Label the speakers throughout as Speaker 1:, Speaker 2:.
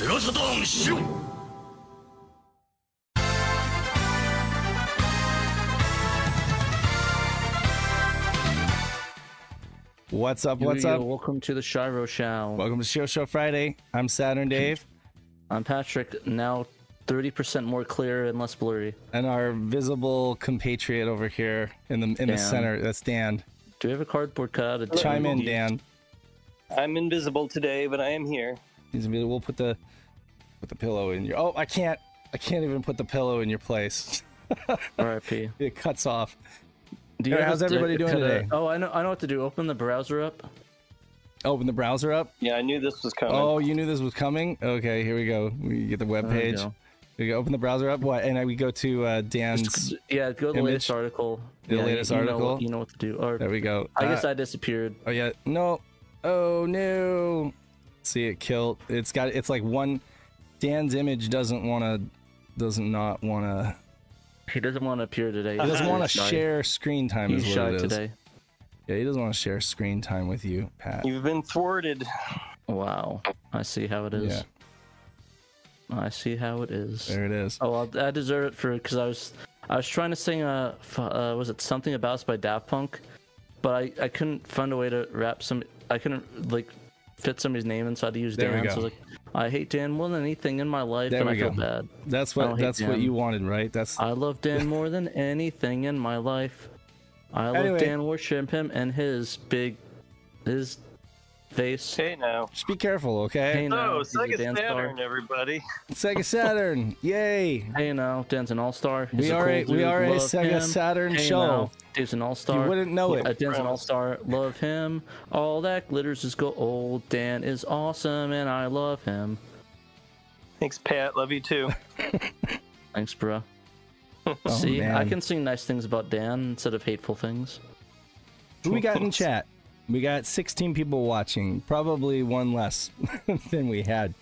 Speaker 1: スロソトーンしろ
Speaker 2: What's up? What's
Speaker 3: Yo,
Speaker 2: up?
Speaker 3: Welcome to the Shiro Show.
Speaker 2: Welcome to Show Show Friday. I'm Saturn Dave,
Speaker 3: I'm Patrick. Now 30% more clear and less blurry.
Speaker 2: and our visible compatriot over here in the in the
Speaker 3: Dan.
Speaker 2: center. That's Dan.
Speaker 3: Do we have a cardboard cutout? of
Speaker 2: Chime
Speaker 3: Dan?
Speaker 2: in, Dan.
Speaker 4: I'm invisible today, but I am here.
Speaker 2: He's gonna be- We'll put the put the pillow in your. Oh, I can't. I can't even put the pillow in your place.
Speaker 3: R.I.P.
Speaker 2: It cuts off.
Speaker 3: Do
Speaker 2: Hey, how's everybody doing
Speaker 3: kinda-
Speaker 2: today?
Speaker 3: Oh, I know. I know what to do. Open the browser up.
Speaker 2: Open the browser up.
Speaker 4: Yeah, I knew this was coming.
Speaker 2: Oh, you knew this was coming. Okay, here we go. We get the web
Speaker 3: we
Speaker 2: page.
Speaker 3: go.
Speaker 2: We go open the browser up. What? And we go to uh, Dan's.
Speaker 3: Just- yeah, go to the
Speaker 2: image.
Speaker 3: latest article.
Speaker 2: The
Speaker 3: Yeah,
Speaker 2: latest
Speaker 3: you know
Speaker 2: article?
Speaker 3: what- you know what to do. Or
Speaker 2: There we go.
Speaker 3: I guess
Speaker 2: Uh,
Speaker 3: I disappeared.
Speaker 2: Oh yeah. No. Oh no. See it killed. It's got. It's like one. Dan's image doesn't want to. Doesn't not want to.
Speaker 3: He doesn't want to appear today.
Speaker 2: He doesn't want to share screen time.
Speaker 3: He's
Speaker 2: is
Speaker 3: shy
Speaker 2: it is.
Speaker 3: today.
Speaker 2: Yeah, he doesn't want to share screen time with you, Pat.
Speaker 4: You've been thwarted.
Speaker 3: Wow. I see how it is.
Speaker 2: Yeah.
Speaker 3: I see how it is.
Speaker 2: There it is.
Speaker 3: Oh, well, I deserve it for because I was I was trying to sing a f- uh, was it something about us by Daft Punk, but I, I couldn't find a way to rap some I couldn't like fit somebody's name inside to use
Speaker 2: There
Speaker 3: Dan. So I was like, I hate Dan more than anything in my life,
Speaker 2: There
Speaker 3: and I feel
Speaker 2: go.
Speaker 3: bad.
Speaker 2: That's what. That's what you wanted, right? That's.
Speaker 3: I love Dan more than anything in my life. I love
Speaker 2: Anyway.
Speaker 3: Dan, worship him, and his big his face.
Speaker 4: Hey now.
Speaker 2: Just be careful, okay?
Speaker 3: Hey now,
Speaker 4: Oh,
Speaker 3: he's a
Speaker 4: Sega
Speaker 3: Dan star.
Speaker 4: Saturn, everybody.
Speaker 2: Sega Saturn, yay!
Speaker 3: Hey now, Dan's an all star.
Speaker 2: We are a we are a Sega Saturn
Speaker 3: Hey
Speaker 2: show.
Speaker 3: now, Dave's an all star.
Speaker 2: You wouldn't know it.
Speaker 3: Uh, Dan's an all star. Love him. All that glitters is gold. Dan is awesome, and I love him.
Speaker 4: Thanks, Pat. Love you too.
Speaker 3: Thanks, bro.
Speaker 2: Oh,
Speaker 3: See, I can sing nice things about Dan instead of hateful things.
Speaker 2: Who we got in chat? We got 16 people watching, probably one less than we had.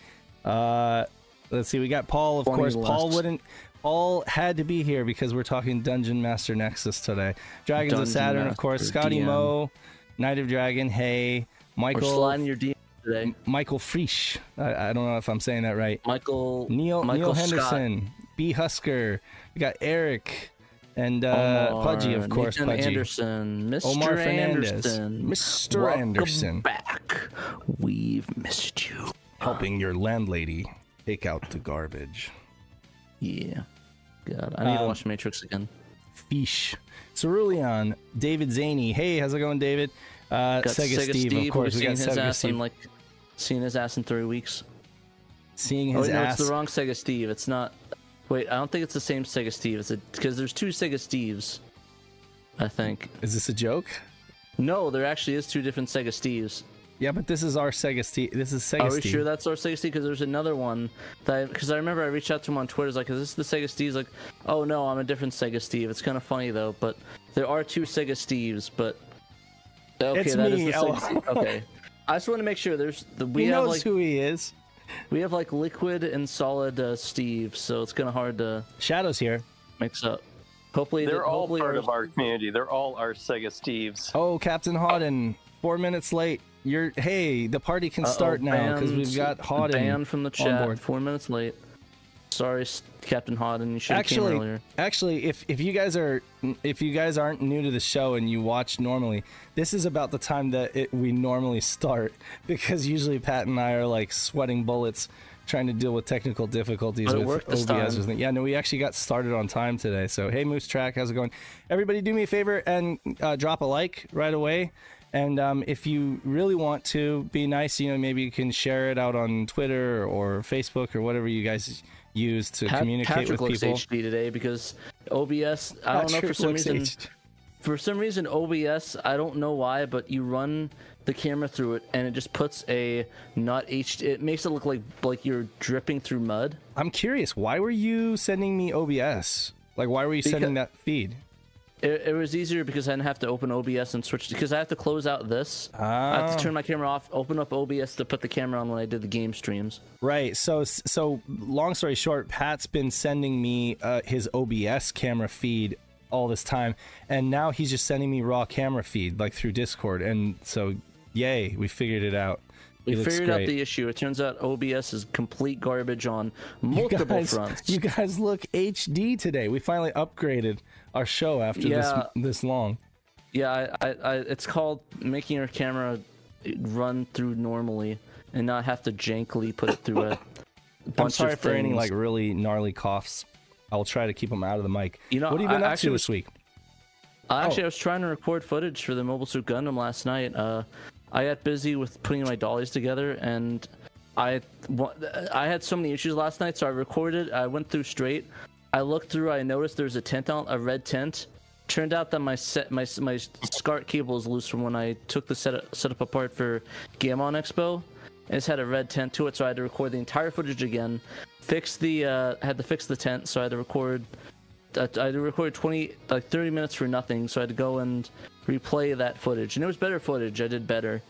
Speaker 2: Uh, let's see, we got Paul, of
Speaker 3: 20
Speaker 2: course. Paul wouldn't. Paul had to be here because we're talking Dungeon Master Nexus today. Dragons of
Speaker 3: Dungeon
Speaker 2: Saturn, of course. Scotty. Mo, Knight of Dragon. Hey,
Speaker 3: We're
Speaker 2: Michael.
Speaker 3: sliding your DM today.
Speaker 2: Michael Frisch. I, I don't know if I'm saying that right.
Speaker 3: Michael
Speaker 2: Neil
Speaker 3: Michael
Speaker 2: Neil
Speaker 3: Scott.
Speaker 2: Henderson, B Husker. We got Eric and uh,
Speaker 3: Omar,
Speaker 2: Pudgy, of course.
Speaker 3: Nathan
Speaker 2: Pudgy.
Speaker 3: Anderson, Mr.
Speaker 2: Omar Fernandez,
Speaker 3: Anderson,
Speaker 2: Mr.
Speaker 3: Welcome
Speaker 2: Anderson.
Speaker 3: back. We've missed you.
Speaker 2: helping your landlady take out the garbage.
Speaker 3: Yeah. God, I need to
Speaker 2: Um,
Speaker 3: watch Matrix again.
Speaker 2: Fish. Cerulean, David Zaney. Hey, how's it going, David? Uh,
Speaker 3: Got
Speaker 2: Sega, Steve, of course. We got Sega
Speaker 3: ass
Speaker 2: Steve.
Speaker 3: in like seen his ass in three weeks.
Speaker 2: Seeing
Speaker 3: Oh
Speaker 2: his
Speaker 3: wait, no, it's the wrong Sega Steve. It's not. Wait, I don't think it's the same Sega Steve. It's because there's two Sega Steves. I think.
Speaker 2: Is this a joke?
Speaker 3: No, there actually is two different Sega Steves.
Speaker 2: Yeah, but this is our Sega Steve. This is Sega Steve.
Speaker 3: Are we
Speaker 2: Steve.
Speaker 3: sure that's our Sega Steve? Because there's another one that because I, remember I reached out to him on Twitter. I was like, "Is this the Sega Steve?" He's like, "Oh no, I'm a different Sega Steve." It's kind of funny though, but there are two Sega Steves. But okay,
Speaker 2: It's
Speaker 3: that is
Speaker 2: me,
Speaker 3: the
Speaker 2: Ella.
Speaker 3: Sega Steve. Okay, I just want to make sure there's the we
Speaker 2: he
Speaker 3: have
Speaker 2: knows
Speaker 3: like
Speaker 2: who he is.
Speaker 3: we have like liquid and solid uh, Steve, so it's kind of hard to
Speaker 2: Shadow's here.
Speaker 3: mix up. Hopefully,
Speaker 4: They're all
Speaker 3: hopefully
Speaker 4: part
Speaker 3: ours-
Speaker 4: of our community. They're all our Sega Steves.
Speaker 2: Oh, Captain Hawden. Four minutes late. You're. Hey, the party can
Speaker 3: Uh-oh,
Speaker 2: start now because we've got Hawden
Speaker 3: banned from the
Speaker 2: on
Speaker 3: chat.
Speaker 2: board.
Speaker 3: Four minutes late. Sorry, Captain Hodden. You should
Speaker 2: actually
Speaker 3: earlier.
Speaker 2: actually if if you guys are if you guys aren't new to the show and you watch normally this is about the time that it, we normally start because usually pat and i are like sweating bullets trying to deal with technical difficulties with obs yeah no we actually got started on time today so hey moose track how's it going everybody do me a favor and uh, drop a like right away and um, if you really want to be nice you know maybe you can share it out on twitter or facebook or whatever you guys use to
Speaker 3: Pat-
Speaker 2: communicate
Speaker 3: Patrick
Speaker 2: with
Speaker 3: looks
Speaker 2: people
Speaker 3: HD today because OBS. I don't know for some reason.
Speaker 2: aged.
Speaker 3: For some reason, OBS. I don't know why, but you run the camera through it, and it just puts a not HD. It makes it look like like you're dripping through mud.
Speaker 2: I'm curious, why were you sending me OBS? Like, why were you sending that feed?
Speaker 3: It, it was easier because I didn't have to open OBS and switch because I have to close out this. I have
Speaker 2: Ah.
Speaker 3: to turn my camera off, open up OBS to put the camera on when I did the game streams.
Speaker 2: Right. So, so long story short, Pat's been sending me uh, his OBS camera feed all this time, and now he's just sending me raw camera feed like through Discord, and so yay, we figured it out.
Speaker 3: We
Speaker 2: looks
Speaker 3: figured out the issue. It turns out OBS is complete garbage on
Speaker 2: You
Speaker 3: multiple
Speaker 2: guys,
Speaker 3: fronts.
Speaker 2: you guys look HD today. We finally upgraded our show after
Speaker 3: Yeah.
Speaker 2: this this long.
Speaker 3: Yeah, I, I, I, it's called making your camera run through normally and not have to jankily put it through a bunch
Speaker 2: I'm sorry
Speaker 3: of
Speaker 2: for any like really gnarly coughs. I'll try to keep them out of the mic.
Speaker 3: You know,
Speaker 2: what have you been
Speaker 3: I
Speaker 2: up
Speaker 3: actually
Speaker 2: to this week?
Speaker 3: Uh, Actually,
Speaker 2: Oh.
Speaker 3: I was trying to record footage for the Mobile Suit Gundam last night. Uh, I got busy with putting my dollies together, and I I had so many issues last night, so I recorded. I went through straight. I looked through. I noticed there's a tent on a red tent. Turned out that my set my my SCART cable is loose from when I took the setup setup apart for Game On Expo. It's had a red tent to it, so I had to record the entire footage again. Fix the uh, had to fix the tent, so I had to record I I had to record 20 like 30 minutes for nothing so i had to go and replay that footage and it was better footage i did better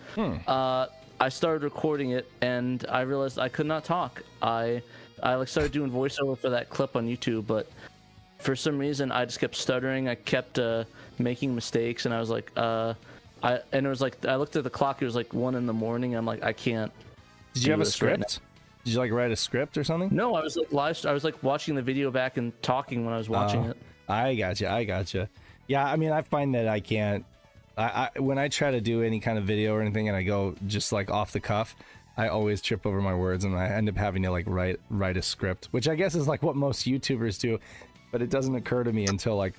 Speaker 3: uh, i started recording it and i realized i could not talk i i like started doing voiceover for that clip on youtube but for some reason i just kept stuttering i kept uh, making mistakes and i was like uh i and it was like i looked at the clock it was like one in the morning i'm like i can't
Speaker 2: Did you have a
Speaker 3: this right
Speaker 2: script? Did you like write a script or something?
Speaker 3: no i was like live i was like watching the video back and talking when i was watching
Speaker 2: Oh.
Speaker 3: it
Speaker 2: I got you. I got you. Yeah, I mean, I find that I can't. I, I when I try to do any kind of video or anything, and I go just like off the cuff, I always trip over my words, and I end up having to like write write a script, which I guess is like what most YouTubers do, but it doesn't occur to me until like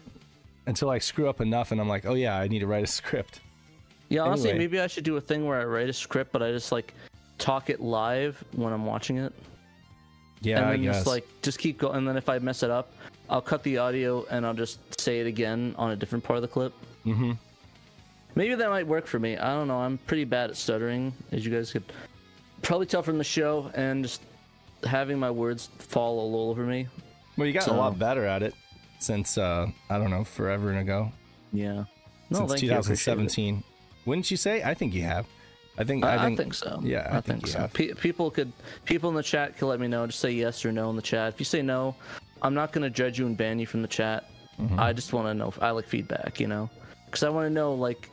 Speaker 2: until I screw up enough, and I'm like, oh yeah, I need to write a script.
Speaker 3: Yeah, honestly,
Speaker 2: Anyway.
Speaker 3: maybe I should do a thing where I write a script, but I just like talk it live when I'm watching it,
Speaker 2: Yeah,
Speaker 3: and then just like just keep going. And then if I mess it up, I'll cut the audio and I'll just say it again on a different part of the clip. Mm-hmm. Maybe that might work for me. I don't know. I'm pretty bad at stuttering, as you guys could probably tell from the show, and just having my words fall all over me.
Speaker 2: well, you got a lot better at it since uh I don't know forever and ago.
Speaker 3: Yeah. No,
Speaker 2: since
Speaker 3: thank you, I appreciate it.
Speaker 2: 2017. Wouldn't you say? I think you have. I think.
Speaker 3: I,
Speaker 2: I
Speaker 3: I
Speaker 2: think,
Speaker 3: think, so.
Speaker 2: Yeah, I,
Speaker 3: I, think,
Speaker 2: you
Speaker 3: so. Pe- people could, people in the chat could let me know. Just say yes or no in the chat. If you say no, I'm not gonna judge you and ban you from the chat.
Speaker 2: Mm-hmm.
Speaker 3: I just want to know. If I like feedback, you know, because I want to know like,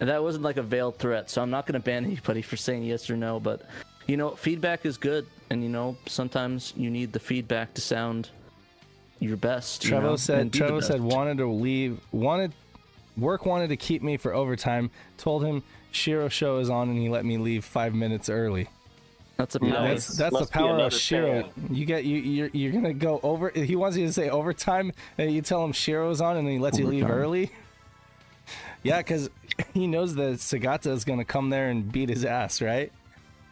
Speaker 3: and that wasn't like a veiled threat. So I'm not gonna ban anybody for saying yes or no. But you know, feedback is good, and you know, sometimes you need the feedback to sound your best. you
Speaker 2: Trevo
Speaker 3: know,
Speaker 2: said.
Speaker 3: and be
Speaker 2: Trevo said wanted to leave. Wanted work wanted to keep me for overtime. Told him Shiro show is on, and he let me leave five minutes early.
Speaker 3: That's a
Speaker 4: Nice.
Speaker 3: power.
Speaker 2: That's that's
Speaker 4: Must
Speaker 2: the power of Shiro.
Speaker 4: fan.
Speaker 2: You get you you're, you're gonna go over. He wants you to say overtime, and you tell him Shiro's on, and then he lets you leave early. Yeah, because he knows that Segata is gonna come there and beat his ass, right?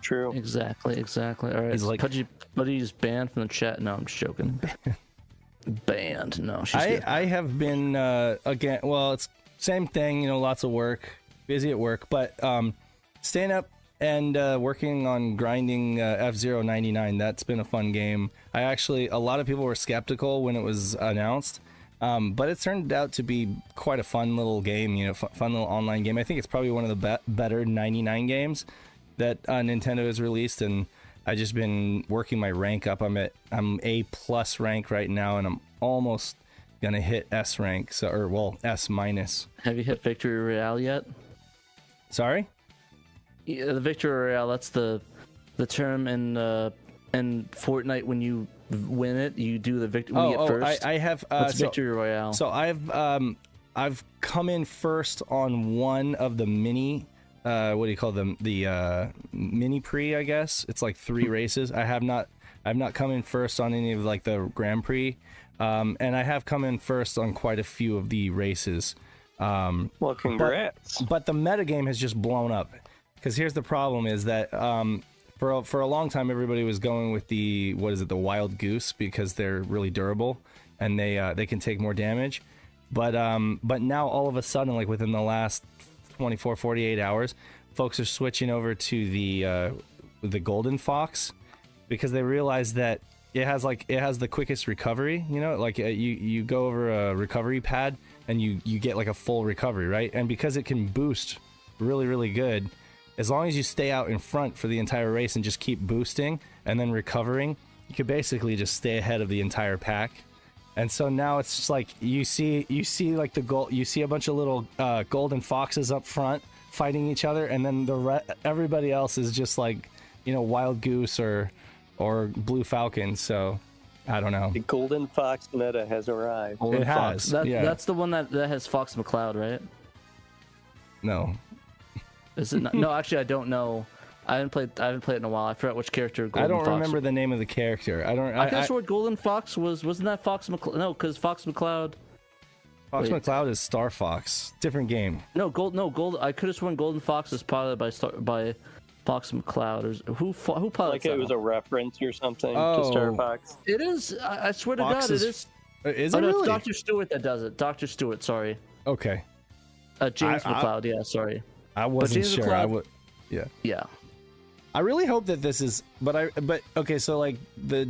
Speaker 4: True.
Speaker 3: Exactly, exactly. All right,
Speaker 2: He's like-
Speaker 3: Pudgy, Pudgy's banned from the chat. No, I'm just joking. banned. No, she's
Speaker 2: I,
Speaker 3: good.
Speaker 2: I have been uh, again. Well, it's same thing. You know, lots of work, busy at work, but um, staying up and uh, working on grinding uh, F Zero ninety nine. That's been a fun game. I actually, a lot of people were skeptical when it was announced. Um, but it turned out to be quite a fun little game, you know, fun, fun little online game. I think it's probably one of the be- better 99 games that uh, Nintendo has released, and I just been working my rank up. I'm at I'm A plus rank right now, and I'm almost gonna hit S rank. So or well S minus.
Speaker 3: Have you hit Victory Royale yet?
Speaker 2: Sorry.
Speaker 3: Yeah, the Victory Royale. That's the the term in uh, in Fortnite when you win it, you do the victory. When you
Speaker 2: oh,
Speaker 3: first.
Speaker 2: I, I have. Uh,
Speaker 3: What's
Speaker 2: so,
Speaker 3: Victory Royale?
Speaker 2: so I've um I've come in first on one of the mini. Uh, what do you call them? The uh, mini pre, I guess. It's like three races. I have not. I've not come in first on any of like the Grand Prix, um, and I have come in first on quite a few of the races. Um,
Speaker 4: Well, congrats.
Speaker 2: but the metagame has just blown up because here's the problem is that um, for a, for a long time everybody was going with the what is it the wild goose because they're really durable and they uh, they can take more damage. But um, but now all of a sudden like within the last 24 48 hours folks are switching over to the uh, the golden fox because they realize that it has like it has the quickest recovery you know? Like uh, you you go over a recovery pad and you you get like a full recovery right? And because it can boost really really good as long as you stay out in front for the entire race and just keep boosting and then recovering you could basically just stay ahead of the entire pack and so now it's just like you see you see like the gold you see a bunch of little uh, golden foxes up front fighting each other and then the re- everybody else is just like you know, Wild Goose or or Blue Falcon. So I don't know.
Speaker 4: The Golden Fox meta has arrived.
Speaker 3: Golden
Speaker 2: It
Speaker 3: Fox.
Speaker 2: has,
Speaker 3: That,
Speaker 2: yeah.
Speaker 3: That's the one that, that has Fox McCloud, right?
Speaker 2: No,
Speaker 3: Is it? Not? no, actually, I don't know. I haven't played. I haven't played in a while. I forgot which character. Golden
Speaker 2: I don't
Speaker 3: Fox
Speaker 2: remember the name of the character. I don't.
Speaker 3: I
Speaker 2: I,
Speaker 3: could have
Speaker 2: I,
Speaker 3: Golden Fox was wasn't that Fox McCloud? No, because Fox McCloud.
Speaker 2: Fox
Speaker 3: wait.
Speaker 2: McCloud is Star Fox. Different game.
Speaker 3: No, gold. No, gold. I could have sworn Golden Fox is piloted by Star by Fox McCloud. Or is- who fo- who pilots
Speaker 4: Like it
Speaker 3: that
Speaker 4: was
Speaker 3: one?
Speaker 4: a reference or something
Speaker 2: Oh.
Speaker 4: to Star Fox.
Speaker 3: It is. I, I swear to God,
Speaker 2: is-
Speaker 3: it is.
Speaker 2: Uh, Is
Speaker 3: Oh
Speaker 2: it
Speaker 3: no,
Speaker 2: really?
Speaker 3: Doctor Stewart that does it. Doctor Stewart. Sorry.
Speaker 2: Okay,
Speaker 3: Uh, James
Speaker 2: I- I-
Speaker 3: McCloud. Yeah, sorry.
Speaker 2: I wasn't
Speaker 3: James
Speaker 2: sure. I would. Yeah.
Speaker 3: Yeah.
Speaker 2: I really hope that this is, but I, but okay, so like the,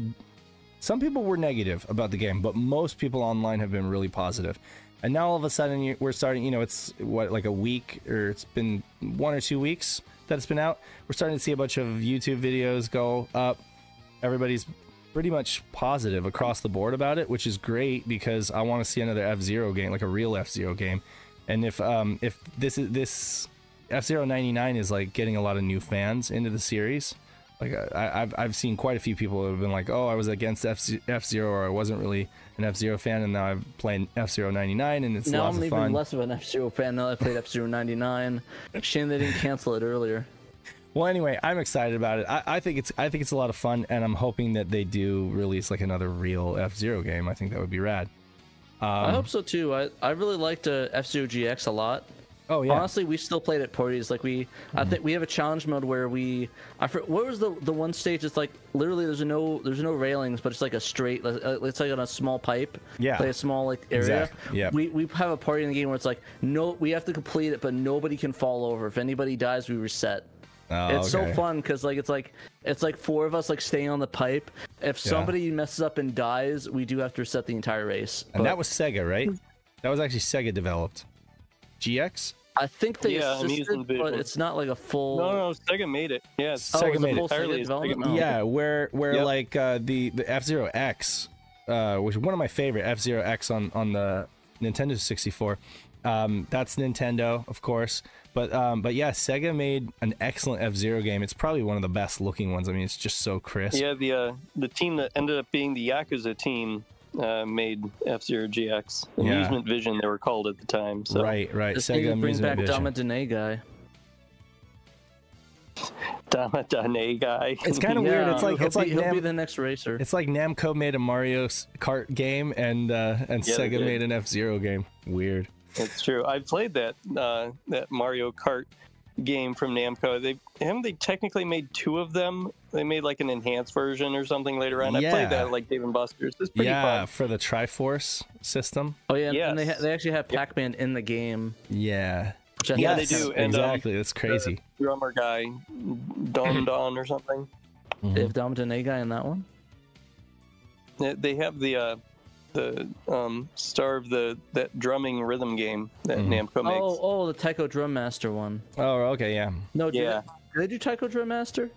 Speaker 2: some people were negative about the game, but most people online have been really positive. And now all of a sudden you- we're starting, you know, it's what like a week or it's been one or two weeks that it's been out. We're starting to see a bunch of YouTube videos go up. Everybody's pretty much positive across the board about it, which is great because I want to see another F Zero game, like a real F Zero game. And if um if this is this F Zero ninety nine is like getting a lot of new fans into the series. Like I, I've I've seen quite a few people who have been like, oh, I was against F Zero or I wasn't really an F Zero fan, and now I'm playing F Zero ninety nine, and it's
Speaker 3: Now
Speaker 2: lots
Speaker 3: I'm
Speaker 2: of
Speaker 3: even
Speaker 2: fun.
Speaker 3: less of an F Zero fan now that I played F Zero '99. Shame they didn't cancel it earlier.
Speaker 2: Well, anyway, I'm excited about it. I, I think it's I think it's a lot of fun, and I'm hoping that they do release like another real F Zero game. I think that would be rad.
Speaker 3: I
Speaker 2: Um,
Speaker 3: hope so too. I, I really liked uh, F Zero GX a lot.
Speaker 2: Oh yeah,
Speaker 3: Honestly, we still played at parties. Like we,
Speaker 2: Mm-hmm.
Speaker 3: I think we have a challenge mode where we. I for, what was the the one stage? It's like literally there's no there's no railings, but it's like a straight. uh, It's like on a small pipe.
Speaker 2: Yeah.
Speaker 3: Like a small like area.
Speaker 2: Exactly, yeah.
Speaker 3: We we have a party in the game where it's like no, we have to complete it, but nobody can fall over. If anybody dies, we reset.
Speaker 2: Oh,
Speaker 3: it's
Speaker 2: okay.
Speaker 3: so fun because like it's like it's like four of us like staying on the pipe. If
Speaker 2: Yeah.
Speaker 3: somebody messes up and dies, we do have to reset the entire race.
Speaker 2: And
Speaker 3: But
Speaker 2: that was Sega, right? That was actually Sega developed. GX.
Speaker 3: I think they
Speaker 4: Yeah,
Speaker 3: assisted, but it's not like a full.
Speaker 4: No, no, Sega made it. Yeah,
Speaker 3: Oh,
Speaker 2: Sega
Speaker 3: it's
Speaker 2: made it.
Speaker 3: full Sega
Speaker 4: is
Speaker 3: development.
Speaker 4: Sega-
Speaker 3: Oh.
Speaker 2: Yeah, where where
Speaker 4: Yep.
Speaker 2: like uh, the the F Zero X, uh, which is one of my favorite F Zero X on on the Nintendo 64. Um, that's Nintendo, of course, but um, but yeah, Sega made an excellent F Zero game. It's probably one of the best looking ones. I mean, it's just so crisp.
Speaker 4: Yeah, the uh, the team that ended up being the Yakuza team uh, made F Zero GX.
Speaker 2: Yeah.
Speaker 4: Amusement Vision, they were called at the time. So.
Speaker 2: Right, right.
Speaker 3: Just
Speaker 2: Sega
Speaker 3: need to bring back
Speaker 2: Vision.
Speaker 3: Dama Dene guy.
Speaker 4: Dama Dane guy.
Speaker 2: It's kind of weird. It's like
Speaker 3: he'll
Speaker 2: it's
Speaker 3: be,
Speaker 2: like
Speaker 3: he'll be the next racer.
Speaker 2: it's like Namco made a Mario Kart game and uh, and
Speaker 4: Yeah,
Speaker 2: Sega made an F Zero game. Weird.
Speaker 4: It's true. I played that uh, that Mario Kart game from Namco. They haven't they technically made two of them. They made like an enhanced version or something later on. I
Speaker 2: Yeah.
Speaker 4: played that like Dave and Buster's. It's pretty
Speaker 2: yeah,
Speaker 4: fun.
Speaker 2: for the Triforce system.
Speaker 3: oh yeah, and they ha- they actually have Pac-Man in the game.
Speaker 2: Yeah.
Speaker 3: Which I
Speaker 4: Yeah,
Speaker 3: think
Speaker 4: they
Speaker 3: is
Speaker 4: do,
Speaker 3: kinda
Speaker 4: and, um,
Speaker 2: exactly. That's crazy.
Speaker 4: Drummer guy, Don Don or something.
Speaker 3: cool. They have Dama Dene guy in that one.
Speaker 4: They- They have the uh, the um, star of the that drumming rhythm game that
Speaker 2: Mhm.
Speaker 4: Namco makes.
Speaker 3: Oh, oh, the Taiko Drum Master one.
Speaker 2: Oh, okay, yeah.
Speaker 3: No, did
Speaker 4: Yeah.
Speaker 3: they, did they do Taiko Drum Master?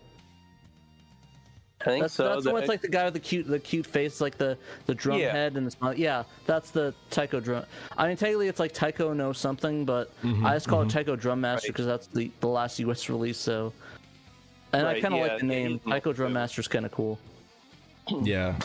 Speaker 4: I think
Speaker 3: That's
Speaker 4: so.
Speaker 3: that's the
Speaker 4: The-
Speaker 3: one with like the guy with the cute the cute face, like the the drum
Speaker 4: Yeah.
Speaker 3: head and the smile. Yeah, that's the Taiko drum. I mean, technically it's like Taiko no something, but
Speaker 2: Mm-hmm,
Speaker 3: I just call it Taiko Drum Master
Speaker 4: Right.
Speaker 3: because that's the the last US release. So, and I kind of
Speaker 4: yeah,
Speaker 3: like the name Taiko Drum
Speaker 4: too.
Speaker 3: Master is kind of cool.
Speaker 2: Yeah.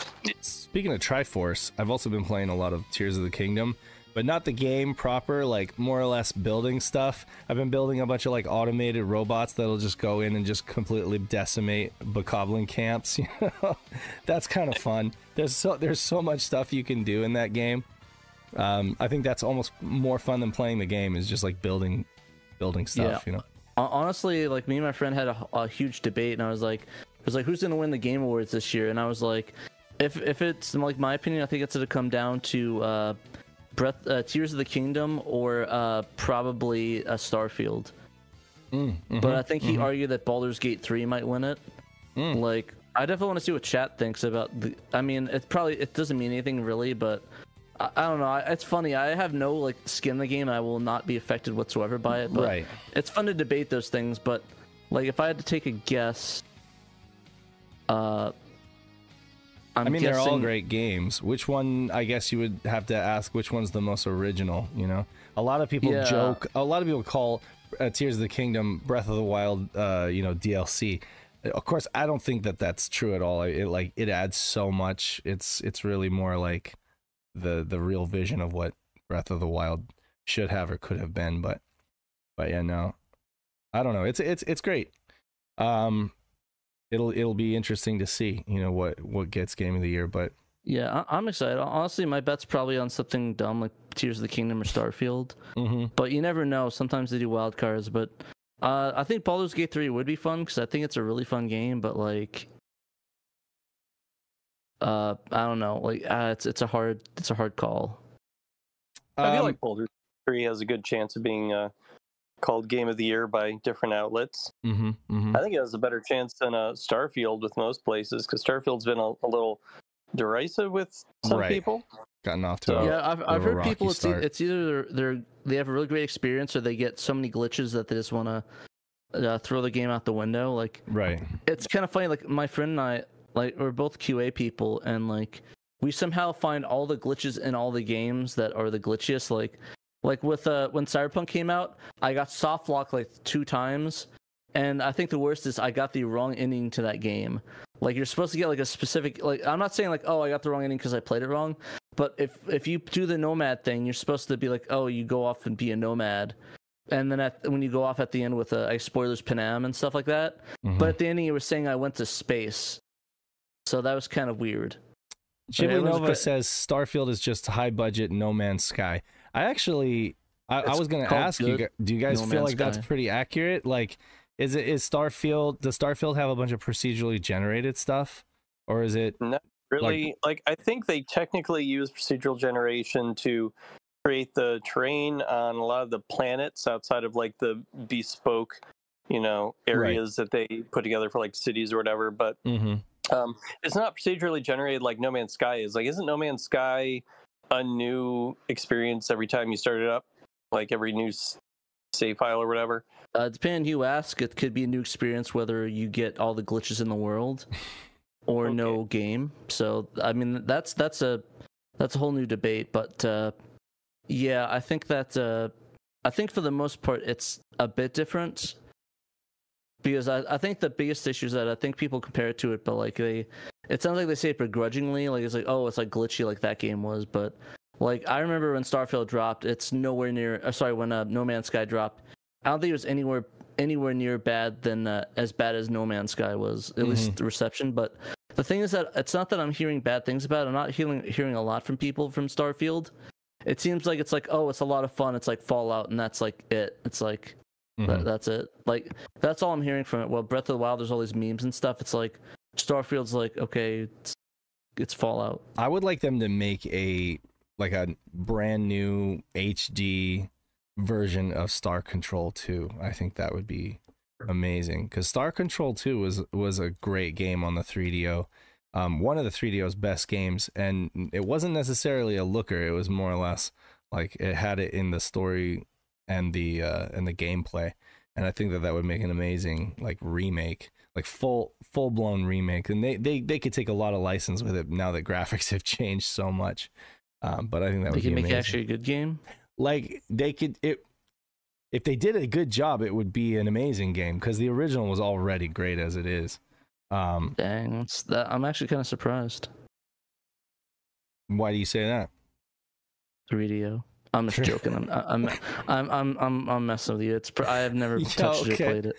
Speaker 2: Speaking of Triforce, I've also been playing a lot of Tears of the Kingdom, but not the game proper, like more or less building stuff. I've been building a bunch of like automated robots that'll just go in and just completely decimate Bokoblin camps. You know, that's kind of fun. There's so there's so much stuff you can do in that game. Um, I think that's almost more fun than playing the game. Is just like building, building stuff.
Speaker 3: Yeah.
Speaker 2: You know.
Speaker 3: Honestly, like me and my friend had a, a huge debate, and I was like, was like, who's gonna win the Game Awards this year? And I was like, if if it's like my opinion, I think it's gonna come down to uh, Breath, uh, Tears of the Kingdom, or uh, probably a Starfield.
Speaker 2: Mm,
Speaker 3: But I think he argued that Baldur's Gate 3 might win it.
Speaker 2: Mm.
Speaker 3: Like, I definitely want to see what chat thinks about the. I mean, it probably it doesn't mean anything really, but I, I don't know. I, it's funny. I have no like skin in the game. I will not be affected whatsoever by it. But
Speaker 2: Right.
Speaker 3: It's fun to debate those things, but like if I had to take a guess, uh, I'm
Speaker 2: I mean, they're all great games. Which one? I guess you would have to ask which one's the most original. You know, a lot of people
Speaker 3: Yeah.
Speaker 2: joke. A lot of people call uh, Tears of the Kingdom Breath of the Wild. Uh, you know, DLC. of course, I don't think that that's true at all. It like it adds so much. It's it's really more like the the real vision of what Breath of the Wild should have or could have been. But but yeah, no, I don't know. It's it's it's great. Um, it'll it'll be interesting to see. You know what what gets Game of the Year, but
Speaker 3: Yeah, I- I'm excited. Honestly, my bet's probably on something dumb like Tears of the Kingdom or Starfield.
Speaker 2: mhm.
Speaker 3: But you never know. Sometimes they do wild cards. But uh, I think Baldur's Gate 3 would be fun because I think it's a really fun game. But like, uh, I don't know. Like, uh, it's it's a hard it's a hard call.
Speaker 4: I feel
Speaker 2: Um,
Speaker 4: like Baldur 3 has a good chance of being uh, called Game of the Year by different outlets.
Speaker 2: mhm, mhm.
Speaker 4: I think it has a better chance than uh, Starfield with most places because Starfield's been a, a little derisive with some
Speaker 2: Right.
Speaker 4: people.
Speaker 2: gotten off to
Speaker 4: So-
Speaker 2: a,
Speaker 3: yeah, I've, I've
Speaker 2: a
Speaker 3: heard people.
Speaker 2: rocky
Speaker 3: It's, e- it's either they're, they're they have a really great experience or they get so many glitches that they just want to uh, throw the game out the window. Like
Speaker 2: right.
Speaker 3: it's kind of funny. Like my friend and I, like we're both QA people, and like we somehow find all the glitches in all the games that are the glitchiest. Like, like with uh when Cyberpunk came out, I got soft locked like two times, and I think the worst is I got the wrong ending to that game. Like you're supposed to get like a specific like I'm not saying like oh I got the wrong ending because I played it wrong, but if if you do the nomad thing, you're supposed to be like oh you go off and be a nomad. And then at, when you go off at the end with uh, spoilers Panam and stuff like that,
Speaker 2: Mhm.
Speaker 3: but at the ending, you were saying I went to space, so that was kind of weird.
Speaker 2: Ghibli Nova says Starfield is just high budget No Man's Sky. I actually, I, I was going to ask you,
Speaker 3: good
Speaker 2: gu- do you guys
Speaker 3: No
Speaker 2: feel
Speaker 3: Man's
Speaker 2: like that's pretty accurate? Like, is it is Starfield? Does Starfield have a bunch of procedurally generated stuff, or is it?
Speaker 4: Really, like, I think they technically use procedural generation to create the terrain on a lot of the planets outside of like the bespoke, you know, areas that they put together for like cities or whatever. But
Speaker 2: Mm-hmm.
Speaker 4: um, it's not procedurally generated like No Man's Sky is. Like, isn't No Man's Sky a new experience every time you start it up? Like every new save file or whatever.
Speaker 3: Uh, depending who you ask, it could be a new experience whether you get all the glitches in the world or no game. So I mean that's that's a that's a whole new debate. But uh, yeah, I think that uh, I think for the most part it's a bit different because I, I think the biggest issue is that I think people compare it to it, but like they it sounds like they say it begrudgingly, like it's like oh it's like glitchy like that game was, but like I remember when Starfield dropped, it's nowhere near. Uh, sorry, when uh, No Man's Sky dropped, I don't think it was anywhere anywhere near bad than uh, as bad as No Man's Sky was. At least the reception. But the thing is that it's not that I'm hearing bad things about. it. I'm not hearing hearing a lot from people from Starfield. It seems like it's like oh, it's a lot of fun. It's like Fallout, and that's like it. It's like
Speaker 2: Mm-hmm.
Speaker 3: that, that's it. Like that's all I'm hearing from it. Well, Breath of the Wild, there's all these memes and stuff. It's like Starfield's like okay, it's, it's Fallout.
Speaker 2: I would like them to make a like a brand new HD version of Star Control 2. I think that would be amazing because Star Control 2 was was a great game on the 3DO. Um, one of the 3DO's best games, and it wasn't necessarily a looker. It was more or less like it had it in the story and the uh, and the gameplay. And I think that that would make an amazing like remake, like full full blown remake. And they, they they could take a lot of license with it now that graphics have changed so much. Um, but I think that
Speaker 3: They
Speaker 2: would be
Speaker 3: make
Speaker 2: amazing.
Speaker 3: actually a good game.
Speaker 2: like they could it if they did a good job, it would be an amazing game because the original was already great as it is. Um,
Speaker 3: Dang, that. I'm actually kind of surprised.
Speaker 2: why do you say that?
Speaker 3: 3DO. I'm just joking. I'm I'm I'm I'm I'm, I'm messing with you. It's pr- I have never
Speaker 2: Yeah,
Speaker 3: touched it
Speaker 2: okay.
Speaker 3: or played it.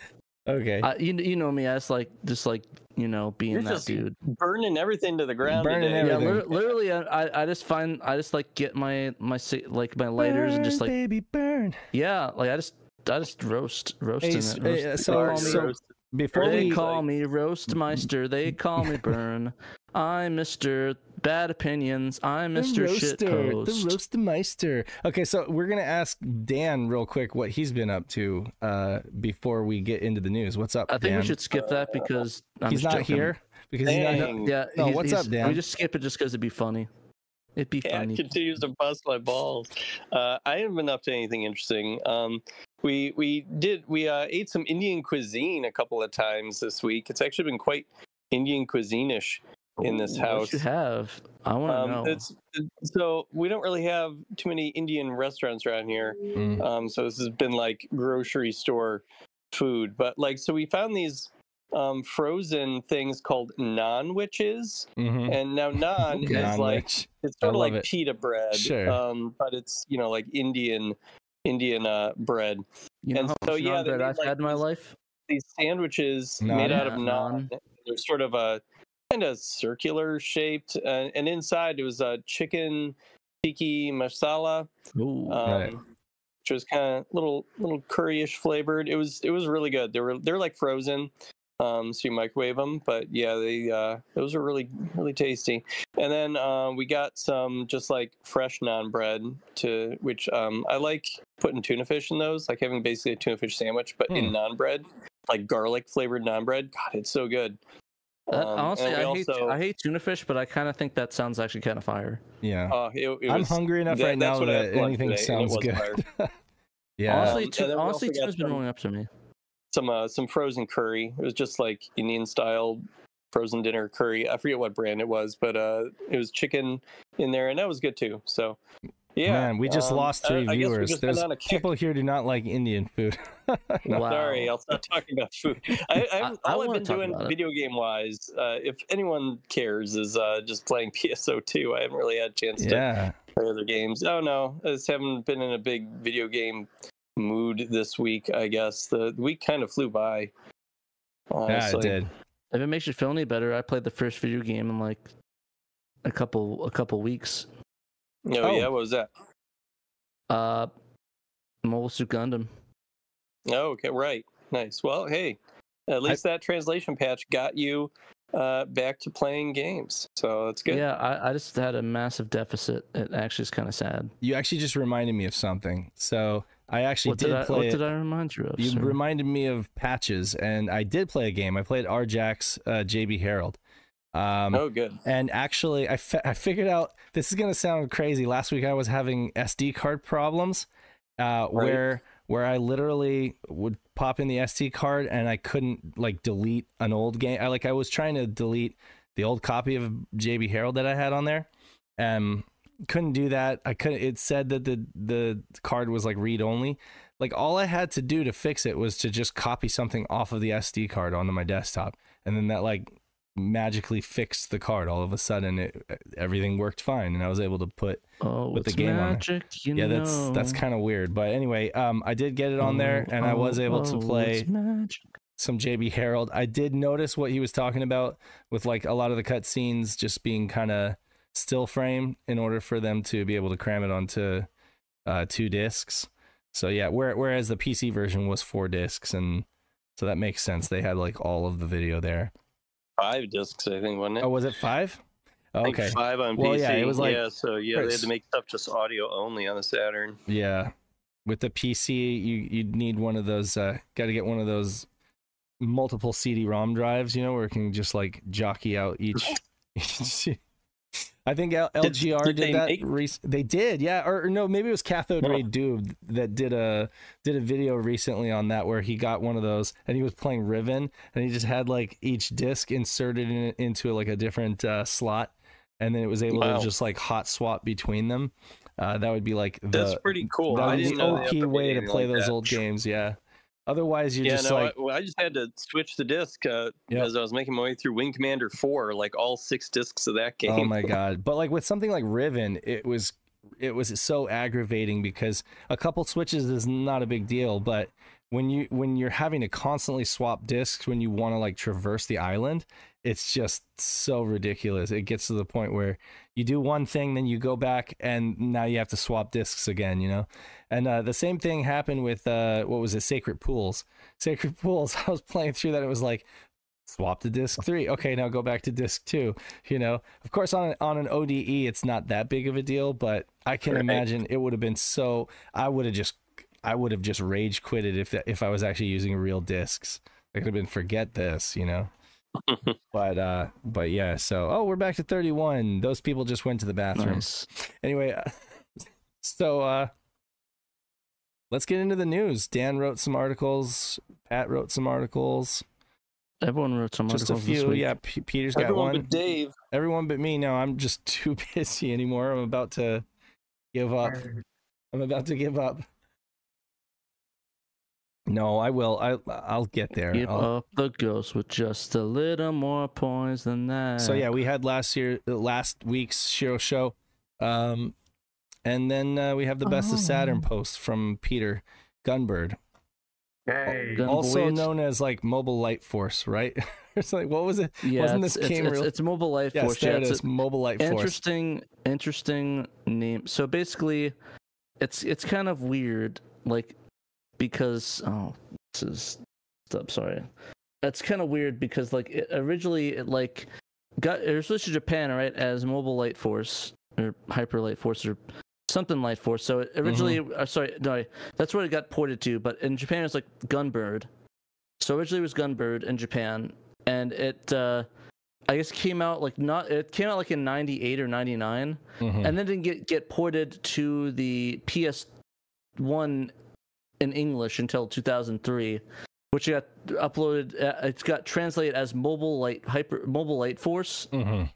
Speaker 2: Okay,
Speaker 3: I, you you know me. I just like just like you know being
Speaker 4: You're
Speaker 3: that
Speaker 4: just
Speaker 3: dude.
Speaker 4: burning everything to the ground
Speaker 2: Burning
Speaker 4: today.
Speaker 3: Yeah,
Speaker 2: everything.
Speaker 3: lit- literally, I I- I just find I just like get my my like my lighters and just like
Speaker 2: baby burn.
Speaker 3: yeah, like I just I just roast roasting
Speaker 2: Hey,
Speaker 3: it.
Speaker 2: s-
Speaker 3: roast-
Speaker 2: uh,
Speaker 3: they
Speaker 2: so-
Speaker 3: call
Speaker 4: Burn
Speaker 3: me-
Speaker 2: so-
Speaker 4: roast.
Speaker 2: Before
Speaker 3: they
Speaker 2: we
Speaker 3: call
Speaker 4: like-
Speaker 3: me Roastmeister. They call me Burn. I'm Mister Bad Opinions. I'm Mister Shit
Speaker 2: the
Speaker 3: Post.
Speaker 2: roastermeister. Okay, so we're gonna ask Dan real quick what he's been up to uh, before we get into the news. What's up,
Speaker 3: I think
Speaker 2: Dan?
Speaker 3: we should skip that because I'm
Speaker 2: he's
Speaker 3: just
Speaker 2: not
Speaker 3: joking.
Speaker 2: here because he's not.
Speaker 4: Dang.
Speaker 3: Yeah.
Speaker 2: No,
Speaker 3: he's-
Speaker 2: what's
Speaker 3: he's-
Speaker 2: up, Dan?
Speaker 3: We just skip it just because it'd be funny. It'd be
Speaker 4: Cat
Speaker 3: funny.
Speaker 4: continues to bust my balls. Uh, I haven't been up to anything interesting. Um, we we did we uh, ate some Indian cuisine a couple of times this week. It's actually been quite Indian cuisine-ish. In this
Speaker 3: Ooh, What
Speaker 4: house.
Speaker 3: you have? I want to
Speaker 4: Um,
Speaker 3: know.
Speaker 4: it's so we don't really have too many Indian restaurants around here.
Speaker 2: Mm.
Speaker 4: Um, so this has been like grocery store food, but like so we found these um, frozen things called non witches,
Speaker 2: Mhm.
Speaker 4: and now naan
Speaker 3: Okay.
Speaker 4: is like
Speaker 2: Non-witch.
Speaker 4: it's
Speaker 2: I
Speaker 4: sort of like
Speaker 2: it.
Speaker 4: pita bread,
Speaker 2: Sure.
Speaker 4: um, but it's you know like Indian Indian uh, bread.
Speaker 3: You know
Speaker 4: And
Speaker 3: how
Speaker 4: so,
Speaker 3: much
Speaker 4: yeah,
Speaker 3: naan bread I've
Speaker 4: like,
Speaker 3: had in my life?
Speaker 4: These sandwiches
Speaker 2: Naan.
Speaker 4: made out of
Speaker 3: Yeah,
Speaker 4: naan.
Speaker 3: naan.
Speaker 4: They're sort of a kind of circular shaped, uh, and inside it was a chicken tikka masala.
Speaker 3: Ooh.
Speaker 4: um,
Speaker 2: Right.
Speaker 4: which was kind of little little curryish flavored. It was it was really good. They were they're like frozen, um, so you microwave them. But yeah, they uh, those are really really tasty. And then uh, we got some just like fresh naan bread to which um, I like putting tuna fish in those, like having basically a tuna fish sandwich, but in naan bread, like garlic flavored naan bread. God, it's so good.
Speaker 3: That-
Speaker 4: Um,
Speaker 3: honestly,
Speaker 4: and we
Speaker 3: I hate
Speaker 4: also-
Speaker 3: I hate tuna fish, but I kind of think that sounds actually kind of fire.
Speaker 2: Yeah.
Speaker 4: uh, it, it
Speaker 2: I'm
Speaker 4: was-
Speaker 2: hungry enough
Speaker 4: that-
Speaker 2: right now
Speaker 4: what I had
Speaker 2: that anything
Speaker 4: today,
Speaker 2: sounds good. yeah.
Speaker 3: honestly,
Speaker 4: Um,
Speaker 3: tu-
Speaker 4: and then we
Speaker 3: honestly,
Speaker 4: also got
Speaker 3: tuna's been
Speaker 4: some-
Speaker 3: rolling up to me.
Speaker 4: some uh, some frozen curry. It was just like Indian style frozen dinner curry. I forget what brand it was, but uh, it was chicken in there, and that was good too. So, yeah,
Speaker 2: Man, we just
Speaker 4: um,
Speaker 2: lost three
Speaker 4: I guess we've
Speaker 2: viewers.
Speaker 4: just
Speaker 2: There's
Speaker 4: on a kick.
Speaker 2: people here do not like Indian food. No.
Speaker 3: Wow.
Speaker 4: Sorry, I'll stop talking about food. I, I,
Speaker 3: I- I
Speaker 4: all I've
Speaker 3: wanna
Speaker 4: been
Speaker 3: talk
Speaker 4: doing video game wise, uh, if anyone cares, is uh, just playing PSO2. I haven't really had a chance to play other games. Oh no, I just haven't been in a big video game mood this week. I guess the, the week kind of flew by.
Speaker 2: Yeah, it did.
Speaker 3: If it makes you feel any better, I played the first video game in like a couple a couple weeks.
Speaker 4: Oh,
Speaker 2: Oh.
Speaker 4: yeah, what was that?
Speaker 3: Uh, Mobile Suit Gundam.
Speaker 4: Oh, okay, right. Nice. Well, hey, at least that translation patch got you uh, back to playing games. So that's good.
Speaker 3: Yeah, I, I just had a massive deficit. It actually is kind of sad.
Speaker 2: You actually just reminded me of something. So I actually
Speaker 3: What
Speaker 2: did,
Speaker 3: did, I,
Speaker 2: play
Speaker 3: what
Speaker 2: it.
Speaker 3: did I remind you of?
Speaker 2: You
Speaker 3: sir?
Speaker 2: reminded me of patches, and I did play a game. I played Rjax uh, JB Harold. Um,
Speaker 4: Oh, good.
Speaker 2: And actually, I, fi- I figured out this is gonna sound crazy. Last week I was having SD card problems, uh, where where I literally would pop in the SD card and I couldn't like delete an old game. I like I was trying to delete the old copy of JB Harold that I had on there, and couldn't do that. I couldn't. It said that the the card was like read only. Like all I had to do to fix it was to just copy something off of the SD card onto my desktop, and then that like magically fixed the card. All of a sudden, it everything worked fine, and I was able to put.
Speaker 3: oh,
Speaker 2: with the game on
Speaker 3: magic, you
Speaker 2: Yeah, that's
Speaker 3: know.
Speaker 2: that's kind of weird, but anyway, um, I did get it on there,
Speaker 3: Oh,
Speaker 2: and I was
Speaker 3: oh,
Speaker 2: able to
Speaker 3: oh,
Speaker 2: play some JB Harold. I did notice what he was talking about with like a lot of the cutscenes just being kind of still frame in order for them to be able to cram it onto uh, two discs. So yeah, where, whereas the PC version was four discs, and so that makes sense. They had like all of the video there.
Speaker 4: Five discs, I think, wasn't it?
Speaker 2: Oh, was it five? Okay,
Speaker 4: five on
Speaker 2: Well,
Speaker 4: PC.
Speaker 2: yeah, it was like-
Speaker 4: yeah, so yeah, they had to make stuff just audio only on the Saturn.
Speaker 2: yeah. With the PC, you you'd need one of those. Uh, Got to get one of those multiple CD-ROM drives, you know, where it can just like jockey out each. each I think L-
Speaker 4: Did-
Speaker 2: LGR
Speaker 4: did
Speaker 2: did,
Speaker 4: they
Speaker 2: that.
Speaker 4: make-
Speaker 2: rec- they did, yeah, or, or no, maybe it was Cathode
Speaker 4: No.
Speaker 2: Ray Dude that did a did a video recently on that where he got one of those and he was playing Riven and he just had like each disc inserted in, into like a different uh, slot and then it was able
Speaker 4: Wow.
Speaker 2: to just like hot swap between them. Uh, that would be like the
Speaker 4: That's pretty cool.
Speaker 2: that
Speaker 4: I didn't
Speaker 2: the
Speaker 4: know
Speaker 2: OP way to play
Speaker 4: like
Speaker 2: those
Speaker 4: that.
Speaker 2: old games. Yeah. Otherwise, you're
Speaker 4: yeah,
Speaker 2: just
Speaker 4: no,
Speaker 2: like,
Speaker 4: I, well, I just had to switch the disc uh,
Speaker 2: Yep.
Speaker 4: as I was making my way through Wing Commander 4, like all six discs of that game.
Speaker 2: oh my god! But like with something like Riven, it was it was so aggravating because a couple switches is not a big deal, but when you when you're having to constantly swap discs when you want to like traverse the island, it's just so ridiculous. It gets to the point where you do one thing, then you go back, and now you have to swap discs again. You know, and uh, the same thing happened with uh, what was it, Sacred Pools. Sacred Pools. I was playing through that. It was like swap to disc three. Okay, now go back to disc two. You know, of course, on an, on an ODE, it's not that big of a deal, but I can
Speaker 4: Right.
Speaker 2: imagine it would have been so. I would have just, I would have just rage quitted if if I was actually using real discs. I could have been forget this, you know. but uh, but yeah. So oh, we're back to thirty one. Those people just went to the bathroom.
Speaker 3: Nice.
Speaker 2: Anyway, uh, so uh, let's get into the news. Dan wrote some articles. Pat wrote some articles.
Speaker 3: Everyone wrote some
Speaker 2: Just a
Speaker 3: articles this
Speaker 2: few.
Speaker 3: week.
Speaker 2: Yeah, P- Peter's got
Speaker 4: Everyone
Speaker 2: one.
Speaker 4: but Dave.
Speaker 2: Everyone but me. No, I'm just too busy anymore. I'm about to give up. I'm about to give up. No, I will. I I'll get there.
Speaker 3: Keep
Speaker 2: I'll-
Speaker 3: up the ghost with just a little more points than that.
Speaker 2: So yeah, we had last year, last week's Shiro show, um, and then uh, we have the best of Saturn
Speaker 3: Oh.
Speaker 2: post from Peter Gunbird,
Speaker 1: Hey.
Speaker 3: Gun-
Speaker 2: also
Speaker 3: Boyd.
Speaker 2: known as like Mobile Light Force, right? it's like what was it?
Speaker 3: yeah,
Speaker 2: wasn't
Speaker 3: it's,
Speaker 2: this
Speaker 3: it's,
Speaker 2: game
Speaker 3: it's,
Speaker 2: real-
Speaker 3: it's mobile light
Speaker 2: Yes,
Speaker 3: force.
Speaker 2: there
Speaker 3: yeah,
Speaker 2: it
Speaker 3: it's
Speaker 2: is.
Speaker 3: a-
Speaker 2: Mobile Light Force.
Speaker 3: interesting interesting name so basically it's it's kind of weird like because oh this is stop sorry. That's kind of weird because like it, originally it like got it was switched to japan right as mobile light force or hyper light force or something light force. So it originally uh, sorry no that's what it got ported to but in japan it's like gunbird. So originally it was gunbird in japan and it uh I guess came out like not it came out like in 98 or 99
Speaker 2: Mhm.
Speaker 3: and then didn't get get ported to the PS1 in English until 2003 which got uploaded uh, it's got translated as mobile light hyper mobile light force
Speaker 2: Mhm.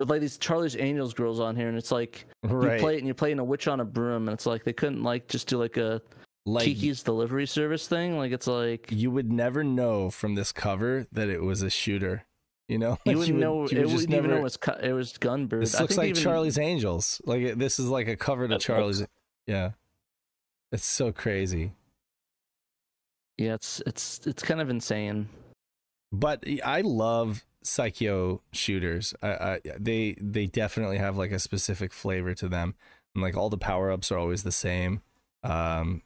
Speaker 3: with like these Charlie's Angels girls on here and it's like
Speaker 2: right.
Speaker 3: you play it and you're playing a witch on a broom and it's like they couldn't like just do like a
Speaker 2: like
Speaker 3: Kiki's delivery service thing like it's like
Speaker 2: you would never know from this cover that it was a shooter. You know,
Speaker 3: you wouldn't
Speaker 2: would-
Speaker 3: know
Speaker 2: you
Speaker 3: it
Speaker 2: would
Speaker 3: wouldn't
Speaker 2: just
Speaker 3: even know it was cu- it was Gunbird
Speaker 2: This
Speaker 3: I
Speaker 2: looks
Speaker 3: think
Speaker 2: like
Speaker 3: even-
Speaker 2: Charlie's Angels. Like this is like a cover to Charlie's. Yeah, it's so crazy.
Speaker 3: Yeah it's it's it's kind of insane
Speaker 2: But I love Psikyo shooters. I, I they they definitely have like a specific flavor to them, and like all the power ups are always the same. Um,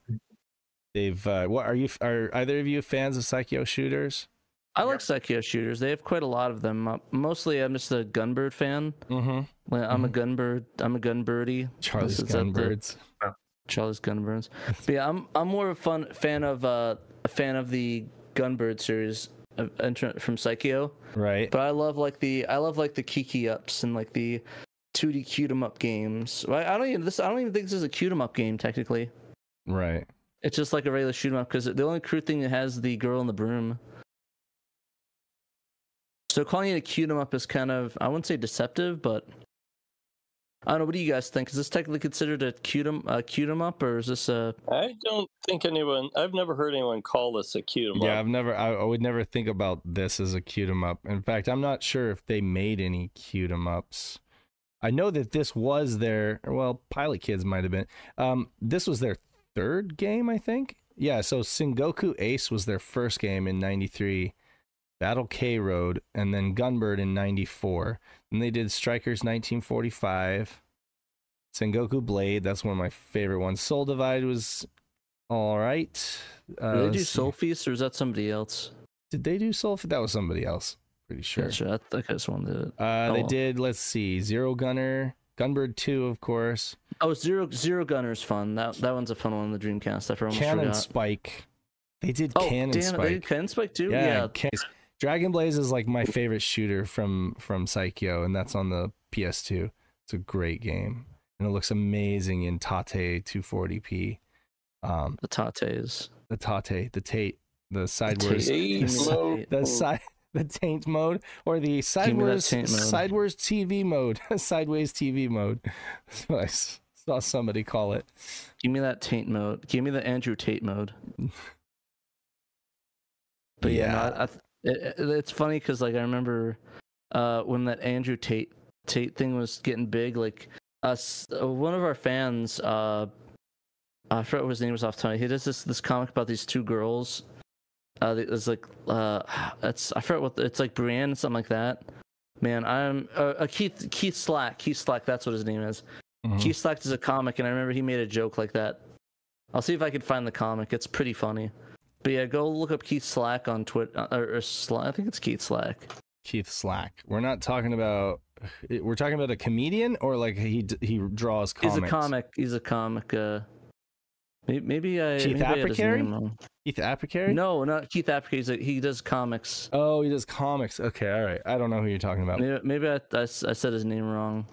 Speaker 2: they've uh, what are you? Are either of you fans of Psikyo shooters?
Speaker 3: I like Psikyo shooters. They have quite a lot of them. Uh, mostly, I'm just a Gunbird fan.
Speaker 2: Mm-hmm.
Speaker 3: I'm a Gunbird. I'm a Gunbirdie.
Speaker 2: Charlie's
Speaker 3: Is that the-
Speaker 2: Gunbirds.
Speaker 3: Charlie's Gunbirds. But yeah, I'm I'm more of a fun fan of uh, a fan of the Gunbird series uh, of, from Psikyo.
Speaker 2: Right.
Speaker 3: But I love like the I love like the Kiki ups and like the 2D cute 'em up games. I don't even this I don't even think this is a cute 'em up game technically.
Speaker 2: Right.
Speaker 3: It's just like a regular shoot 'em up because the only crude thing that has the girl in the broom. So calling it a cute 'em up is kind of I wouldn't say deceptive, but I don't know. What do you guys think? Is this technically considered a cute 'em a cute 'em up, or is this a
Speaker 4: I don't think anyone. I've never heard anyone call this a cute 'em up. Yeah.
Speaker 2: I've never. I, I would never think about this as a cute 'em up. In fact, I'm not sure if they made any cute 'em ups. I know that this was their. Well, Pilot Kids might have been. Um, this was their third game, I think. Yeah. So Sengoku Ace was their first game in '93. Battle K Road, and then Gunbird in '94. Then they did Strikers 1945. Sengoku Blade, that's one of my favorite ones. Soul Divide was all right. Uh,
Speaker 3: do they do
Speaker 2: let's.
Speaker 3: Soul Feast, or is that somebody else?
Speaker 2: Did they do Soul? That was somebody else. Pretty sure.
Speaker 3: Yeah, sure. I think I just one did it.
Speaker 2: Uh, they
Speaker 3: Oh.
Speaker 2: did. Let's see. Zero Gunner, Gunbird Two, of course.
Speaker 3: Oh, Zero Zero Gunner's fun. That that one's a fun one in the Dreamcast. I almost
Speaker 2: Cannon
Speaker 3: forgot.
Speaker 2: Spike. They did
Speaker 3: Oh,
Speaker 2: Cannon
Speaker 3: damn it! They did Cannon Spike too.
Speaker 2: yeah,
Speaker 3: Yeah.
Speaker 2: Can- Dragon Blaze is like my favorite shooter from from Psikyo, and that's on the PS2. It's a great game, and it looks amazing in Tate 240p. Um,
Speaker 3: The Tates.
Speaker 2: the Tate, the Tate, the sideways.
Speaker 4: Hey,
Speaker 3: The
Speaker 2: the side, the taint mode, or the sideways sideways TV mode, sideways TV mode. That's what I saw somebody call it.
Speaker 3: Give me that Taint mode. Give me the Andrew Tate mode. But yeah, no, I, I, it, it- it's funny because like I remember uh, when that Andrew Tate Tate thing was getting big. Like us, uh, one of our fans, uh, I forgot what his name was off top. He does this this comic about these two girls. Uh, it's like uh, it's I forgot what it's like Brienne something like that. Man, I'm uh, uh, Keith Keith Slack. Keith Slack. That's what his name is.
Speaker 2: Mhm.
Speaker 3: Keith Slack is a comic, and I remember he made a joke like that. I'll see if I can find the comic. It's pretty funny. But yeah, go look up Keith Slack on Twitter, or, or Slack. I think it's Keith Slack.
Speaker 2: Keith Slack. We're not talking about. We're talking about a comedian, or like he he draws comics.
Speaker 3: He's a comic. He's a comic. Uh, maybe, maybe I.
Speaker 2: Keith
Speaker 3: maybe I had his
Speaker 2: Apicary? Keith Apicary.
Speaker 3: No, not Keith Apicary. He's a, he does comics.
Speaker 2: Oh, he does comics. Okay, all right. I don't know who you're talking about.
Speaker 3: Maybe, maybe I, I I said his name wrong.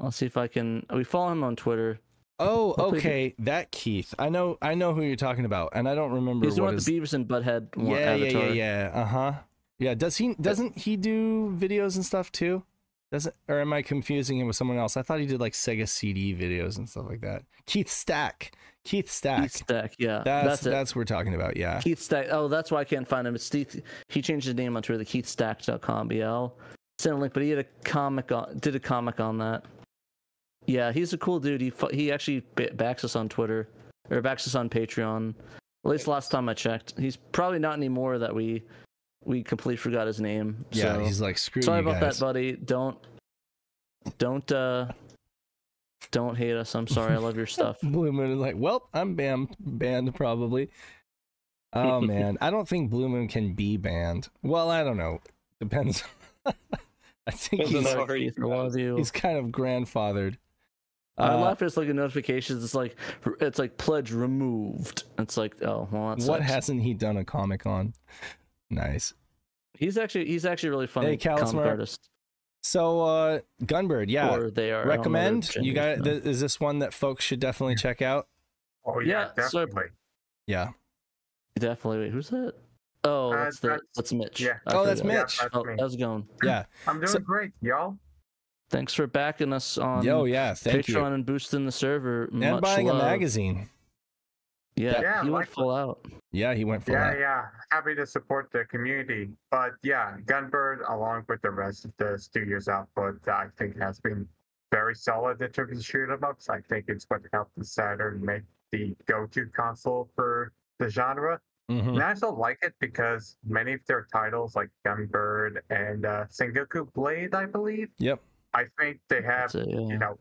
Speaker 3: I'll see if I can. We follow him on Twitter.
Speaker 2: Oh, okay. That Keith. I know. I know who you're talking about, and I don't remember
Speaker 3: He's the one with the Beavis and Butthead one,
Speaker 2: yeah, yeah, yeah, yeah. Uh huh. Yeah. Does he? Doesn't he do videos and stuff too? Doesn't or am I confusing him with someone else? I thought he did like Sega CD videos and stuff like that. Keith Stack. Keith Stack.
Speaker 3: Keith Stack, yeah,
Speaker 2: that's
Speaker 3: that's,
Speaker 2: that's, what we're talking about. Yeah.
Speaker 3: Keith Stack. Oh, that's why I can't find him. It's Steve. He changed his name on Twitter to KeithStack.com. I'll send a link. But he had a comic on, did a comic on that. Yeah, he's a cool dude. He he actually backs us on Twitter or backs us on Patreon. At least last time I checked. He's probably not anymore. That we we completely forgot his name.
Speaker 2: Yeah.
Speaker 3: so-
Speaker 2: He's like screw
Speaker 3: Sorry
Speaker 2: you
Speaker 3: about
Speaker 2: guys.
Speaker 3: that, buddy. Don't don't uh don't hate us. I'm sorry. I love your stuff.
Speaker 2: Blue Moon is like, well, I'm banned, banned probably. Oh man, I don't think Blue Moon can be banned. Well, I don't know. Depends. I think
Speaker 4: Depends on
Speaker 2: he's
Speaker 4: how
Speaker 3: Sorry,
Speaker 4: hard you
Speaker 3: Keith, I love you.
Speaker 2: he's kind of grandfathered.
Speaker 3: I
Speaker 2: Uh,
Speaker 3: laugh at it's like a notifications. It's like it's like pledge removed. It's like oh well, that
Speaker 2: what hasn't he done a comic on? Nice.
Speaker 3: He's actually he's actually a really funny
Speaker 2: Hey,
Speaker 3: comic
Speaker 2: Calismar.
Speaker 3: artist.
Speaker 2: So, uh, Gunbird, yeah,
Speaker 3: Or they are. I know
Speaker 2: recommend. You got
Speaker 3: no.
Speaker 2: th- is this one that folks should definitely check out?
Speaker 1: Oh yeah,
Speaker 3: Yeah, so-
Speaker 1: definitely.
Speaker 2: Yeah.
Speaker 3: Definitely. Wait, who's that? Oh,
Speaker 1: Uh,
Speaker 3: that's the
Speaker 1: that's-
Speaker 3: that's Mitch.
Speaker 1: yeah.
Speaker 2: Oh, that's
Speaker 3: forgot.
Speaker 1: Yeah,
Speaker 2: Mitch.
Speaker 1: that's
Speaker 3: Oh, how's it going?
Speaker 2: Yeah.
Speaker 1: I'm doing
Speaker 2: So-
Speaker 1: great, y'all.
Speaker 3: Thanks for backing us on
Speaker 2: Yo, yeah. Thank
Speaker 3: Patreon
Speaker 2: you.
Speaker 3: and boosting the server.
Speaker 2: And
Speaker 3: Much
Speaker 2: buying
Speaker 3: love.
Speaker 2: a magazine.
Speaker 3: Yeah,
Speaker 1: Yeah,
Speaker 3: he went full out.
Speaker 2: Yeah, he went for
Speaker 1: Yeah,
Speaker 2: that.
Speaker 1: yeah. Happy to support the community. But yeah, Gunbird, along with the rest of the studio's output, I think has been very solid in terms of shoot 'em ups. I think it's what helped the Saturn make the go-to console for the genre.
Speaker 2: Mhm.
Speaker 1: And I also like it because many of their titles, like Gunbird and uh, Sengoku Blade, I believe,
Speaker 2: Yep.
Speaker 1: I think they have
Speaker 3: it, yeah.
Speaker 1: you know,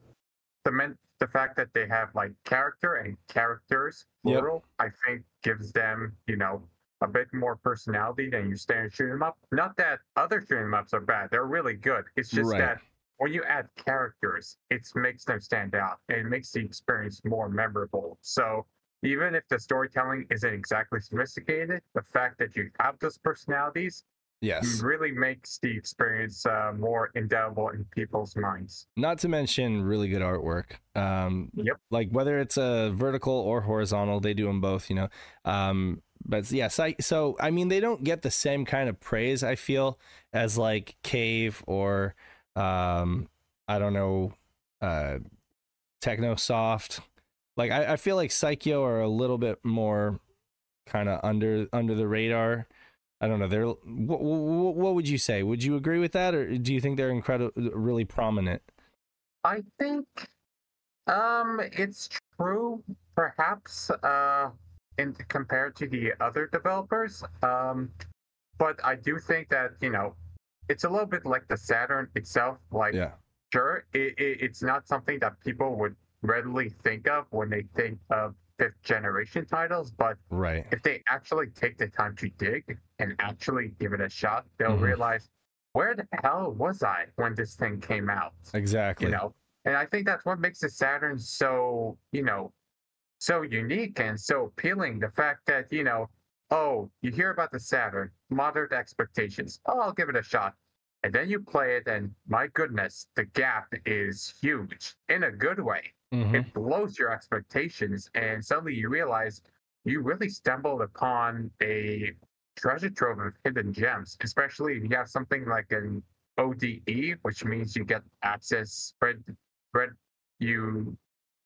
Speaker 1: the men, the fact that they have like character and characters
Speaker 2: Yep.
Speaker 1: plural, I think gives them, you know, a bit more personality than you standard shoot 'em up. Not that other shoot 'em ups are bad; they're really good. It's just
Speaker 2: Right.
Speaker 1: that when you add characters, it makes them stand out and it makes the experience more memorable. So even if the storytelling isn't exactly sophisticated, the fact that you have those personalities
Speaker 2: Yes.
Speaker 1: really makes the experience uh, more indelible in people's minds.
Speaker 2: Not to mention really good artwork. Um,
Speaker 1: Yep.
Speaker 2: Like whether it's a vertical or horizontal, they do them both. You know. Um, but yes, so, so I mean, they don't get the same kind of praise I feel as like Cave or um, I don't know, uh, Technosoft. Like I, I feel like Psikyo are a little bit more kind of under under the radar. I don't know. They're what, what, what would you say? Would you agree with that, or do you think they're incredible, really prominent?
Speaker 1: I think um it's true perhaps uh in compared to the other developers um but I do think that you know it's a little bit like the Saturn itself like
Speaker 2: Yeah.
Speaker 1: sure it, it, it's not something that people would readily think of when they think of fifth generation titles but
Speaker 2: Right.
Speaker 1: if they actually take the time to dig and actually give it a shot they'll
Speaker 2: Mhm.
Speaker 1: realize where the hell was I when this thing came out
Speaker 2: Exactly.
Speaker 1: you know and i think that's what makes the saturn so you know so unique and so appealing the fact that you know oh you hear about the saturn moderate expectations oh i'll give it a shot and then you play it and my goodness the gap is huge in a good way
Speaker 2: Mhm.
Speaker 1: it blows your expectations and suddenly you realize you really stumbled upon a treasure trove of hidden gems especially if you have something like an ode which means you get access spread spread you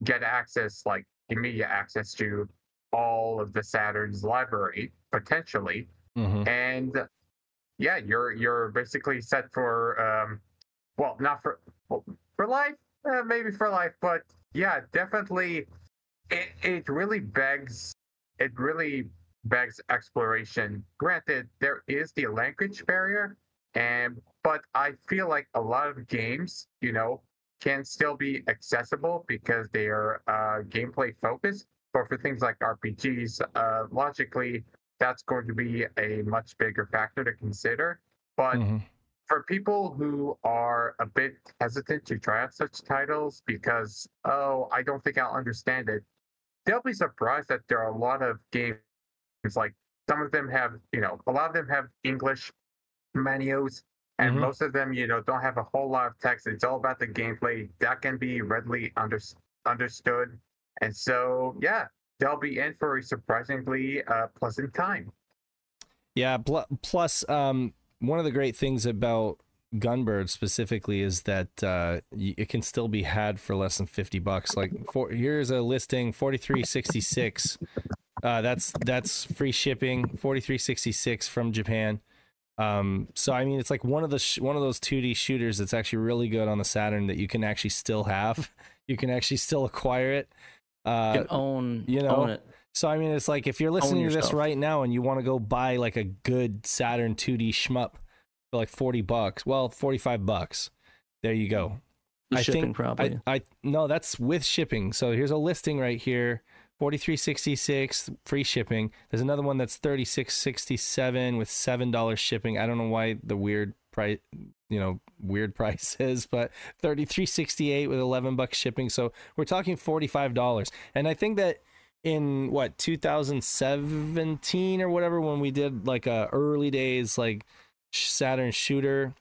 Speaker 1: get access like immediate access to all of the saturn's library potentially
Speaker 2: Mhm.
Speaker 1: and yeah you're you're basically set for um well not for well, for life uh, maybe for life but yeah definitely. It, it really begs it really begs exploration. Granted there is the language barrier and but i feel like a lot of games you know can still be accessible because they are uh, gameplay focused. But for things like rpgs uh, logically that's going to be a much bigger factor to consider. But
Speaker 2: Mhm.
Speaker 1: For people who are a bit hesitant to try out such titles because oh i don't think i'll understand it they'll be surprised that there are a lot of games like some of them have you know a lot of them have english menus and
Speaker 2: Mhm.
Speaker 1: most of them you know don't have a whole lot of text it's all about the gameplay that can be readily under, understood and so yeah they'll be in for a surprisingly uh, pleasant time
Speaker 2: Yeah. Pl- plus, um, one of the great things about Gunbird specifically is that uh, it can still be had for less than fifty bucks. Like, for, here's a listing: forty three sixty six. Uh, that's that's free shipping. Forty three sixty six from Japan. Um, so I mean, it's like one of the sh- one of those 2D shooters that's actually really good on the Saturn that you can actually still have. You can actually still acquire it. Uh,
Speaker 3: You can own,
Speaker 2: you know,
Speaker 3: own it.
Speaker 2: So I mean, it's like if you're listening to this right now and you want to go buy like a good Saturn 2D shmup for like 40 bucks, well, 45 bucks. There you go.
Speaker 3: The
Speaker 2: I
Speaker 3: shipping
Speaker 2: think
Speaker 3: probably.
Speaker 2: I, I no, that's with shipping. So here's a listing right here. 4366 free shipping. There's another one that's 3667 with $7 shipping. I don't know why the weird price, you know, weird price is, but 3368 with 11 bucks shipping. So we're talking $45. And I think that in what 2017 or whatever when we did like a early days like Saturn shooter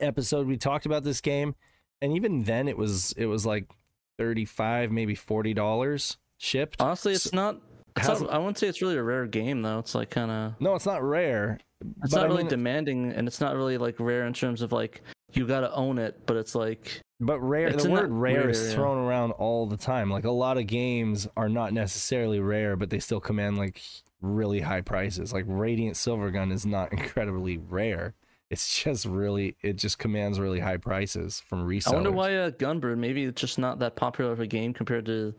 Speaker 2: episode we talked about this game and even then it was it was like 35 maybe 40 dollars shipped
Speaker 3: Honestly, it's
Speaker 2: So-
Speaker 3: not. It's not I wouldn't say it's really a rare game though. It's like kind of.
Speaker 2: no it's not rare
Speaker 3: It's not
Speaker 2: I
Speaker 3: really
Speaker 2: mean-
Speaker 3: demanding, and it's not really like rare in terms of like you got to own it. But it's like
Speaker 2: but rare
Speaker 3: It's
Speaker 2: the word rare
Speaker 3: weird
Speaker 2: is thrown around all the time. Like a lot of games are not necessarily rare but they still command like really high prices. Like radiant silvergun is not incredibly rare. It's just really it just commands really high prices from resellers
Speaker 3: I wonder why uh, Gunbird maybe it's just not that popular of a game compared to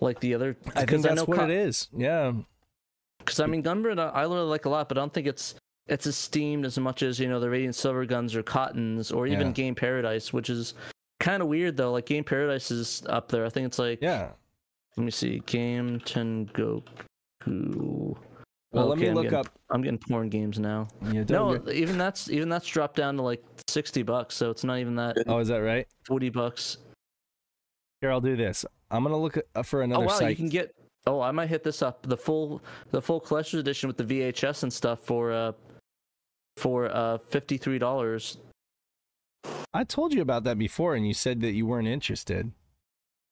Speaker 3: like the other.
Speaker 2: i think that's
Speaker 3: know
Speaker 2: what
Speaker 3: Con-
Speaker 2: it is. Yeah.
Speaker 3: Because I mean, Gunbird I, I really like a lot, but I don't think it's it's esteemed as much as you know the Radiant Silver Guns or Cottons or even
Speaker 2: Yeah.
Speaker 3: Game Paradise, which is kind of weird though. Like Game Paradise is up there. I think it's like
Speaker 2: yeah
Speaker 3: let me see, Game Tengoku.
Speaker 2: well let me
Speaker 3: I'm
Speaker 2: look
Speaker 3: getting,
Speaker 2: up
Speaker 3: I'm getting porn games now.
Speaker 2: you
Speaker 3: No, even that's even that's dropped down to like sixty bucks, so it's not even that
Speaker 2: oh is that right
Speaker 3: forty bucks.
Speaker 2: Here, I'll do this. I'm gonna look for
Speaker 3: Oh
Speaker 2: another
Speaker 3: wow,
Speaker 2: site.
Speaker 3: you can get. Oh, I might hit this up. The full the full collector's edition with the VHS and stuff for uh for uh fifty three dollars.
Speaker 2: I told you about that before, and you said that you weren't interested.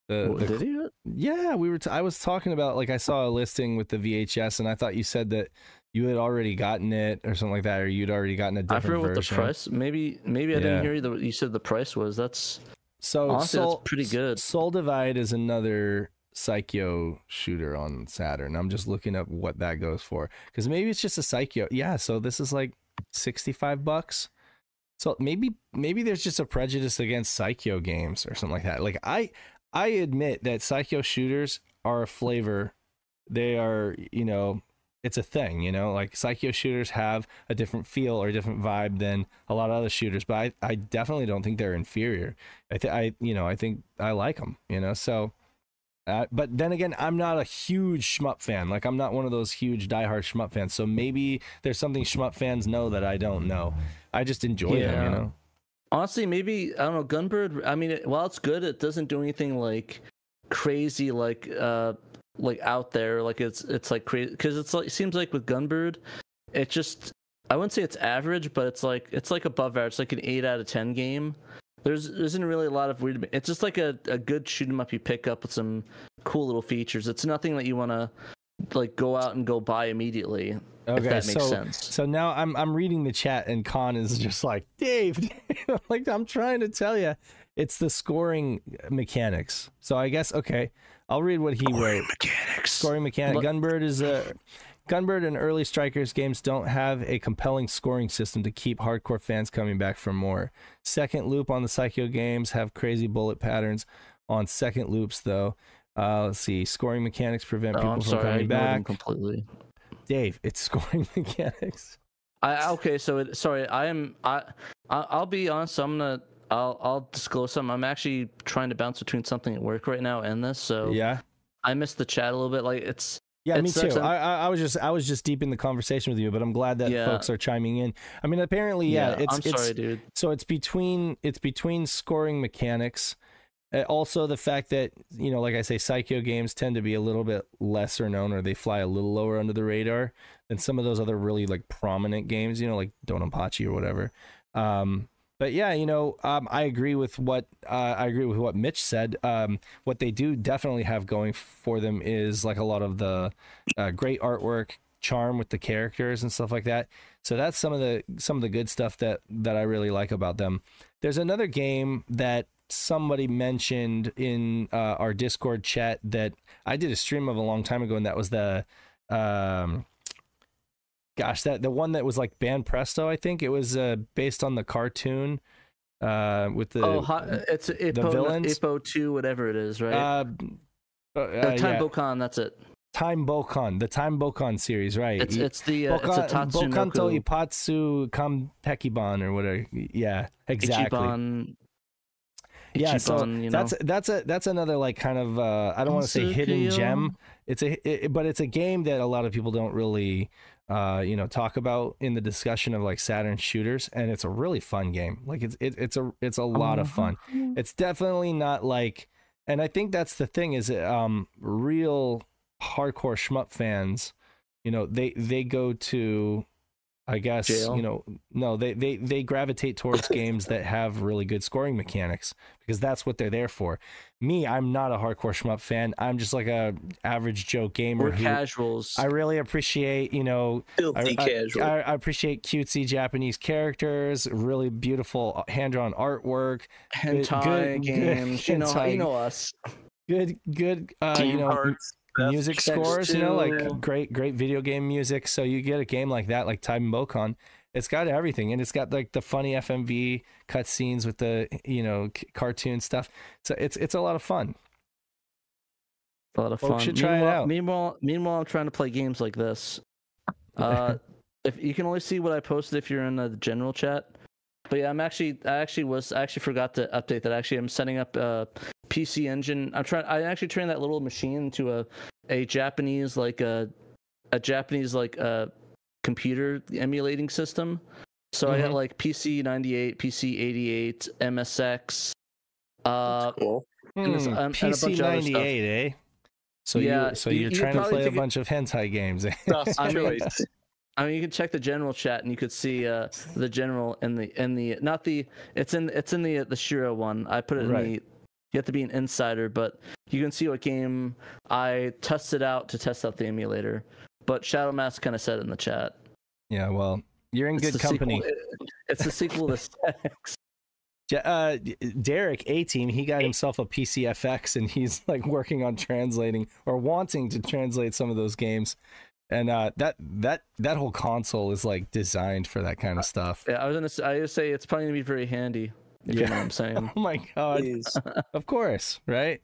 Speaker 2: The, the-
Speaker 3: Did he?
Speaker 2: yeah, we were. T- I was talking about like I saw a listing with the VHS, and I thought you said that you had already gotten it or something like that, or you'd already gotten a different
Speaker 3: forget what the price. Maybe maybe I
Speaker 2: Yeah.
Speaker 3: didn't hear you. The, you said the price was. That's
Speaker 2: So
Speaker 3: honestly
Speaker 2: Soul,
Speaker 3: that's pretty good.
Speaker 2: Soul Divide is another Psikyo shooter on Saturn. I'm just looking up what that goes for because maybe it's just a Psikyo. Yeah, so this is like 65 bucks. So maybe maybe there's just a prejudice against Psikyo games or something like that. Like I I admit that Psikyo shooters are a flavor. They are, you know, it's a thing, you know, like Psikyo shooters have a different feel or a different vibe than a lot of other shooters, but I, I definitely don't think they're inferior. I think I, you know, I think I like them, you know, so, uh, but then again, I'm not a huge shmup fan. Like I'm not one of those huge diehard shmup fans. So maybe there's something shmup fans know that I don't know. I just enjoy them, you know?
Speaker 3: Honestly, maybe I don't know. Gunbird. I mean, it, while it's good, it doesn't do anything like crazy, like uh, like out there. Like it's it's like crazy because it's like it seems like with Gunbird, it just I wouldn't say it's average, but it's like it's like above average. It's like an eight out of ten game. There's there isn't really a lot of weird. It's just like a, a good shoot 'em up you pick up with some cool little features. It's nothing that you want to like go out and go buy immediately. if that makes
Speaker 2: so,
Speaker 3: sense.
Speaker 2: So now I'm I'm reading the chat and Khan is just like Dave, like I'm trying to tell you, it's the scoring mechanics. So I guess okay, I'll read what he wrote.
Speaker 3: mechanics.
Speaker 2: Scoring mechanic.
Speaker 3: Look-
Speaker 2: Gunbird is a Gunbird and early Strikers games don't have a compelling scoring system to keep hardcore fans coming back for more. Second loop on the Psikyo games have crazy bullet patterns on second loops though. Uh, let's see. Scoring mechanics prevent
Speaker 3: Oh,
Speaker 2: people
Speaker 3: I'm
Speaker 2: from
Speaker 3: sorry,
Speaker 2: coming back.
Speaker 3: completely.
Speaker 2: Dave, it's scoring mechanics.
Speaker 3: I okay, so it, sorry, I am I, I I'll be honest. So I'm gonna I'll I'll disclose something. I'm actually trying to bounce between something at work right now and this, so
Speaker 2: Yeah.
Speaker 3: I missed the chat a little bit. Like it's
Speaker 2: Yeah,
Speaker 3: It
Speaker 2: me too. I, I I was just I was just deep in the conversation with you, but I'm glad that
Speaker 3: Yeah.
Speaker 2: folks are chiming in. I mean, apparently, yeah, it's
Speaker 3: I'm
Speaker 2: it's
Speaker 3: sorry, dude.
Speaker 2: so it's between it's between scoring mechanics, uh, also the fact that you know, like I say, Psikyo games tend to be a little bit lesser known, or they fly a little lower under the radar than some of those other really like prominent games. You know, like Donpachi or whatever. Um, but yeah, you know, um, I agree with what uh, I agree with what Mitch said. Um, what they do definitely have going for them is like a lot of the uh, great artwork, charm with the characters and stuff like that. So that's some of the some of the good stuff that that I really like about them. There's another game that somebody mentioned in uh, our Discord chat that I did a stream of a long time ago, and that was the um, gosh, that the one that was like Banpresto. I think it was uh, based on the cartoon uh, with the
Speaker 3: oh, hot, it's Ippo,
Speaker 2: villains?
Speaker 3: Ippo two, whatever it is, right?
Speaker 2: uh, uh,
Speaker 3: Or Time
Speaker 2: yeah.
Speaker 3: Bokan, that's it.
Speaker 2: Time Bokan, the Time Bokan series, right?
Speaker 3: It's it's the uh, it's a
Speaker 2: Bokan, Bokanto
Speaker 3: Tatsunoko
Speaker 2: Ipatsu Kampekiban or whatever. Yeah, exactly.
Speaker 3: Ichiban.
Speaker 2: yeah, so
Speaker 3: you know.
Speaker 2: that's that's a that's another like kind of uh, I don't want to say hidden gem. It's a it, but it's a game that a lot of people don't really uh, you know talk about in the discussion of like Saturn shooters, and it's a really fun game. Like it's it, it's a it's a lot of fun. It's definitely not like, and I think that's the thing is um real hardcore shmup fans, you know they they go to I guess
Speaker 3: Jail?
Speaker 2: you know no they they they gravitate towards games that have really good scoring mechanics because that's what they're there for. Me, I'm not a hardcore shmup fan. I'm just like a average Joe gamer
Speaker 3: We're casuals.
Speaker 2: I really appreciate you know I,
Speaker 4: Filthy
Speaker 2: I-
Speaker 4: casual.
Speaker 2: I, I appreciate cutesy Japanese characters, really beautiful hand drawn artwork,
Speaker 3: hentai
Speaker 2: good- good
Speaker 3: games. You know,
Speaker 2: hentai.
Speaker 3: you know us.
Speaker 2: good good uh, you know
Speaker 4: Hearts,
Speaker 2: music scores, you know, like
Speaker 3: yeah.
Speaker 2: great, great video game music. So you get a game like that, like Time Bokan. It's got everything, and it's got like the funny FMV cutscenes with the you know c- cartoon stuff. So it's it's a lot of fun.
Speaker 3: A lot of
Speaker 2: Folks
Speaker 3: fun.
Speaker 2: should try it
Speaker 3: meanwhile,
Speaker 2: out.
Speaker 3: Meanwhile, meanwhile, I'm trying to play games like this. Uh, if you can only see what I posted if you're in the general chat. But yeah, I'm actually, I actually was, I actually forgot to update that. Actually, I'm setting up a PC Engine. I'm trying. I actually turned that little machine into a, a Japanese like a, a Japanese like uh computer emulating system. So I got
Speaker 2: Mhm.
Speaker 3: like PC 98, PC 88, MSX. Uh,
Speaker 4: cool.
Speaker 3: And it's-
Speaker 2: Hmm,
Speaker 3: and- and a bunch
Speaker 2: PC
Speaker 3: of other stuff.
Speaker 2: ninety eight, eh? So
Speaker 3: Yeah,
Speaker 2: you so
Speaker 3: you-
Speaker 2: you're
Speaker 3: you
Speaker 2: trying to play a
Speaker 3: take it-
Speaker 2: bunch of hentai games. eh?
Speaker 3: I mean. I mean, you can check the general chat and you could see uh, the general in the in the not the it's in it's in the the Shiro one. I put it in
Speaker 2: Right.
Speaker 3: the you have to be an insider, but you can see what game I tested out to test out the emulator. But Shadow Mask kind of said in the chat.
Speaker 2: yeah, well, you're in
Speaker 3: It's
Speaker 2: good company.
Speaker 3: Sequel, it's the sequel to Sex.
Speaker 2: Ja- Uh, Derek A Team, he got himself a PCFX and he's like working on translating or wanting to translate some of those games. And uh, that that that whole console is like designed for that kind of stuff.
Speaker 3: Yeah, I was gonna say, I was say it's probably gonna be very handy. If you know what I'm saying.
Speaker 2: Oh my god!
Speaker 4: Please.
Speaker 2: Of course, right?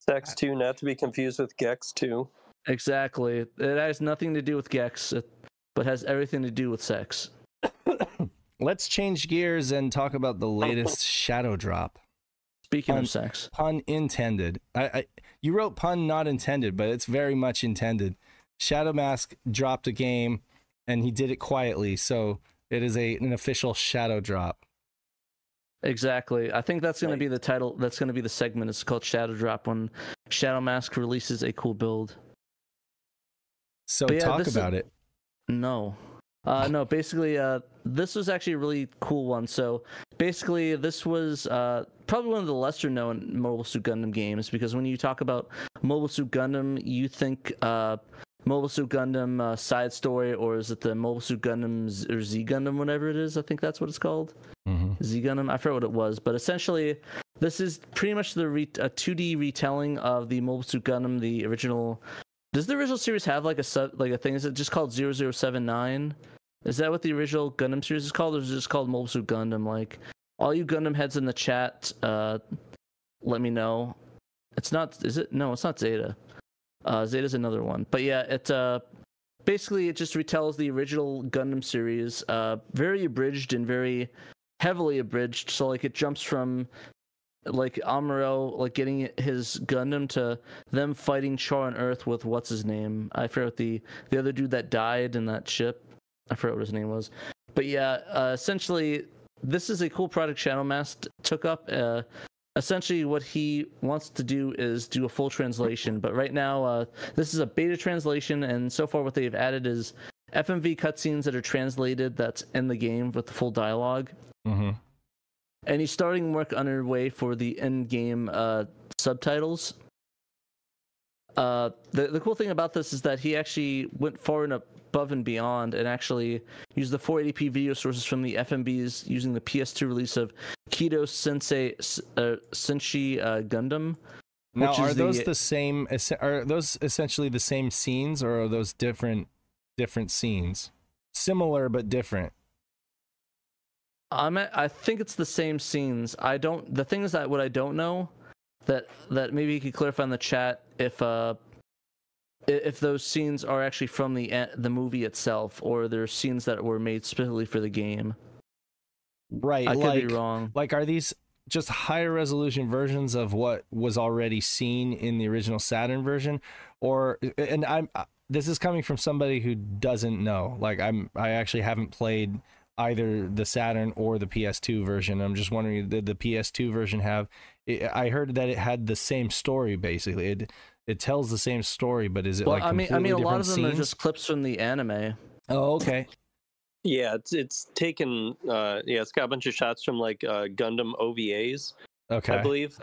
Speaker 4: Sex 2, not to be confused with Gex 2.
Speaker 3: Exactly. It has nothing to do with Gex, but has everything to do with sex.
Speaker 2: Let's change gears and talk about the latest Shadow Drop.
Speaker 3: Speaking
Speaker 2: Um,
Speaker 3: of sex.
Speaker 2: Pun intended. I, I you wrote pun not intended, but it's very much intended. Shadow Mask dropped a game, and he did it quietly, so it is a an official Shadow Drop.
Speaker 3: Exactly. I think that's going
Speaker 4: Right.
Speaker 3: to be the title. That's going to be the segment. It's called Shadow Drop when Shadow Mask releases a cool build.
Speaker 2: So
Speaker 3: yeah,
Speaker 2: talk
Speaker 3: this is-
Speaker 2: about it.
Speaker 3: No. Uh, no, basically, uh, this was actually a really cool one. So basically, this was uh, probably one of the lesser known Mobile Suit Gundam games because when you talk about Mobile Suit Gundam, you think uh, Mobile Suit Gundam uh, side story, or is it the Mobile Suit Gundam Z- or Z Gundam, whatever it is? I think that's what it's called.
Speaker 2: Mhm.
Speaker 3: Z Gundam. I forget what it was, but essentially, this is pretty much the re- a 2D retelling of the Mobile Suit Gundam, the original. Does the original series have like a sub, like a thing? Is it just called 0079? Is that what the original Gundam series is called, or is it just called Mobile Suit Gundam? Like, all you Gundam heads in the chat, uh, let me know. It's not. Is it? No, it's not Zeta. Uh, Zeta's another one. But yeah, it uh, basically it just retells the original Gundam series, uh, very abridged and very heavily abridged. So like it jumps from like Amuro like getting his Gundam to them fighting Char on Earth with what's his name? I forget the the other dude that died in that ship. I forget what his name was. But yeah, uh, essentially this is a cool project Shadow Mask took up. Uh, essentially what he wants to do is do a full translation but right now uh, this is a beta translation and so far what they've added is fmv cutscenes that are translated that's in the game with the full dialogue
Speaker 2: Mhm.
Speaker 3: And he's starting work underway for the in-game uh, subtitles uh, the the cool thing about this is that he actually went far and above and beyond, and actually used the 480p video sources from the FMVs using the PS2 release of Kido Sensei uh, Senshi uh, Gundam.
Speaker 2: Now,
Speaker 3: which
Speaker 2: are those
Speaker 3: the-
Speaker 2: the same? Are those essentially the same scenes, or are those different different scenes? Similar but different.
Speaker 3: I'm at, I think it's the same scenes. I don't. The thing is that what I don't know, that that maybe you could clarify in the chat if uh if those scenes are actually from the the movie itself or they're scenes that were made specifically for the game.
Speaker 2: Right.
Speaker 3: I could
Speaker 2: like,
Speaker 3: be wrong.
Speaker 2: like are these just higher resolution versions of what was already seen in the original Saturn version, or and I'm uh, this is coming from somebody who doesn't know. Like I'm I actually haven't played either the Saturn or the PS2 version. I'm just wondering did the PS2 version have? I heard that it had the same story basically. It it tells the same story, but is it
Speaker 3: Well,
Speaker 2: like
Speaker 3: I mean, I mean, a lot of them
Speaker 2: different
Speaker 3: are
Speaker 2: scenes?
Speaker 3: just clips from the anime.
Speaker 2: Oh, okay.
Speaker 4: Yeah, it's it's taken. Uh, yeah, it's got a bunch of shots from like uh, Gundam OVAs,
Speaker 2: Okay.
Speaker 4: I believe.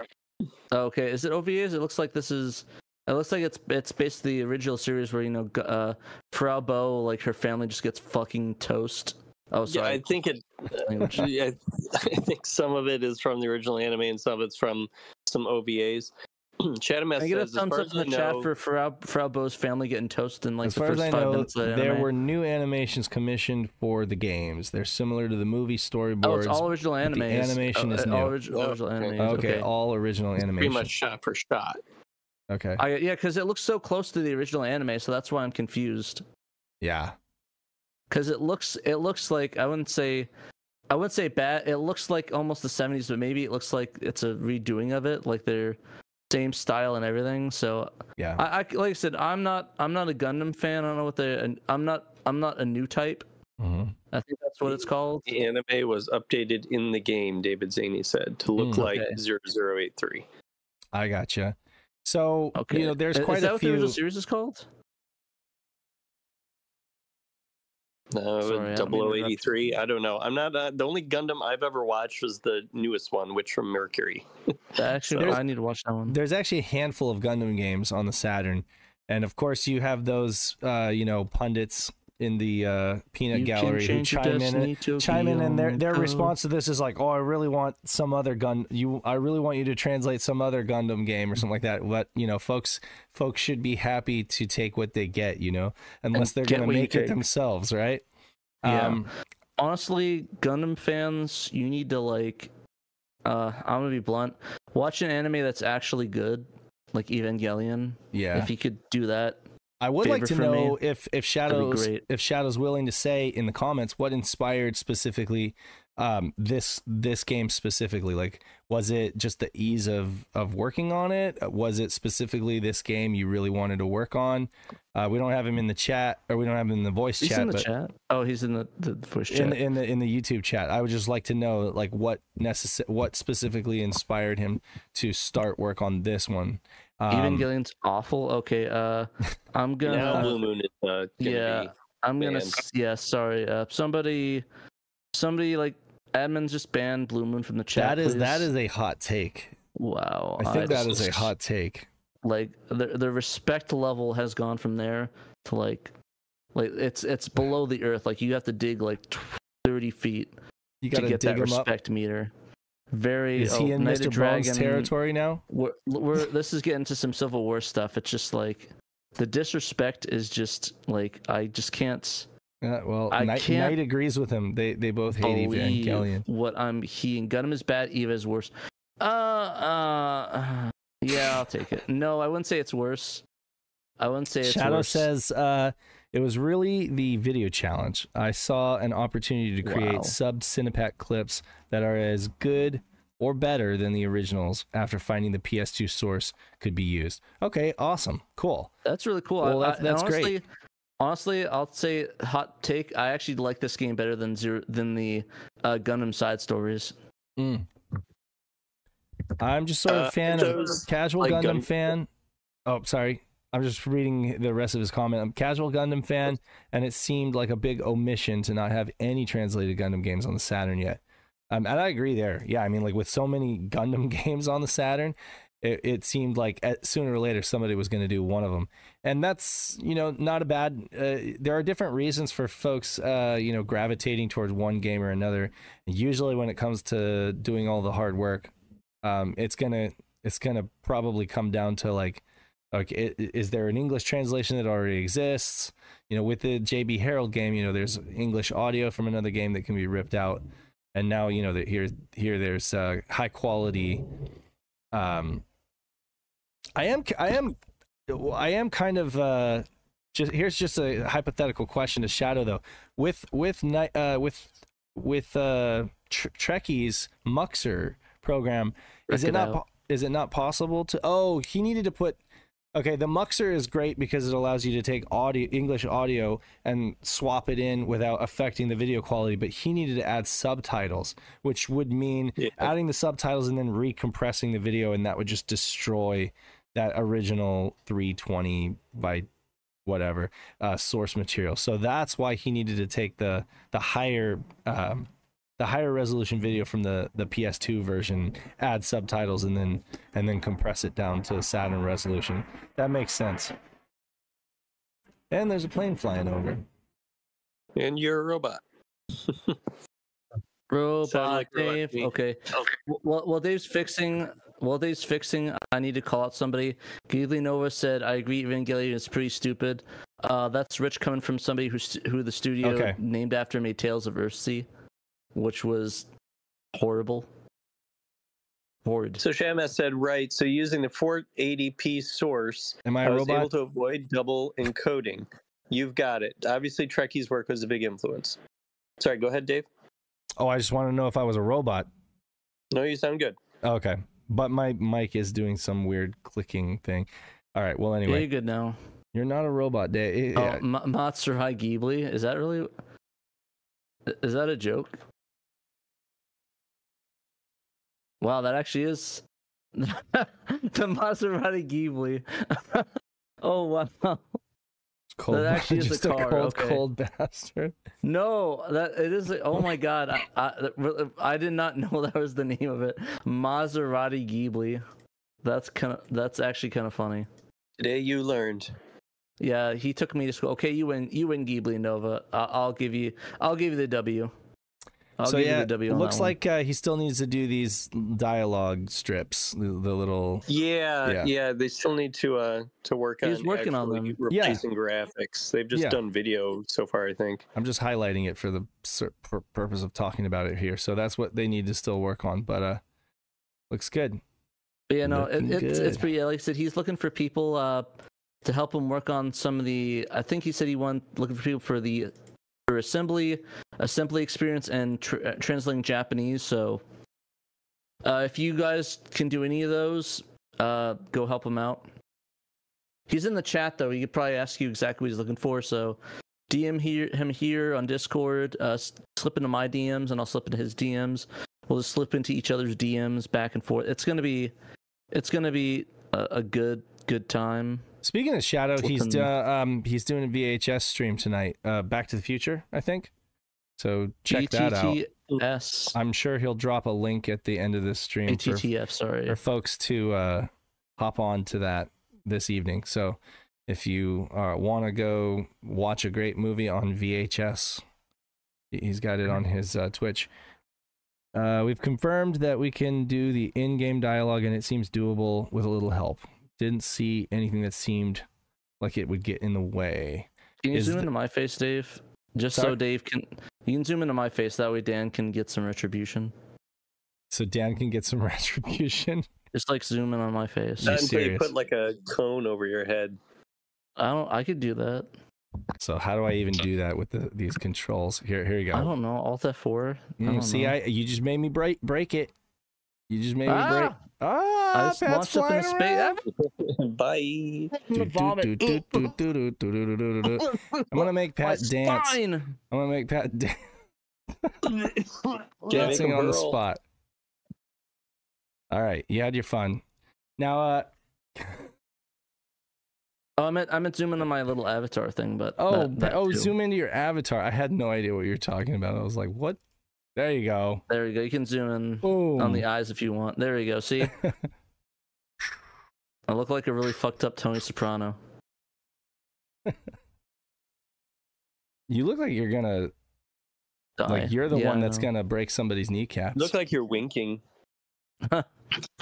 Speaker 3: Okay, is it OVAs? It looks like this is. It looks like it's it's basically the original series where you know uh, Frau Bo like her family just gets fucking toast. Oh,
Speaker 4: Yeah. I think it.
Speaker 3: language.
Speaker 4: Uh, yeah, I think some of it is from the original anime, and some of it's from some OVAs. Chatham
Speaker 3: Can I get a thumbs up in
Speaker 4: I
Speaker 3: the chat
Speaker 4: know,
Speaker 3: for Frau, Frau Bo's family getting toasted in like
Speaker 2: as
Speaker 3: the first
Speaker 2: as I
Speaker 3: five
Speaker 2: know,
Speaker 3: minutes of the
Speaker 2: there
Speaker 3: anime?
Speaker 2: were new animations commissioned for the games. They're similar to the movie storyboards.
Speaker 3: Oh, it's all original
Speaker 2: but the
Speaker 3: anime.
Speaker 2: animation oh, is uh,
Speaker 3: all,
Speaker 2: new.
Speaker 3: orig- all
Speaker 4: Oh,
Speaker 3: original
Speaker 4: okay.
Speaker 3: anime.
Speaker 2: okay,
Speaker 3: Okay.
Speaker 2: all original animation.
Speaker 4: pretty much shot for shot.
Speaker 2: Okay,
Speaker 3: I, yeah, because it looks so close to the original anime, so that's why I'm confused.
Speaker 2: yeah,
Speaker 3: Because it looks, it looks like I wouldn't say, I wouldn't say bad. It looks like almost the '70s, but maybe it looks like it's a redoing of it, like they're same style and everything. So
Speaker 2: yeah.
Speaker 3: I, I like I said, I'm not, I'm not a Gundam fan. I don't know what the, I'm not, I'm not a new type.
Speaker 2: Mhm.
Speaker 3: I think that's what it's called.
Speaker 4: The anime was updated in the game. David Zaney said to look
Speaker 2: Mm.
Speaker 4: like
Speaker 3: Okay.
Speaker 4: 0083.
Speaker 2: I gotcha. So
Speaker 3: Okay,
Speaker 2: you know, there's
Speaker 3: Is-
Speaker 2: quite
Speaker 3: is that
Speaker 2: a
Speaker 3: what the
Speaker 2: few.
Speaker 3: original series is called?
Speaker 4: No,
Speaker 3: Sorry, I don't mean to interrupt.
Speaker 4: 0083. I don't know. I'm not. Uh, the only Gundam I've ever watched was the newest one, Witch from Mercury.
Speaker 3: Actually,
Speaker 2: There's-
Speaker 3: I need to watch that one.
Speaker 2: There's actually a handful of Gundam games on the Saturn, and of course you have those, uh, you know, pundits in the uh, peanut
Speaker 3: You
Speaker 2: gallery who chime in. chime in and their their response to this is like, "Oh, I really want some other gun. You, I really want you to translate some other Gundam game or something like that." But you know, folks, folks should be happy to take what they get. You know, unless they're gonna make it themselves, right?
Speaker 3: Yeah.
Speaker 2: Um,
Speaker 3: honestly, Gundam fans, you need to like uh I'm gonna be blunt. Watch an anime that's actually good, like Evangelion.
Speaker 2: yeah.
Speaker 3: If you could do that.
Speaker 2: I would like to
Speaker 3: for me,
Speaker 2: know if if Shadows if Shadows willing to say in the comments what inspired specifically um this this game specifically. Like was it just the ease of of working on it? Was it specifically this game you really wanted to work on? Uh we don't have him in the chat or we don't have him in the voice
Speaker 3: He's
Speaker 2: chat
Speaker 3: in the chat. Oh, he's in the, the voice chat.
Speaker 2: in the, in the in the YouTube chat. I would just like to know like what necess- what specifically inspired him to start work on this one um,
Speaker 3: Evangelion's awful. Okay, uh I'm gonna
Speaker 4: now Blue Moon is uh, gonna
Speaker 3: yeah,
Speaker 4: be.
Speaker 3: I'm gonna
Speaker 4: banned.
Speaker 3: yeah, sorry. Uh somebody somebody like admins just banned Blue Moon from the chat.
Speaker 2: that is that
Speaker 3: please.
Speaker 2: is a hot take
Speaker 3: wow.
Speaker 2: I think that
Speaker 3: just-
Speaker 2: is a hot take
Speaker 3: like the the respect level has gone from there to like like it's it's below the earth like you have to dig like 30 feet
Speaker 2: you
Speaker 3: to
Speaker 2: gotta
Speaker 3: get
Speaker 2: dig
Speaker 3: that
Speaker 2: him up
Speaker 3: respect meter very
Speaker 2: Is
Speaker 3: oh,
Speaker 2: he in
Speaker 3: Knight
Speaker 2: Mr.
Speaker 3: Dragon,
Speaker 2: territory now?
Speaker 3: we're, we're this is getting to some civil war stuff it's just like the disrespect is just like i just can't
Speaker 2: Yeah, well,
Speaker 3: I
Speaker 2: Knight,
Speaker 3: can't
Speaker 2: Knight agrees with him. They they both hate
Speaker 3: believe
Speaker 2: Evangelion.
Speaker 3: what i'm he and Gundam is bad eva is worse uh uh yeah i'll take it no i wouldn't say it's worse i wouldn't say it's
Speaker 2: Shadow
Speaker 3: worse.
Speaker 2: says uh, it was really the video challenge. I saw an opportunity to create
Speaker 3: Wow.
Speaker 2: sub Cinepak clips that are as good or better than the originals after finding the PS2 source could be used. Okay, awesome, cool.
Speaker 3: That's really cool.
Speaker 2: Well,
Speaker 3: I-
Speaker 2: that's- that's great.
Speaker 3: honestly, Honestly, I'll say hot take. I actually like this game better than zero than the uh, Gundam side stories.
Speaker 2: Mm. I'm just sort of a
Speaker 4: Uh,
Speaker 2: fan of casual
Speaker 4: like,
Speaker 2: Gundam
Speaker 4: Gun-
Speaker 2: fan. Oh, sorry. I'm just reading the rest of his comment. I'm a casual Gundam fan, and it seemed like a big omission to not have any translated Gundam games on the Saturn yet. Um, and I agree there. Yeah, I mean, like with so many Gundam games on the Saturn, it, it seemed like at, sooner or later somebody was going to do one of them, and that's you know not a bad. Uh, there are different reasons for folks, uh, you know, gravitating towards one game or another. Usually, when it comes to doing all the hard work, um, it's gonna it's gonna probably come down to like, okay, is there an English translation that already exists? You know, with the JB Harold game, you know, there's English audio from another game that can be ripped out, and now you know that here here there's uh, high quality um I am I am I am kind of uh just here's just a hypothetical question to Shadow though. With with uh with with uh Trekkie's Muxer program, is it, not is it not possible to Oh, he needed to put Okay, the Muxer is great because it allows you to take audio English audio and swap it in without affecting the video quality, but he needed to add subtitles, which would mean yeah. adding the subtitles and then recompressing the video and that would just destroy that original 320 by whatever uh, source material. So that's why he needed to take the the higher um, the higher resolution video from the the PS2 version, add subtitles, and then and then compress it down to Saturn resolution. That makes sense. And there's a plane flying over.
Speaker 4: And you're a robot.
Speaker 3: robot like Dave. Okay. Okay. Well, well, Dave's fixing while Dave's fixing, I need to call out somebody. Ghibli Nova said, "I agree, Evangelion is pretty stupid." Uh, that's rich coming from somebody who who the studio okay. named after made Tales of Earthsea, which was horrible. Horrid.
Speaker 4: So Shamas said, right. So using the 480p source,
Speaker 2: Am I, I was
Speaker 4: able to avoid double encoding. You've got it. Obviously, Trekkie's work was a big influence. Sorry, go ahead, Dave.
Speaker 2: Oh, I just want to know if I was a robot.
Speaker 4: No, you sound good.
Speaker 2: Okay but my mic is doing some weird clicking thing. All right. Well, anyway,
Speaker 3: yeah, you're good now.
Speaker 2: You're not a robot, Dave.
Speaker 3: Oh, yeah. Monster High Ghibli. Is that really? Is that a joke? Wow, that actually is the Maserati Ghibli. oh wow.
Speaker 2: Cold, that actually is just a, car. a cold,
Speaker 3: okay.
Speaker 2: cold bastard.
Speaker 3: No, that it is. Oh my god, I, I, I did not know that was the name of it. Maserati Ghibli. That's kind of that's actually kind of funny.
Speaker 4: Today you learned.
Speaker 3: Yeah, he took me to school. Okay, you win. You win Ghibli Nova. I'll, I'll give you. I'll give you the W.
Speaker 2: I'll so yeah, it looks like uh, he still needs to do these dialogue strips, the, the little.
Speaker 4: Yeah, yeah, yeah, They still need to uh to work
Speaker 3: He's on. working on them.
Speaker 4: Replacing yeah. graphics. They've just yeah. done video so far, I think.
Speaker 2: I'm just highlighting it for the purpose of talking about it here. So that's what they need to still work on. But uh, looks good.
Speaker 3: But yeah, no, it, it's it's pretty. Like I said, he's looking for people uh to help him work on some of the. I think he said he wanted looking for people for the for assembly, assembly experience, and tr- uh, translating Japanese. So, uh, if you guys can do any of those, uh, go help him out. He's in the chat though. He could probably ask you exactly what he's looking for. So, DM here, him here on Discord. Uh, slip into my DMs, and I'll slip into his DMs. We'll just slip into each other's DMs back and forth. It's gonna be, it's gonna be a, a good good time.
Speaker 2: Speaking of Shadow, he's uh, um he's doing a VHS stream tonight. Uh, Back to the Future, I think. So check that out.
Speaker 3: S.
Speaker 2: I'm sure he'll drop a link at the end of this stream
Speaker 3: ATTF, for, sorry.
Speaker 2: for folks to uh, hop on to that this evening. So if you uh, want to go watch a great movie on VHS, he's got it on his uh, Twitch. Uh, we've confirmed that we can do the in-game dialogue, and it seems doable with a little help didn't see anything that seemed like it would get in the way.
Speaker 3: Can you Is zoom into my face, Dave? Just Sorry? so Dave can. You can zoom into my face. That way, Dan can get some retribution.
Speaker 2: So Dan can get some retribution.
Speaker 3: Just like zoom in on my face.
Speaker 4: Not until you put like a cone over your head.
Speaker 3: I don't. I could do that.
Speaker 2: So how do I even do that with the, these controls? Here, here you go.
Speaker 3: I don't know. Alt F4.
Speaker 2: Mm, see, know. I you just made me break break it. You just made me ah! break. Ah, I just Pat's flying up
Speaker 4: in Bye.
Speaker 2: I'm gonna make Pat dance. Spine. I'm gonna make Pat dance. dancing on the spot. All right, you had your fun. Now, uh.
Speaker 3: Oh, I meant I meant zoom into my little avatar thing, but
Speaker 2: oh, that, that oh, too. zoom into your avatar. I had no idea what you were talking about. I was like, what there you go.
Speaker 3: There you go. You can zoom in Boom. on the eyes if you want. There you go. See? I look like a really fucked up Tony Soprano.
Speaker 2: You look like you're gonna
Speaker 3: Die.
Speaker 2: like you're the
Speaker 3: Yeah,
Speaker 2: one that's gonna break somebody's kneecaps.
Speaker 4: Look like you're winking.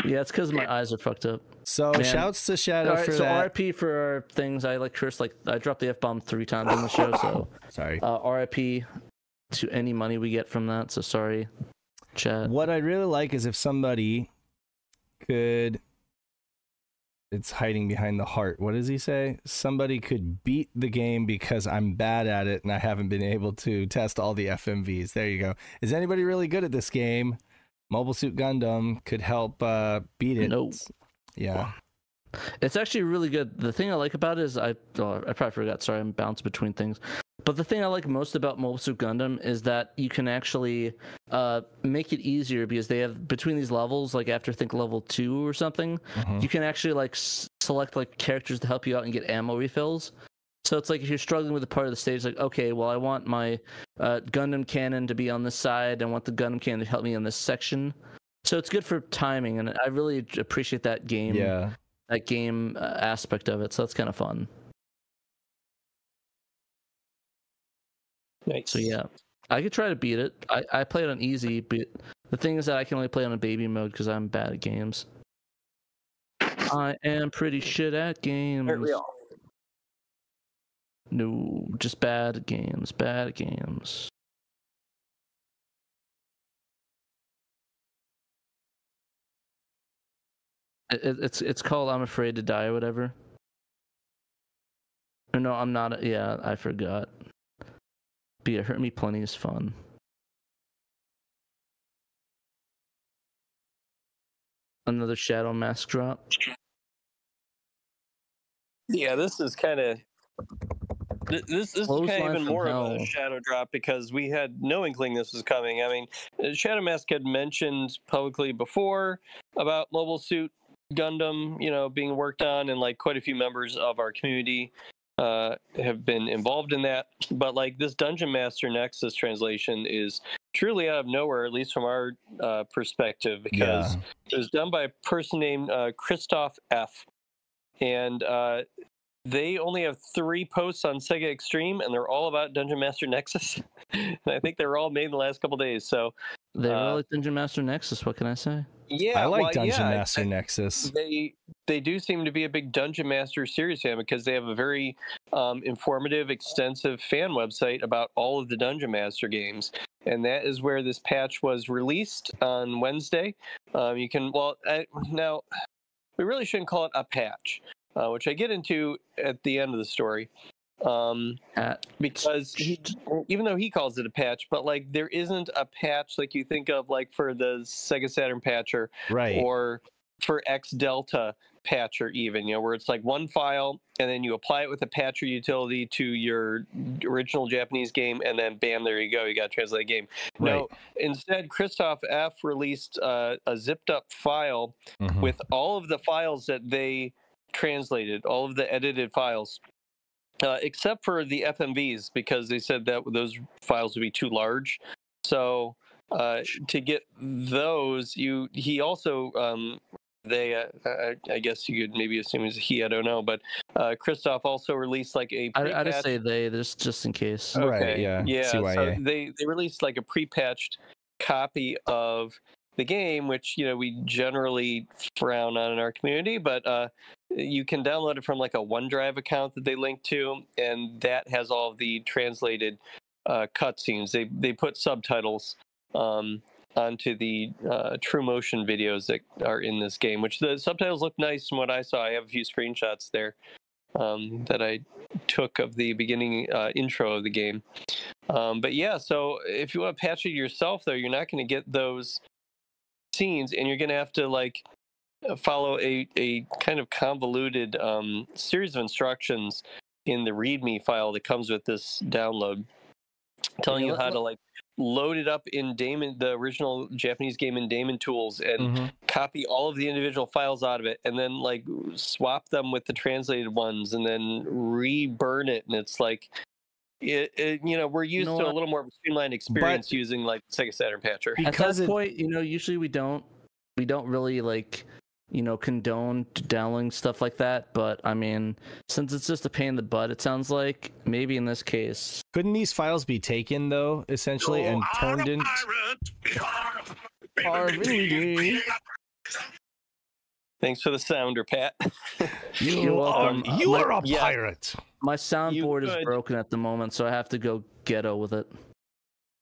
Speaker 3: Yeah, it's because my eyes are fucked up.
Speaker 2: so
Speaker 3: Man.
Speaker 2: shouts to Shadow
Speaker 3: All right,
Speaker 2: for
Speaker 3: so
Speaker 2: that.
Speaker 3: RIP for our things. I like curse like I dropped the f bomb three times on the show. So
Speaker 2: Sorry.
Speaker 3: uh, RIP to any money we get from that. So sorry, chat.
Speaker 2: What I'd really like is if somebody could. It's hiding behind the heart. What does he say? Somebody could beat the game because I'm bad at it and I haven't been able to test all the FMVs. There you go. Is anybody really good at this game? Mobile Suit Gundam could help uh, beat it.
Speaker 3: Nope.
Speaker 2: Yeah.
Speaker 3: It's actually really good. The thing I like about it is I oh, I probably forgot. Sorry, I'm bouncing between things. But the thing I like most about Mobile Suit Gundam is that you can actually uh, make it easier because they have between these levels, like after think level two or something,
Speaker 2: Mhm.
Speaker 3: you can actually like s- select like characters to help you out and get ammo refills. So it's like if you're struggling with a part of the stage, like okay, well I want my uh, Gundam cannon to be on this side, I want the Gundam cannon to help me in this section. So it's good for timing, and I really appreciate that game
Speaker 2: Yeah.
Speaker 3: that game uh, aspect of it. So that's kind of fun.
Speaker 4: Nice.
Speaker 3: So yeah, I could try to beat it. I, I play it on easy, but the thing is that I can only play on a baby mode because I'm bad at games. I am pretty shit at games.
Speaker 4: Aren't we all?
Speaker 3: No, just bad at games. Bad at games. It, it- it's it's called I'm afraid to die or whatever. Or no, I'm not. Yeah, I forgot. But yeah, hurt me plenty is fun. Another shadow mask drop.
Speaker 4: Yeah, this is kind of this this is
Speaker 3: Close
Speaker 4: kind of even more of a shadow drop because we had no inkling this was coming. I mean, Shadow Mask had mentioned publicly before about Mobile Suit Gundam, you know, being worked on, and like quite a few members of our community uh, have been involved in that. But like this Dungeon Master Nexus translation is truly out of nowhere, at least from our uh, perspective, because
Speaker 2: Yeah.
Speaker 4: it was done by a person named uh, Christoph F. And uh, they only have three posts on Sega Extreme, and they're all about Dungeon Master Nexus. and I think they were all made in the last couple days. So
Speaker 3: They
Speaker 4: Uh,
Speaker 3: were like Dungeon Master Nexus. What can I say?
Speaker 4: yeah,
Speaker 2: I like
Speaker 4: well,
Speaker 2: Dungeon
Speaker 4: yeah,
Speaker 2: Master
Speaker 4: I-
Speaker 2: Nexus.
Speaker 4: they they do seem to be a big Dungeon Master series fan because they have a very um, informative, extensive fan website about all of the Dungeon Master games, and that is where this patch was released on Wednesday. Um, you can well I, now we really shouldn't call it a patch, uh, which I get into at the end of the story. Um,
Speaker 3: At
Speaker 4: because he, even though he calls it a patch, but like there isn't a patch like you think of like for the Sega Saturn patcher
Speaker 2: Right.
Speaker 4: or for X Delta patcher even, you know, where it's like one file and then you apply it with a patcher utility to your original Japanese game and then bam, there you go, you got a translated game. No, instead, Christoph F released uh, a zipped up file
Speaker 2: Mhm.
Speaker 4: with all of the files that they translated, all of the edited files, uh, except for the FMVs, because they said that those files would be too large. So uh, to get those, you he also um, they uh, I, I guess you could maybe assume it's he I don't know, but uh, Christoph also released like a
Speaker 3: I, I just
Speaker 4: pre-patched-
Speaker 3: say they, just just in case.
Speaker 2: Oh. Right, yeah,
Speaker 4: Yeah. So they they released like a pre-patched copy of the game, which you know we generally frown on in our community, but uh, you can download it from like a OneDrive account that they link to, and that has all the translated uh, cutscenes. They they put subtitles um, onto the uh, True Motion videos that are in this game, which the subtitles look nice from what I saw. I have a few screenshots there um, that I took of the beginning uh, intro of the game. Um, but yeah, so if you want to patch it yourself, though, you're not going to get those scenes, and you're going to have to like uh, follow a a kind of convoluted um, series of instructions in the README file that comes with this download, telling
Speaker 3: Yeah,
Speaker 4: you how to like load it up in Daemon, the original Japanese game in Daemon Tools, and
Speaker 2: Mhm.
Speaker 4: copy all of the individual files out of it and then like swap them with the translated ones and then re-burn it and it's like it, it you know we're used
Speaker 3: know
Speaker 4: to a little more of a streamlined experience using like Sega Saturn patcher
Speaker 3: At
Speaker 2: Because
Speaker 3: that point, you know, usually we don't we don't really like you know, condone downloading stuff like that. But I mean, since it's just a pain in the butt, it sounds like maybe in this case,
Speaker 2: Couldn't these files be taken though, essentially, and turned into?
Speaker 4: Thanks for the sounder, Pat.
Speaker 3: You're welcome.
Speaker 4: Um,
Speaker 2: you
Speaker 4: my-
Speaker 2: are a
Speaker 4: yeah.
Speaker 2: pirate.
Speaker 3: my soundboard is broken at the moment, so I have to go ghetto with it.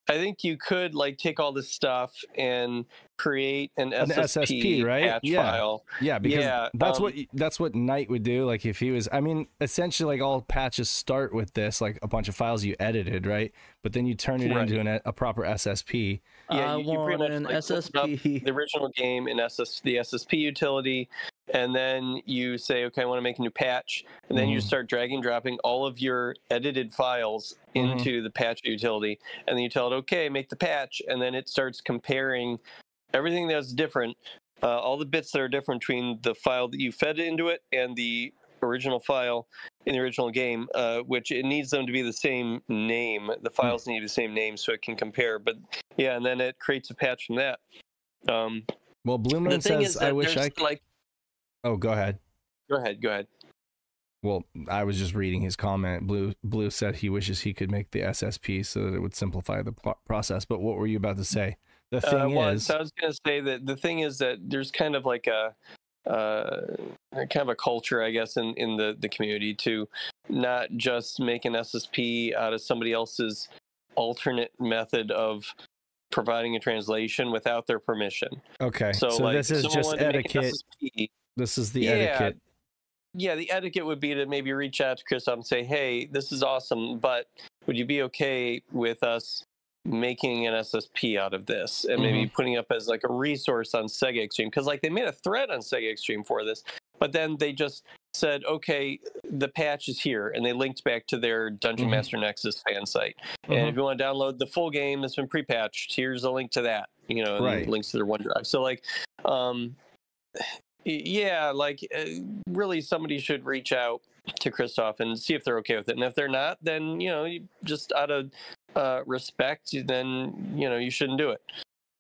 Speaker 4: I think you could like take all this stuff and create an,
Speaker 2: An
Speaker 4: SSP,
Speaker 2: SSP, right?
Speaker 4: patch
Speaker 2: Yeah.
Speaker 4: file.
Speaker 2: Yeah, because
Speaker 4: Yeah,
Speaker 2: that's
Speaker 4: um,
Speaker 2: what that's what Knight would do. Like if he was, I mean, essentially, like all patches start with this, like a bunch of files you edited, right? But then you turn it
Speaker 4: Right.
Speaker 2: into an, a proper SSP.
Speaker 4: Yeah,
Speaker 3: I
Speaker 4: you- you pretty much,
Speaker 3: an
Speaker 4: like,
Speaker 3: SSP.
Speaker 4: the original game in SS the SSP utility, and then you say, okay, I want to make a new patch, and then you
Speaker 2: Mhm.
Speaker 4: start dragging and dropping all of your edited files
Speaker 2: Mhm.
Speaker 4: into the patch utility, and then you tell it, okay, make the patch, and then it starts comparing everything that's different, uh, all the bits that are different between the file that you fed into it and the original file in the original game, uh, which it needs them to be the same name. The files need the same name so it can compare. But yeah, and then it creates a patch from that. Um,
Speaker 2: Well, Blue Moon says,
Speaker 4: is
Speaker 2: "I wish I."
Speaker 4: there's, like.
Speaker 2: Oh, go ahead.
Speaker 4: Go ahead. Go ahead.
Speaker 2: Well, I was just reading his comment. Blue Blue said he wishes he could make the SSP so that it would simplify the pl- process. But what were you about to say? The thing
Speaker 4: Uh, well,
Speaker 2: is,
Speaker 4: so I was going to say that the thing is that there's kind of like a, uh, kind of a culture, I guess, in, in the, the community to not just make an SSP out of somebody else's alternate method of providing a translation without their permission.
Speaker 2: okay.
Speaker 4: So,
Speaker 2: So,
Speaker 4: like,
Speaker 2: this is just
Speaker 4: wanted to make an
Speaker 2: etiquette.
Speaker 4: SSP,
Speaker 2: This is the
Speaker 4: Yeah.
Speaker 2: etiquette.
Speaker 4: yeah, the etiquette would be to maybe reach out to Chris and say, "Hey, this is awesome, but would you be okay with us making an SSP out of this and maybe
Speaker 2: Mm-hmm.
Speaker 4: putting up as like a resource on SegaXtreme? Because like they made a thread on SegaXtreme for this, but then they just said, "Okay, the patch is here," and they linked back to their Dungeon
Speaker 2: Mhm.
Speaker 4: Master Nexus fan site.
Speaker 2: Mhm.
Speaker 4: And if you want to download the full game that's been pre-patched, here's a link to that. You know,
Speaker 2: Right.
Speaker 4: links to their OneDrive. So like, um, yeah, like uh, really, somebody should reach out to Christoph and see if they're okay with it. And if they're not, then you know, you just out of uh, respect, then you know, you shouldn't do it.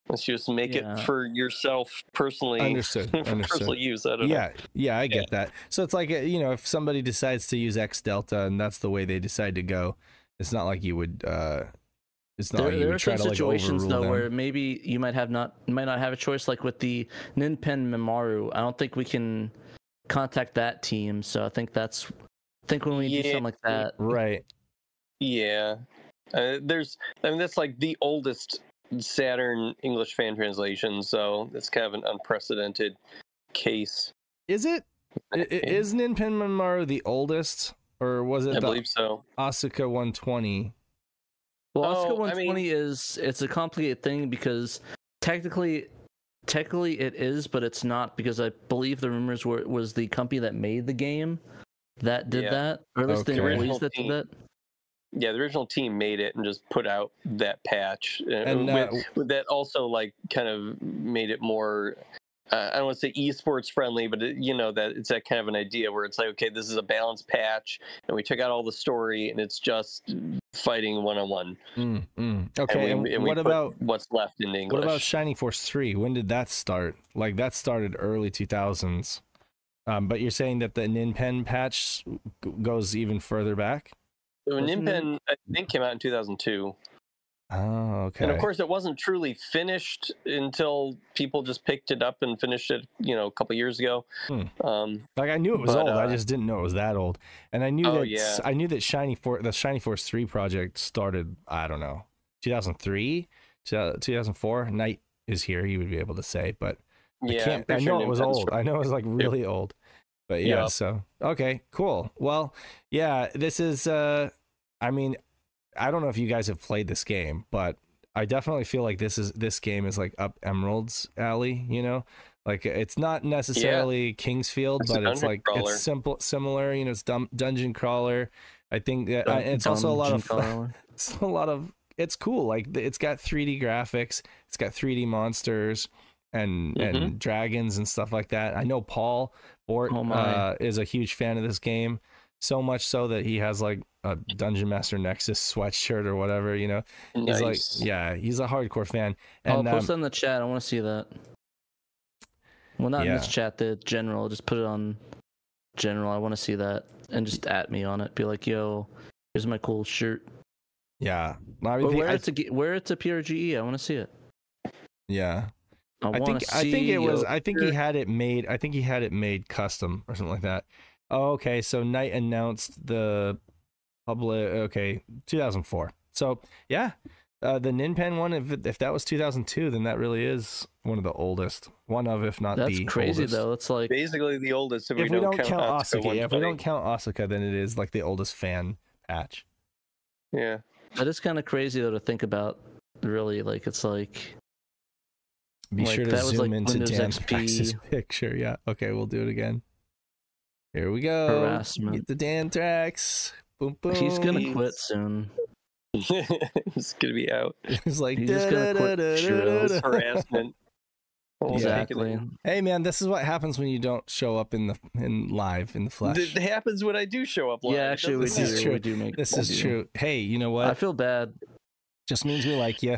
Speaker 4: Let's just make
Speaker 3: Yeah.
Speaker 4: it for yourself personally,
Speaker 2: Understood.
Speaker 4: for
Speaker 2: Understood.
Speaker 4: personal use. I don't know.
Speaker 2: Yeah, yeah, I get that. So it's like uh, you know, if somebody decides to use xdelta and that's the way they decide to go, it's not like you would. uh It's not
Speaker 3: There,
Speaker 2: like you
Speaker 3: there are some
Speaker 2: to like
Speaker 3: situations though
Speaker 2: them.
Speaker 3: where maybe you might have not might not have a choice, like with the Ninpen Manmaru. I don't think we can contact that team, so I think that's I think when we do something like that,
Speaker 2: Right.
Speaker 4: Yeah. Uh, there's, I mean, that's like the oldest Saturn English fan translation, so it's kind of an unprecedented case.
Speaker 2: Is it? I- i- Is Ninpen Maru the oldest, or was it
Speaker 4: I
Speaker 2: the
Speaker 4: believe so.
Speaker 2: Asuka 120?
Speaker 3: Well, Oscar
Speaker 4: Oh, I
Speaker 3: 120 is it's a complicated thing because technically, technically it is, but it's not because I believe the rumors were it was the company that made the game that did
Speaker 4: Yeah.
Speaker 3: that, or at least the
Speaker 2: Okay.
Speaker 3: employees
Speaker 4: Original
Speaker 3: that did
Speaker 4: team.
Speaker 3: that.
Speaker 4: Yeah, the original team made it and just put out that patch. uh,
Speaker 2: And,
Speaker 4: with,
Speaker 2: uh,
Speaker 4: with that also like kind of made it more. Uh, I don't want to say esports friendly, but it, you know that it's that kind of an idea where it's like, okay, this is a balanced patch, and we took out all the story, and it's just fighting one on one.
Speaker 2: Okay.
Speaker 4: and
Speaker 2: And,
Speaker 4: we, and we
Speaker 2: what about
Speaker 4: what's left in English?
Speaker 2: what about Shining Force 3? When did that start? Like that started early 2000s. Um, but you're saying that the Ninpen patch g- goes even further back?
Speaker 4: So
Speaker 3: Wasn't it-
Speaker 4: Ninpen, I think, came out in 2002.
Speaker 2: Oh, okay.
Speaker 4: And of course, it wasn't truly finished until people just picked it up and finished it, you know, a couple years ago.
Speaker 2: Hmm.
Speaker 4: Um,
Speaker 2: Like I knew it was
Speaker 4: But,
Speaker 2: old, I
Speaker 4: uh,
Speaker 2: just didn't know it was that old. And I knew
Speaker 4: Oh,
Speaker 2: that
Speaker 4: yeah.
Speaker 2: I knew that Shining Force the Shining Force 3 project started, I don't know, 2003, 2004. Knight is here, he would be able to say, but I
Speaker 4: yeah, I'm
Speaker 2: can't I know it was old. I know it was like really old. But yeah,
Speaker 4: Yeah.
Speaker 2: so okay, cool. Well, yeah, this is uh I mean, I don't know if you guys have played this game, but I definitely feel like this is this game is like up Emerald's alley, you know? Like it's not necessarily King's
Speaker 4: Field, It's
Speaker 2: but it's like
Speaker 4: crawler.
Speaker 2: it's simple similar, you know, it's dum- dungeon crawler. I think that uh,
Speaker 3: Dun-
Speaker 2: it's also a lot of it's a lot of it's cool like it's got 3d graphics it's got 3d monsters and
Speaker 4: Mm-hmm.
Speaker 2: and dragons and stuff like that i know paul Bort
Speaker 3: Oh
Speaker 2: uh, is a huge fan of this game so much so that he has like a dungeon master nexus sweatshirt or whatever you know he's like yeah he's a hardcore fan
Speaker 3: I'll
Speaker 2: and
Speaker 3: post
Speaker 2: um,
Speaker 3: in the chat. I want to see that. Well, not in
Speaker 2: Yeah.
Speaker 3: this chat. The general. Just put it on general. I want to see that, and just at me on it. Be like, yo, here's my cool shirt.
Speaker 2: Yeah. No, I think-
Speaker 3: where
Speaker 2: I-
Speaker 3: it's a where it's a PRGE. I want to see it.
Speaker 2: yeah.
Speaker 3: I,
Speaker 2: I think I think it was I think he had it made I think he had it made custom or something like that. Oh, okay. So Knight announced the public okay, 2004. So, yeah. Uh, the Ninpen one if if that was 2002 then that really is one of the oldest. One of if not
Speaker 3: That's
Speaker 2: the
Speaker 3: crazy
Speaker 2: oldest.
Speaker 3: though. It's like
Speaker 4: Basically, the oldest. If,
Speaker 2: If we don't count
Speaker 4: Asuka
Speaker 2: Asuka, yeah, if we don't count Asuka then it is like the oldest fan patch.
Speaker 4: yeah.
Speaker 3: that is kind of crazy though to think about. Really, like it's like
Speaker 2: Be
Speaker 3: Like,
Speaker 2: sure to
Speaker 3: that was,
Speaker 2: zoom
Speaker 3: like,
Speaker 2: into
Speaker 3: Windows
Speaker 2: Dan Trax's picture. Yeah. Okay, we'll do it again. Here we go.
Speaker 3: harassment.
Speaker 2: Get the Dan Trax. Boom boom.
Speaker 3: He's gonna
Speaker 4: He's-
Speaker 3: quit soon.
Speaker 4: He's gonna be out.
Speaker 2: He's like,
Speaker 3: He's just gonna quit
Speaker 2: "Da-da-da-da-da-da."
Speaker 4: Harassment.
Speaker 3: Exactly.
Speaker 2: Hey man, this is what happens when you don't show up in the in live in the flesh.
Speaker 4: It happens when I do show up live.
Speaker 3: Yeah,
Speaker 4: It
Speaker 3: actually, we
Speaker 4: doesn't
Speaker 2: This is
Speaker 3: do.
Speaker 2: true.
Speaker 3: We do make.
Speaker 2: this is
Speaker 3: do.
Speaker 2: true. Hey, you know what?
Speaker 3: I feel bad.
Speaker 2: Just means we like you.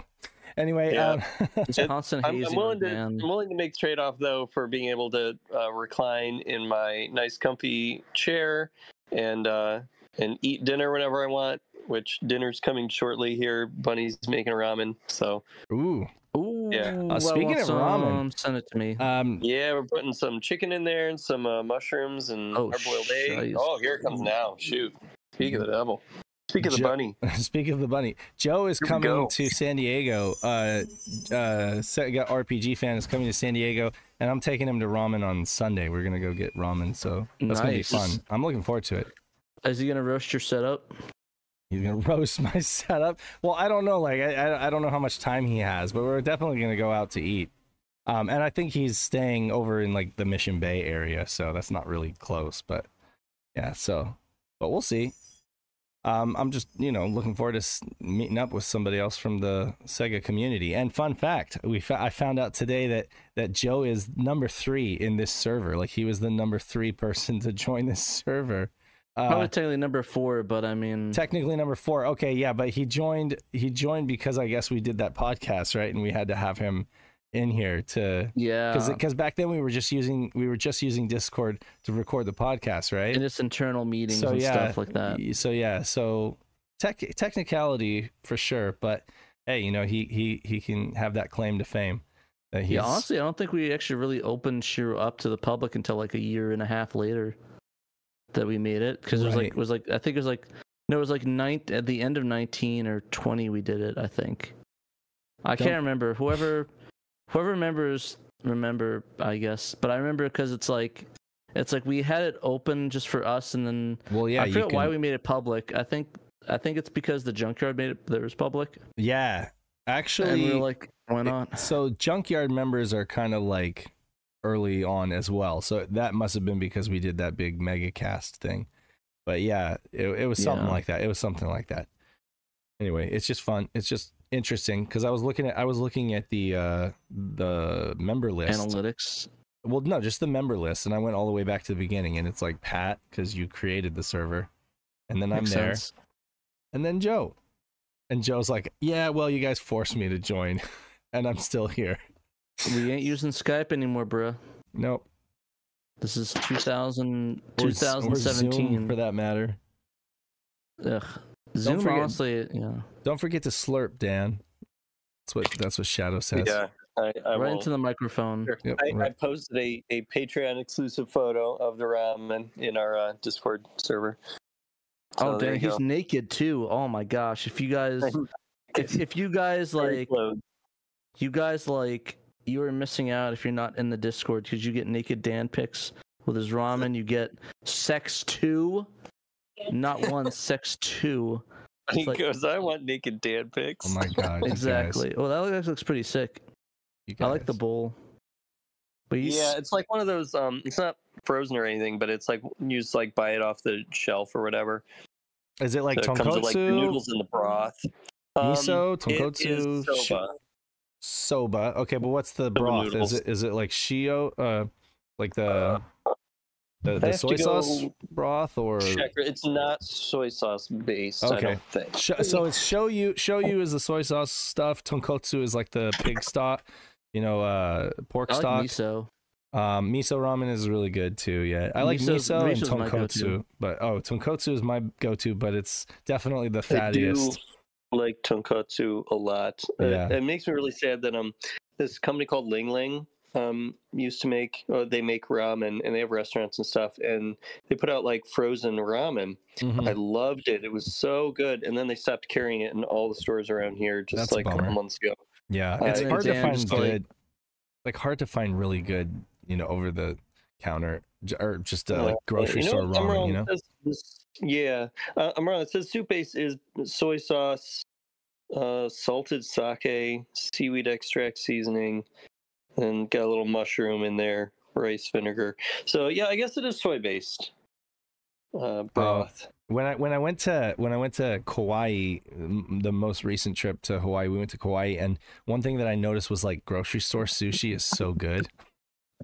Speaker 2: Anyway,
Speaker 4: Yeah.
Speaker 2: um,
Speaker 3: It's constant
Speaker 4: I'm,
Speaker 3: hazing
Speaker 4: I'm willing to
Speaker 3: Dan.
Speaker 4: I'm willing to make trade off though for being able to uh, recline in my nice comfy chair and uh, and eat dinner whenever I want. Which dinner's coming shortly here. Bunny's making ramen, so
Speaker 2: ooh,
Speaker 3: Ooh,
Speaker 4: Yeah.
Speaker 3: I
Speaker 2: speaking
Speaker 3: want
Speaker 2: of ramen,
Speaker 3: some. send it to me.
Speaker 2: um,
Speaker 4: yeah, we're putting some chicken in there and some uh, mushrooms and
Speaker 3: Oh,
Speaker 4: hard-boiled egg. Oh, here it comes now. Shoot. Speak of the devil. Speak of the
Speaker 2: Jo-
Speaker 4: bunny.
Speaker 2: Speaking of the bunny, Joe is
Speaker 4: Here
Speaker 2: coming to San Diego. Uh, uh, Sega RPG fan is coming to San Diego, and I'm taking him to ramen on Sunday. We're gonna go get ramen, so that's gonna be fun. I'm looking forward to it.
Speaker 3: Is he gonna roast your setup?
Speaker 2: He's gonna roast my setup. Well, I don't know. Like, I, I I don't know how much time he has, but we're definitely gonna go out to eat. Um, and I think he's staying over in like the Mission Bay area, so that's not really close. But yeah, so but we'll see. Um, I'm just you know looking forward to meeting up with somebody else from the Sega community. And fun fact, we fa- I found out today that that Joe is number three in this server. Like he was the number three person to join this server. Uh,
Speaker 3: Probably technically number four, but I mean,
Speaker 2: technically number four. Okay yeah but he joined he joined because i guess we did that podcast right? And we had to have him in here to
Speaker 3: yeah,
Speaker 2: because because back then we were just using we were just using discord to record the podcast right?
Speaker 3: And just internal meetings
Speaker 2: so
Speaker 3: and
Speaker 2: yeah
Speaker 3: stuff like that.
Speaker 2: so yeah so tech technicality for sure but hey you know he he he can have that claim to fame that he's
Speaker 3: Yeah, honestly, I don't think we actually really opened Shiro up to the public until like a year and a half later that we made it because it was like it was like I think it was like no, it was like ninth at the end of nineteen or twenty we did it. I think I
Speaker 2: Don't-
Speaker 3: can't remember. Whoever whoever remembers remember I guess, but I remember because it's like it's like we had it open just for us and then
Speaker 2: well yeah
Speaker 3: I forget
Speaker 2: can,
Speaker 3: why we made it public. I think I think it's because the junkyard made it there was public
Speaker 2: yeah actually
Speaker 3: and we were like why not?
Speaker 2: So junkyard members are kind of like early on as well. So that must have been because we did that big mega cast thing. But yeah, it, it was something
Speaker 3: Yeah.
Speaker 2: like that. It was something like that. Anyway, it's just fun. It's just interesting because I was looking at I was looking at the uh the member list.
Speaker 3: Analytics.
Speaker 2: Well, no, just the member list, and I went all the way back to the beginning, and it's like Pat because you created the server, and then I'm
Speaker 3: Makes
Speaker 2: there,
Speaker 3: sense.
Speaker 2: and then Joe, and Joe's like, "Yeah, well, you guys forced me to join, and I'm still here."
Speaker 3: We ain't using Skype anymore, bro.
Speaker 2: Nope.
Speaker 3: This is 2000,
Speaker 2: Or s- or Zoom
Speaker 3: 2017.
Speaker 2: for that matter.
Speaker 3: Ugh. Zoom,
Speaker 2: forget-
Speaker 3: honestly, yeah.
Speaker 2: Don't forget to slurp, Dan. That's what that's what Shadow says.
Speaker 4: Yeah, I, I
Speaker 3: right
Speaker 4: won't.
Speaker 3: into the microphone.
Speaker 4: Sure.
Speaker 2: Yep,
Speaker 4: I, I posted a, a Patreon exclusive photo of the ramen in our uh, Discord server. So
Speaker 3: oh,
Speaker 4: there
Speaker 3: dang, he's
Speaker 4: go.
Speaker 3: naked too. Oh my gosh. If you guys, if, if you guys like, you guys like, you are missing out if you're not in the Discord because you get naked Dan pics with his ramen. You get sex two, not one, sex two.
Speaker 4: he
Speaker 3: like-
Speaker 4: goes, I want naked Dan pics.
Speaker 2: Oh my god.
Speaker 3: Exactly.
Speaker 2: guys.
Speaker 3: Oh, that looks, looks pretty sick. I like the bowl. But
Speaker 4: Yeah, it's like one of those. Um, it's not frozen or anything, but it's like you just like buy it off the shelf or whatever.
Speaker 2: Is it like
Speaker 4: so it comes with like the noodles in the broth. Um,
Speaker 2: miso,
Speaker 4: it
Speaker 2: tonkotsu,
Speaker 4: is
Speaker 2: shi-
Speaker 4: soba.
Speaker 2: soba? Okay, but what's the broth? Is it is it like shio, uh, like the the, the soy sauce broth or?
Speaker 4: Check. It's not soy sauce based. I
Speaker 2: Okay.
Speaker 4: don't think.
Speaker 2: Sh- so it's shoyu. Shoyu is the soy sauce stuff. Tonkotsu is like the pig stock, you know, uh, pork
Speaker 3: I like
Speaker 2: stock.
Speaker 3: miso.
Speaker 2: Um, miso ramen is really good too. Yeah, I like
Speaker 3: Miso's-
Speaker 2: miso and
Speaker 3: miso's
Speaker 2: tonkotsu, but oh, tonkotsu is my go-to, but it's definitely the
Speaker 4: I do
Speaker 2: fattiest.
Speaker 4: Like tonkatsu a lot. Uh,
Speaker 2: Yeah.
Speaker 4: it makes me really sad that um this company called Ling Ling um used to make uh, they make ramen and they have restaurants and stuff and they put out like frozen ramen.
Speaker 2: Mhm.
Speaker 4: I loved it. It was so good. And then they stopped carrying it in all the stores around here just
Speaker 2: That's
Speaker 4: like a couple months ago.
Speaker 2: Yeah,
Speaker 4: Uh,
Speaker 2: it's
Speaker 4: and
Speaker 2: hard to find good. Like hard to find really good, you know, over the counter or just uh,
Speaker 4: Uh,
Speaker 2: like grocery
Speaker 4: you know
Speaker 2: store ramen. You know,
Speaker 4: says yeah, uh, I'm wrong. It says soup base is soy sauce, uh, salted sake, seaweed extract seasoning, and got a little mushroom in there, rice vinegar. So yeah, I guess it is soy based uh, broth.
Speaker 2: when I when I went to when I went to Kauai, m- the most recent trip to Hawaii, we went to Kauai, and one thing that I noticed was like grocery store sushi is so good.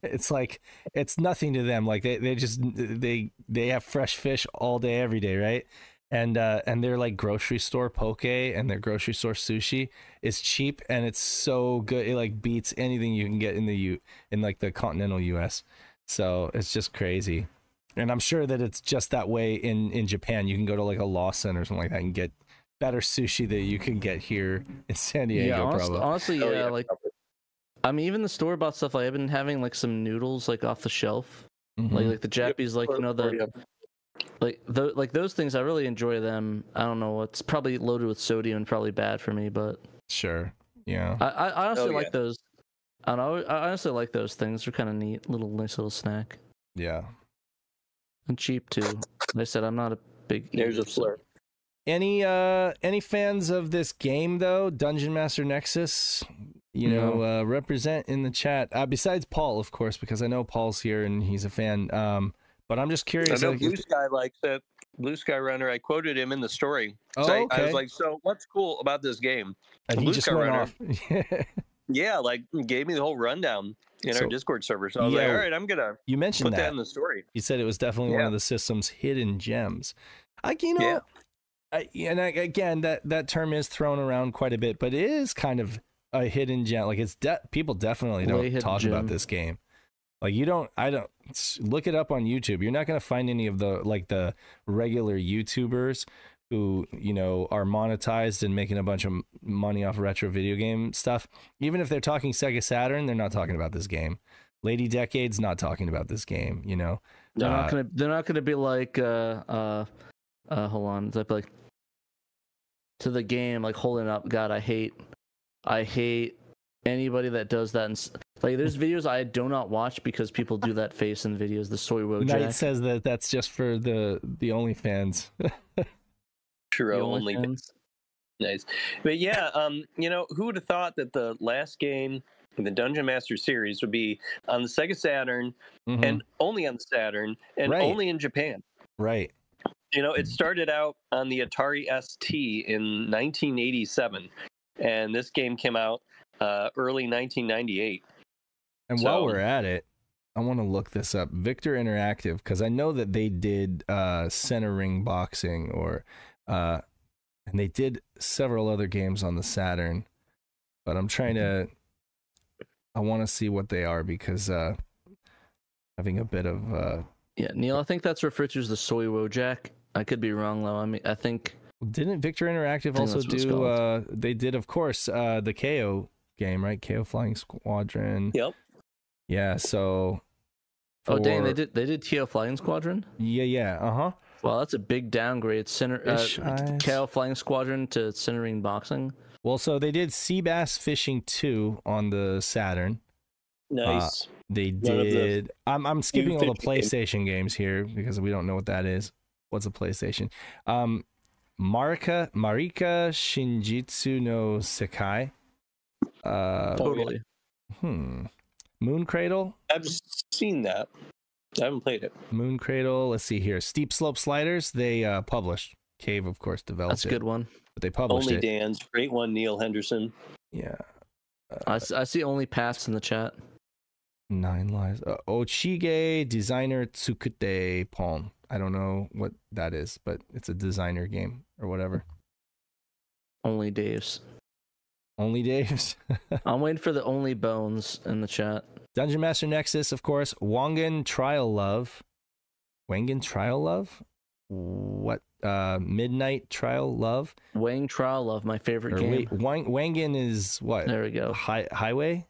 Speaker 2: It's like it's nothing to them. Like they, they just they they have fresh fish all day every day, right? And uh and their like grocery store poke and their grocery store sushi is cheap and it's so good. It like beats anything you can get in the U in like the continental US. So it's just crazy. And I'm sure that it's just that way in in Japan. You can go to like a Lawson or something like that and get better sushi that you can get here in San Diego.
Speaker 3: yeah, honest,
Speaker 2: probably.
Speaker 3: honestly,
Speaker 4: Oh,
Speaker 3: yeah, like I mean, even the store bought stuff. Like I've been having like some noodles like off the shelf,
Speaker 2: Mhm.
Speaker 3: like like the Japanese, like you know the
Speaker 4: Yeah.
Speaker 3: like the like those things. I really enjoy them. I don't know. It's probably loaded with sodium and probably bad for me, but
Speaker 2: sure. Yeah.
Speaker 3: I, I honestly
Speaker 4: Oh,
Speaker 3: like those. I don't know. I honestly like those things. They're kind of neat, little nice little snack
Speaker 2: Yeah.
Speaker 3: and cheap too. Like I said I'm not a big.
Speaker 4: There's a
Speaker 3: eater, so-
Speaker 4: slur.
Speaker 2: Any uh any fans of this game though? Dungeon Master Nexus? You know, uh represent in the chat. Uh besides Paul, of course, because I know Paul's here and he's a fan. Um but I'm just curious
Speaker 4: I
Speaker 2: curious.
Speaker 4: know
Speaker 2: like,
Speaker 4: Blue Sky likes it. Blue Sky Runner. I quoted him in the story.
Speaker 2: Oh,
Speaker 4: So I- I was like, "So what's cool about this game?"
Speaker 2: and he
Speaker 4: Blue
Speaker 2: just
Speaker 4: Sky
Speaker 2: went
Speaker 4: Runner.
Speaker 2: off.
Speaker 4: Yeah, like gave me the whole rundown in
Speaker 2: So-
Speaker 4: our Discord server. So I was
Speaker 2: Yeah.
Speaker 4: like, "All right, I'm gonna
Speaker 2: you mentioned
Speaker 4: put that.
Speaker 2: that.
Speaker 4: in the story."
Speaker 2: You said it was definitely one of the system's hidden gems. I, you know,
Speaker 4: Yeah.
Speaker 2: And I, again, that that term is thrown around quite a bit, but it is kind of a hidden gem. Like it's de- people definitely don't talk about this game. Like you don't, I don't look it up on YouTube. You're not going to find any of the like the regular YouTubers who you know are monetized and making a bunch of money off retro video game stuff. Even if they're talking Sega Saturn, they're not talking about this game. Lady Decade's not talking about this game. You know,
Speaker 3: They're
Speaker 2: Uh,
Speaker 3: not gonna. They're not gonna be like. Uh, uh, uh, hold on. They're like to the game, like holding up. God, I hate. I hate anybody that does that. And like, there's videos I do not watch because people do that face in videos. The soy
Speaker 2: Knight
Speaker 3: Jack.
Speaker 2: says that that's just for the the OnlyFans.
Speaker 4: True,
Speaker 3: the
Speaker 4: only
Speaker 3: OnlyFans.
Speaker 4: nice. But yeah, um, you know, who would have thought that the last game in the Dungeon Master series would be on the Sega Saturn
Speaker 2: Mhm.
Speaker 4: and only on the Saturn and
Speaker 2: Right.
Speaker 4: only in Japan?
Speaker 2: right,
Speaker 4: You know, it started out on the Atari ST in 1987, and this game came out uh, early 1998.
Speaker 2: and while we're at it, I want to look this up. Victor Interactive because I know that they did uh, Center Ring Boxing or uh, and they did several other games on the Saturn, but I'm trying to. I want to see what they are because uh, having a bit of uh,
Speaker 3: Yeah, Neil. I think that's referred to as the soy Wojak. I could be wrong though. I mean, I think
Speaker 2: Didn't Victor Interactive also
Speaker 3: that's what it's
Speaker 2: do? Uh, they did, of course, uh, the KO game, right? KO Flying Squadron.
Speaker 4: Yep.
Speaker 2: Yeah. So.
Speaker 3: Oh dang, they did they did KO Flying Squadron.
Speaker 2: Yeah. Yeah. Uh huh.
Speaker 3: Well, that's a big downgrade. Center uh, KO Flying Squadron to Center Ring Boxing.
Speaker 2: Well, so they did Sea Bass Fishing 2 on the Saturn.
Speaker 4: Nice.
Speaker 2: They
Speaker 4: One
Speaker 2: did. I'm I'm skipping all the
Speaker 4: fishing games.
Speaker 2: PlayStation games here because we don't know what that is. What's a PlayStation? Um, Marika Marika Shinjitsu no Sekai. Uh.
Speaker 3: Totally.
Speaker 2: hmm. Moon Cradle.
Speaker 4: I've seen that. I haven't played it.
Speaker 2: Moon Cradle. Let's see here. Steep Slope Sliders. They uh, published. Cave, of course, developed
Speaker 3: That's a
Speaker 2: it,
Speaker 3: good one.
Speaker 2: but they published
Speaker 4: Only
Speaker 2: it.
Speaker 4: Dan's great one, Neil Henderson.
Speaker 2: Yeah.
Speaker 3: I see only paths in the chat.
Speaker 2: Nine lives. Uh, Ochige designer Tsukute Palm. I don't know what that is, but it's a designer game or whatever.
Speaker 3: Only Dave's.
Speaker 2: Only Dave's.
Speaker 3: I'm waiting for the only bones in the chat.
Speaker 2: Dungeon Master Nexus, of course. Wangan Trial Love. Wangan Trial Love? What? Uh, Midnight Trial Love?
Speaker 3: Wang Trial Love, my favorite
Speaker 2: Or
Speaker 3: game.
Speaker 2: wait, Wang, Wangan is what?
Speaker 3: There we go.
Speaker 2: Hi, highway?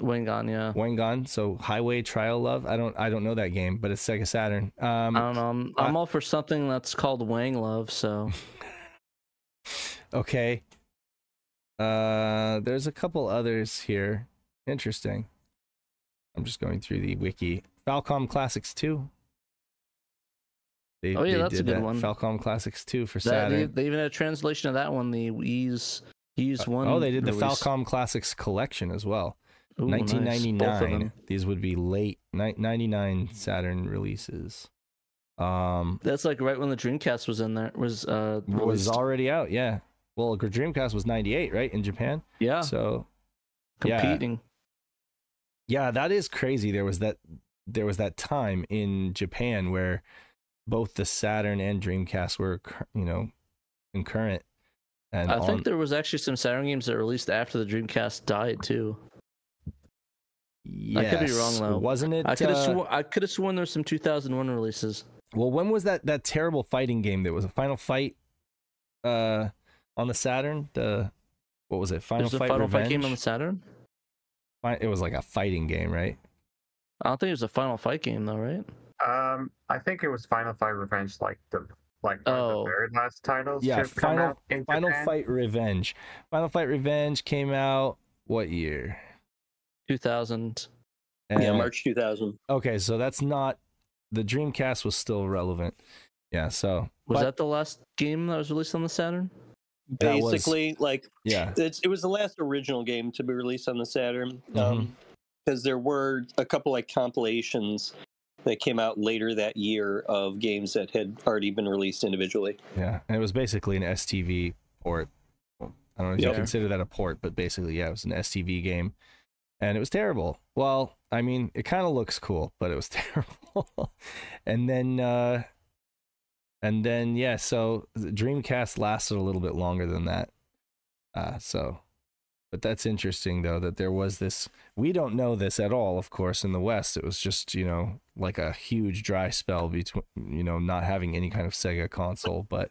Speaker 3: Wangan, yeah.
Speaker 2: Wangan. So Highway Trial Love. I don't I don't know that game, but it's Sega Saturn. Um
Speaker 3: I don't know. I'm, I'm all for something that's called Wang Love. So
Speaker 2: Okay. Uh, there's a couple others here. Interesting. I'm just going through the wiki. Falcom Classics 2. They,
Speaker 3: Oh, yeah,
Speaker 2: they
Speaker 3: that's a
Speaker 2: did
Speaker 3: good
Speaker 2: that.
Speaker 3: one.
Speaker 2: Falcom Classics 2 for
Speaker 3: that,
Speaker 2: Saturn.
Speaker 3: they even had a translation of that one. The Ys Ys one.
Speaker 2: oh, they did the
Speaker 3: release.
Speaker 2: Falcom Classics collection as well.
Speaker 3: Ooh, nice. Both of
Speaker 2: 1999.
Speaker 3: them.
Speaker 2: These would be late ni- 99 Saturn releases. Um,
Speaker 3: That's like right when the Dreamcast was in there. Was uh
Speaker 2: was already out. Yeah. Well, Dreamcast was 98, right, in Japan.
Speaker 3: yeah
Speaker 2: So
Speaker 3: competing.
Speaker 2: Yeah, that is crazy. There was that there was that time in Japan where both the Saturn and Dreamcast were, you know, concurrent. And
Speaker 3: I
Speaker 2: on,
Speaker 3: think there was actually some Saturn games that were released after the Dreamcast died too. I could be wrong, though.
Speaker 2: Wasn't it?
Speaker 3: I could have
Speaker 2: uh,
Speaker 3: sworn I could have sworn there was some 2001 releases.
Speaker 2: well, when was that that terrible fighting game that was a Final Fight uh on the Saturn? The what was it? Final
Speaker 3: There's
Speaker 2: Fight
Speaker 3: Final
Speaker 2: Revenge.
Speaker 3: Fight game on the Saturn.
Speaker 2: It was like a fighting game, right?
Speaker 3: I don't think it was a Final Fight game though, right?
Speaker 1: Um, I think it was Final Fight Revenge, like the like
Speaker 3: Oh.
Speaker 1: the very last titles.
Speaker 2: Yeah, Final
Speaker 1: in
Speaker 2: Final
Speaker 1: Japan.
Speaker 2: Fight Revenge. Final Fight Revenge came out what year?
Speaker 3: 2000.
Speaker 4: yeah,
Speaker 2: Uh,
Speaker 4: March 2000.
Speaker 2: Okay, so that's not the Dreamcast was still relevant. Yeah, so
Speaker 3: Was
Speaker 2: but-
Speaker 3: that the last game that was released on the Saturn?
Speaker 2: That was-
Speaker 4: Basically, like
Speaker 2: yeah,
Speaker 4: it's, it was the last original game to be released on the Saturn.
Speaker 2: Mhm.
Speaker 4: Um, because there were a couple like compilations that came out later that year of games that had already been released individually.
Speaker 2: yeah, and it was basically an STV port. I don't know if you consider that a port, but basically, yeah, it was an STV game, and it was terrible. Well, I mean, it kind of looks cool, but it was terrible. and then, uh and then, yeah, so the Dreamcast lasted a little bit longer than that. Uh, so, but that's interesting though that there was this. We don't know this at all, of course. In the West, it was just you know like a huge dry spell between you know not having any kind of Sega console, but.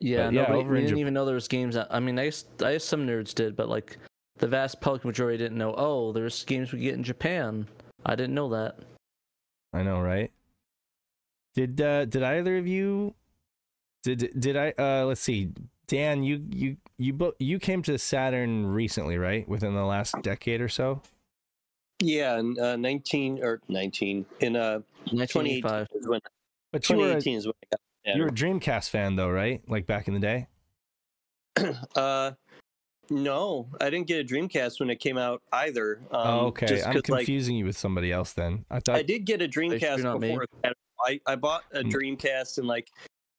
Speaker 3: Yeah,
Speaker 2: But yeah,
Speaker 3: nobody,
Speaker 2: over
Speaker 3: we didn't
Speaker 2: Jap-
Speaker 3: even know there was games. That, I mean, I guess, I guess some nerds did, but like the vast public majority didn't know. Oh, there's games we get in Japan. I didn't know that.
Speaker 2: I know, right? Did uh did either of you did did I uh let's see. Dan, you you you bo- you came to Saturn recently, right? Within the last decade or so?
Speaker 4: Yeah, in uh, 19 or 19 in uh 2018 is when
Speaker 2: But you were a,
Speaker 4: 2018 is when I got the
Speaker 2: You're a Dreamcast fan though, right? Like back in the day?
Speaker 4: Uh no, I didn't get a Dreamcast when it came out either. Um,
Speaker 2: oh, okay.
Speaker 4: just
Speaker 2: I'm
Speaker 4: 'cause, like,
Speaker 2: confusing you with somebody else then. I thought
Speaker 4: I did get a Dreamcast
Speaker 3: not me.
Speaker 4: before. I I bought a
Speaker 2: Mm.
Speaker 4: Dreamcast in like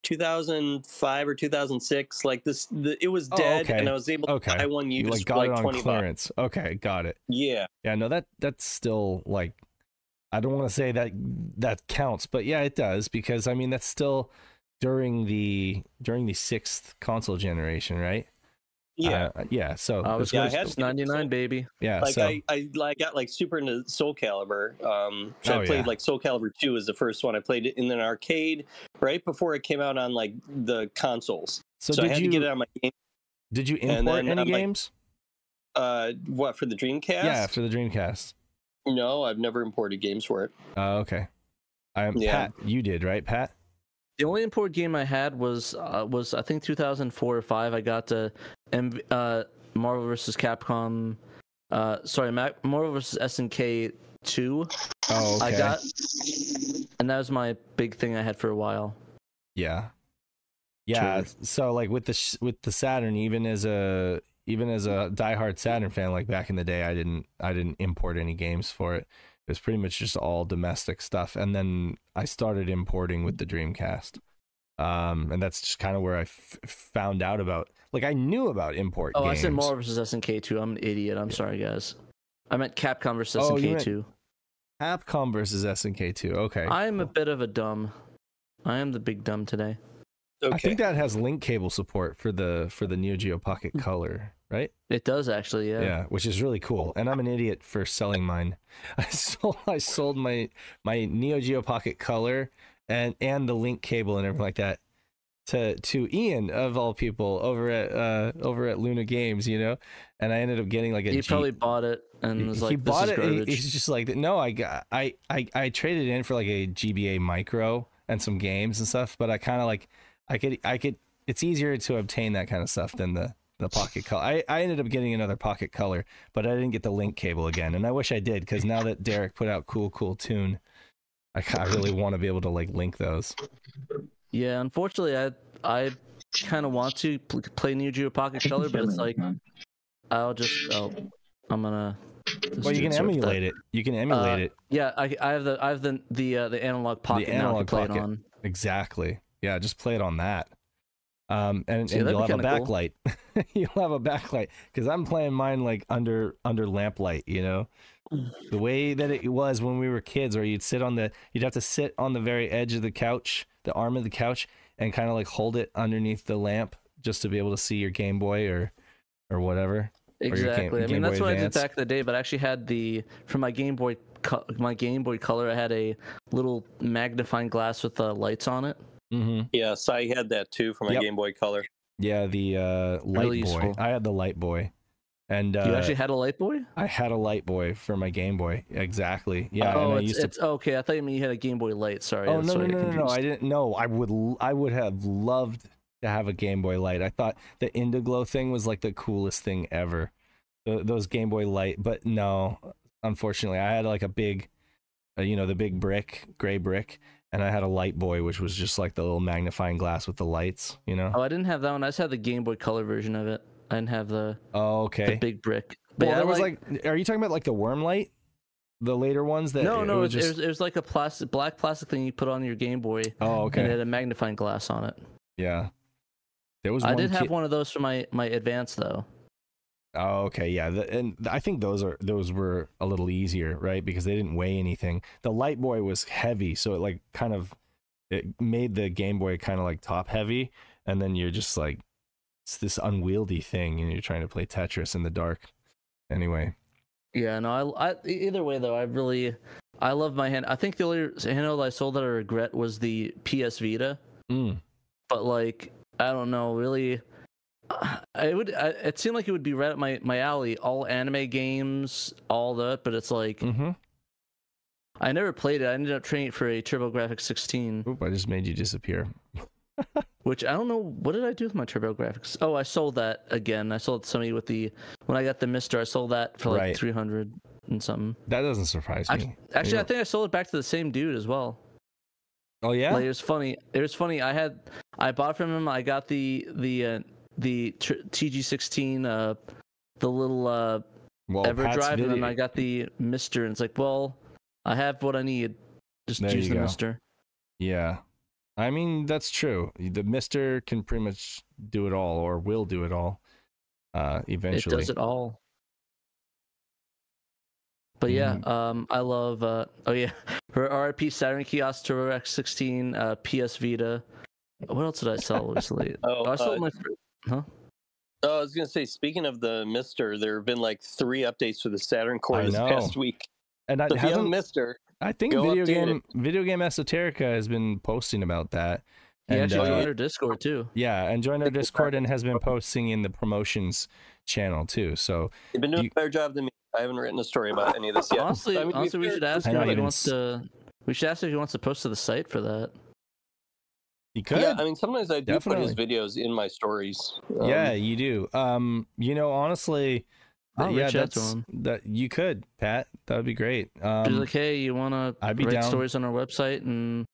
Speaker 4: 2005 or 2006. Like this, the, it was
Speaker 2: Oh,
Speaker 4: dead,
Speaker 2: okay.
Speaker 4: and I was able to
Speaker 2: Okay.
Speaker 4: buy one
Speaker 2: you
Speaker 4: used
Speaker 2: like
Speaker 4: for
Speaker 2: got
Speaker 4: like
Speaker 2: it on
Speaker 4: 20 bucks.
Speaker 2: clearance. Okay, got it.
Speaker 4: Yeah,
Speaker 2: Yeah, no, that that's still like I don't want to say that that counts, but yeah, it does because I mean that's still during the during the sixth console generation, right?
Speaker 4: Yeah.
Speaker 2: Uh, yeah. So
Speaker 3: I was
Speaker 4: Yeah, I
Speaker 3: gonna-
Speaker 4: had
Speaker 3: 99, baby.
Speaker 2: yeah,
Speaker 4: like
Speaker 2: so
Speaker 4: I, I like got like super into Soul Calibur. Um, so
Speaker 2: Oh,
Speaker 4: I played
Speaker 2: yeah.
Speaker 4: like Soul Calibur 2 was the first one. I played it in an arcade right before it came out on like the consoles.
Speaker 2: so,
Speaker 4: So, I
Speaker 2: did
Speaker 4: had
Speaker 2: you
Speaker 4: to get it on my game.
Speaker 2: did you
Speaker 4: and
Speaker 2: import
Speaker 4: then
Speaker 2: any
Speaker 4: I'm like-
Speaker 2: games?
Speaker 4: Uh, what for the Dreamcast?
Speaker 2: Yeah, for the Dreamcast.
Speaker 4: no, I've never imported games for it.
Speaker 2: Oh, okay. I
Speaker 4: Yeah.
Speaker 2: Pat, you did right, Pat?
Speaker 3: The only import game I had was uh, was I think 2004 or five. I got to M- uh, Marvel vs. Capcom. Uh, sorry, Ma- Marvel vs. SNK two.
Speaker 2: Oh, okay.
Speaker 3: I got, and that was my big thing I had for a while.
Speaker 2: Yeah. Yeah. So like with the sh- with the Saturn, even as a even as a diehard Saturn fan, like back in the day, I didn't I didn't import any games for it. It was pretty much just all domestic stuff, and then I started importing with the Dreamcast. Um, and that's just kind of where I f- found out about. Like I knew about import
Speaker 3: Oh,
Speaker 2: games.
Speaker 3: I said Marvel vs. SNK two. I'm an idiot. I'm sorry, guys. I meant Capcom vs.
Speaker 2: Oh, you
Speaker 3: SNK
Speaker 2: meant-
Speaker 3: two.
Speaker 2: Capcom versus SNK two. Okay.
Speaker 3: I am a bit of a dumb. I am the big dumb today.
Speaker 4: Okay.
Speaker 2: I think that has link cable support for the for the Neo Geo Pocket Color, right?
Speaker 3: It does actually, yeah.
Speaker 2: Yeah, which is really cool. And I'm an idiot for selling mine. I sold I sold my my Neo Geo Pocket Color and and the link cable and everything like that to to Ian of all people over at uh over at Luna Games, you know. And I ended up getting like a
Speaker 3: He probably bought it and was like,
Speaker 2: he
Speaker 3: "This
Speaker 2: bought
Speaker 3: is
Speaker 2: it.
Speaker 3: garbage."
Speaker 2: He's just like, no, I got, I, I, I traded in for like a GBA micro and some games and stuff. But I kind of like, I could, I could. It's easier to obtain that kind of stuff than the the pocket color. I, I ended up getting another pocket color, but I didn't get the link cable again, and I wish I did because now that Derek put out cool, cool tune, I, I really want to be able to like link those.
Speaker 3: Yeah, unfortunately, I I kind of want to pl- play Neo Geo Pocket Color, but it's like I'll just oh, I'm gonna.
Speaker 2: Well, you can
Speaker 3: sort that.
Speaker 2: emulate it. You can emulate
Speaker 3: Uh,
Speaker 2: it
Speaker 3: Yeah, I, I have the I have the the uh, the analog pocket now
Speaker 2: analog
Speaker 3: to play
Speaker 2: pocket.
Speaker 3: it on.
Speaker 2: exactly. Yeah, just play it on that. Um, and,
Speaker 3: See,
Speaker 2: and
Speaker 3: that'd
Speaker 2: you'll have a
Speaker 3: kinda cool.
Speaker 2: backlight. you'll have a backlight because I'm playing mine like under under lamplight. You know, the way that it was when we were kids, where you'd sit on the you'd have to sit on the very edge of the couch, the arm of the couch, and kind of like hold it underneath the lamp just to be able to see your Game Boy or or whatever. your Game-
Speaker 3: Exactly. I
Speaker 2: Game
Speaker 3: mean, that's
Speaker 2: Boy
Speaker 3: what I did back in the day. But I actually had the for my Game Boy my Game Boy Color. I had a little magnifying glass with uh, lights on it.
Speaker 2: Mm-hmm.
Speaker 4: Yes, I had that too for my
Speaker 2: Yep.
Speaker 4: Game Boy Color.
Speaker 2: Yeah, the uh, light
Speaker 3: Really
Speaker 2: boy.
Speaker 3: useful.
Speaker 2: I had the light boy, and uh,
Speaker 3: you actually had a light boy?
Speaker 2: I had a light boy for my Game Boy. Exactly. Yeah,
Speaker 3: oh,
Speaker 2: and I
Speaker 3: it's,
Speaker 2: to
Speaker 3: okay. I thought you meant you had a Game Boy Light. Sorry.
Speaker 2: Oh no no
Speaker 3: I
Speaker 2: no no no! I didn't know. I would I would have loved to have a Game Boy Light. I thought the Indiglo thing was like the coolest thing ever. Th those Game Boy Light, but no, unfortunately, I had like a big, uh, you know, the big brick, gray brick, and I had a Light Boy, which was just like the little magnifying glass with the lights. You know?
Speaker 3: Oh, I didn't have that one. I just had the Game Boy Color version of it. Didn't have the,
Speaker 2: Oh,
Speaker 3: the big brick. But
Speaker 2: Well,
Speaker 3: yeah,
Speaker 2: there was like, are you talking about like the worm light? The later ones that
Speaker 3: no,
Speaker 2: it
Speaker 3: no, it
Speaker 2: was
Speaker 3: was,
Speaker 2: just.
Speaker 3: it, was, it was like a plastic, black plastic thing you put on your Game Boy,
Speaker 2: oh, okay.
Speaker 3: and it had a magnifying glass on it.
Speaker 2: Yeah. There was.
Speaker 3: I did have one of those for my my Advance though.
Speaker 2: Oh, okay, yeah, the, and I think those are those were a little easier, right? Because they didn't weigh anything. The Light Boy was heavy, so it like kind of it made the Game Boy kind of like top heavy, and then you're just like it's this unwieldy thing, and you're trying to play Tetris in the dark. Anyway,
Speaker 3: Yeah, no, I, I either way though, I really I love my hand. I think the only handheld I sold that I regret was the PS Vita,
Speaker 2: mm,
Speaker 3: but like I don't know, really. I would. I, it seemed like it would be right up my, my alley. All anime games, all that, but it's like
Speaker 2: mm-hmm.
Speaker 3: I never played it. I ended up trading it for a TurboGrafx 16,
Speaker 2: Oop, I just made you disappear.
Speaker 3: which I don't know. What did I do with my TurboGrafx? Oh, I sold that again. I sold it to somebody with the when I got the Mister. I sold that for like
Speaker 2: Right.
Speaker 3: 300 and something.
Speaker 2: That doesn't surprise
Speaker 3: Actually,
Speaker 2: me.
Speaker 3: actually, I think I sold it back to the same dude as well.
Speaker 2: Oh yeah,
Speaker 3: Like, it was funny. It was funny. I had I bought from him. I got the the uh, the TG16, uh, the little uh,
Speaker 2: well,
Speaker 3: EverDrive, and then I got the Mister. And it's like, well, I have what I need. Just
Speaker 2: There
Speaker 3: use the
Speaker 2: go.
Speaker 3: Mister.
Speaker 2: Yeah. I mean, that's true. The Mister can pretty much do it all or will do it all uh eventually.
Speaker 3: It does it all. But yeah,
Speaker 2: Mhm.
Speaker 3: um, I love. Uh, oh yeah, for RIP Saturn Kiosk Turbo X16, uh, PS Vita. What else did I sell recently?
Speaker 4: Oh,
Speaker 3: I sold
Speaker 4: uh,
Speaker 3: my. fr-
Speaker 4: Oh, I was gonna say, speaking of the Mister, there have been like three updates for the Saturn core this past week.
Speaker 2: and I
Speaker 4: So if you have a
Speaker 2: haven't
Speaker 4: Mister,
Speaker 2: I think
Speaker 4: Go
Speaker 2: video
Speaker 4: update
Speaker 2: game video game esoterica has been posting about that.
Speaker 3: Yeah,
Speaker 2: And,
Speaker 3: actually
Speaker 2: uh,
Speaker 3: joined our Discord too.
Speaker 2: yeah, and joined our Discord and has been posting in the promotions channel too. So
Speaker 4: they've been doing
Speaker 2: You-
Speaker 4: a better job than me. I haven't written a story about any of this yet.
Speaker 3: Honestly,
Speaker 4: I mean,
Speaker 3: honestly, we should ask
Speaker 2: I
Speaker 3: him
Speaker 2: know
Speaker 3: if he
Speaker 2: didn't
Speaker 3: wants to. We should ask if he wants to post to the site for that.
Speaker 2: you could,
Speaker 4: Yeah, I mean, sometimes I do put his videos in my stories. Um,
Speaker 2: yeah, you do. Um, you know, honestly,
Speaker 3: I'll
Speaker 2: yeah,
Speaker 3: reach out to
Speaker 2: that's
Speaker 3: him.
Speaker 2: that you could, Pat. That would be great.
Speaker 3: Be
Speaker 2: Um,
Speaker 3: like, hey, you want to write
Speaker 2: down.
Speaker 3: stories on our website and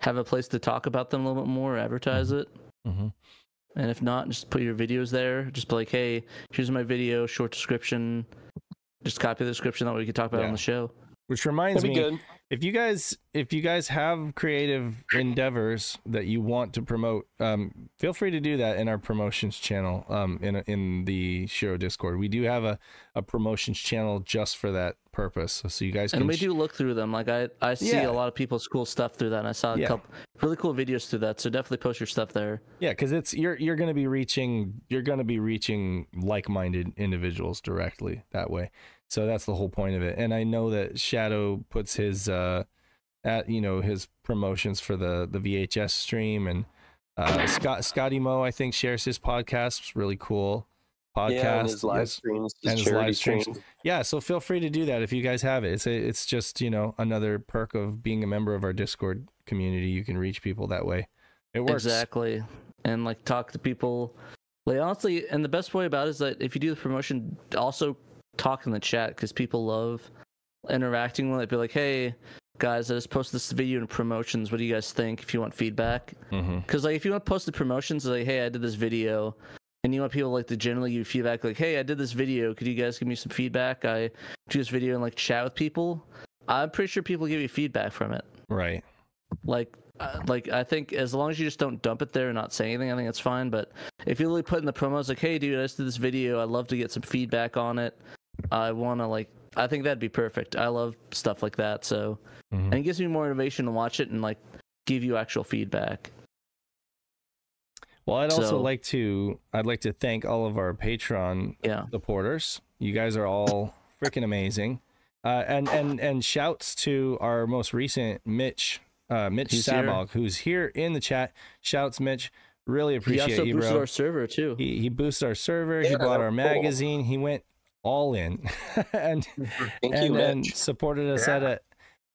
Speaker 3: have a place to talk about them a little bit more, advertise it.
Speaker 2: mhm.
Speaker 3: And if not, just put your videos there. Just be like, hey, here's my video, short description. Just copy the description that we can talk about
Speaker 2: Yeah.
Speaker 3: on the show.
Speaker 2: Which reminds me,
Speaker 4: good.
Speaker 2: if you guys if you guys have creative endeavors that you want to promote um, feel free to do that in our promotions channel um, in in the Shiro discord we do have a, a promotions channel just for that purpose so you guys can
Speaker 3: And we
Speaker 2: sh-
Speaker 3: do look through them. Like I, I see
Speaker 2: Yeah.
Speaker 3: a lot of people's cool stuff through that. And I saw a
Speaker 2: Yeah.
Speaker 3: couple really cool videos through that. So definitely post your stuff there.
Speaker 2: Yeah, because it's you're you're going to be reaching you're going to be reaching like-minded individuals directly that way. So that's the whole point of it. And I know that Shadow puts his uh at you know his promotions for the the VHS stream and uh Scott Scotty Mo I think shares his podcast. It's really cool podcast.
Speaker 4: Yeah, and his live
Speaker 2: Yes.
Speaker 4: streams,
Speaker 2: And
Speaker 4: his
Speaker 2: his live streams.
Speaker 4: streams.
Speaker 2: Yeah, so feel free to do that if you guys have it. It's a, it's just you know another perk of being a member of our Discord community. You can reach people that way. It works.
Speaker 3: Exactly. And like talk to people. Like honestly, and the best way about it is that if you do the promotion, also talk in the chat because people love interacting with it. Be like, hey guys, I just posted this video in promotions. What do you guys think? If you want feedback, because like if you want to post the promotions, like hey, I did this video, and you want people like to generally give feedback, like hey, I did this video. Could you guys give me some feedback? I do this video and like chat with people. I'm pretty sure people give you feedback from it
Speaker 2: Right.
Speaker 3: like uh, like I think as long as you just don't dump it there and not say anything, I think that's fine. But if you really put in the promos like, "Hey, dude, I just did this video. I'd love to get some feedback on it. I want to like." I think that'd be perfect. I love stuff like that. So,
Speaker 2: Mhm.
Speaker 3: and it gives me more motivation to watch it and like give you actual feedback.
Speaker 2: Well, I'd also
Speaker 3: So-
Speaker 2: like to I'd like to thank all of our Patreon
Speaker 3: Yeah,
Speaker 2: supporters. You guys are all freaking amazing. Uh, and and and shouts to our most recent Mitch uh, Mitch
Speaker 3: He's here.
Speaker 2: Sabog, who's here in the chat. Shouts, Mitch. Really
Speaker 3: he
Speaker 2: appreciate
Speaker 3: also
Speaker 2: you,
Speaker 3: boosted
Speaker 2: bro.
Speaker 3: our server too.
Speaker 2: He he boosted our server. he bought our
Speaker 4: cool.
Speaker 2: magazine. He went all in, and
Speaker 4: Thank
Speaker 2: and,
Speaker 4: you,
Speaker 2: and supported us at a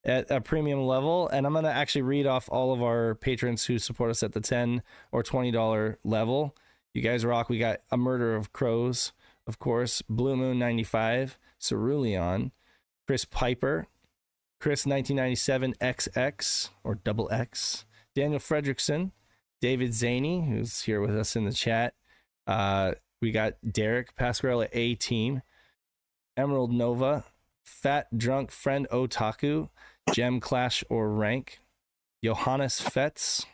Speaker 2: at a premium level. And I'm gonna actually read off all of our patrons who support us at the ten or twenty dollar level. You guys rock. We got a murder of crows, of course. Blue Moon ninety five, Cerulean, Chris Piper, Chris nineteen ninety seven XX or double X, Daniel Fredrickson, David Zaney, who's here with us in the chat. Uh, we got Derek Pasquarella A Team, Emerald Nova, Fat Drunk Friend Otaku, Gem Clash or Rank, Johannes Fetz,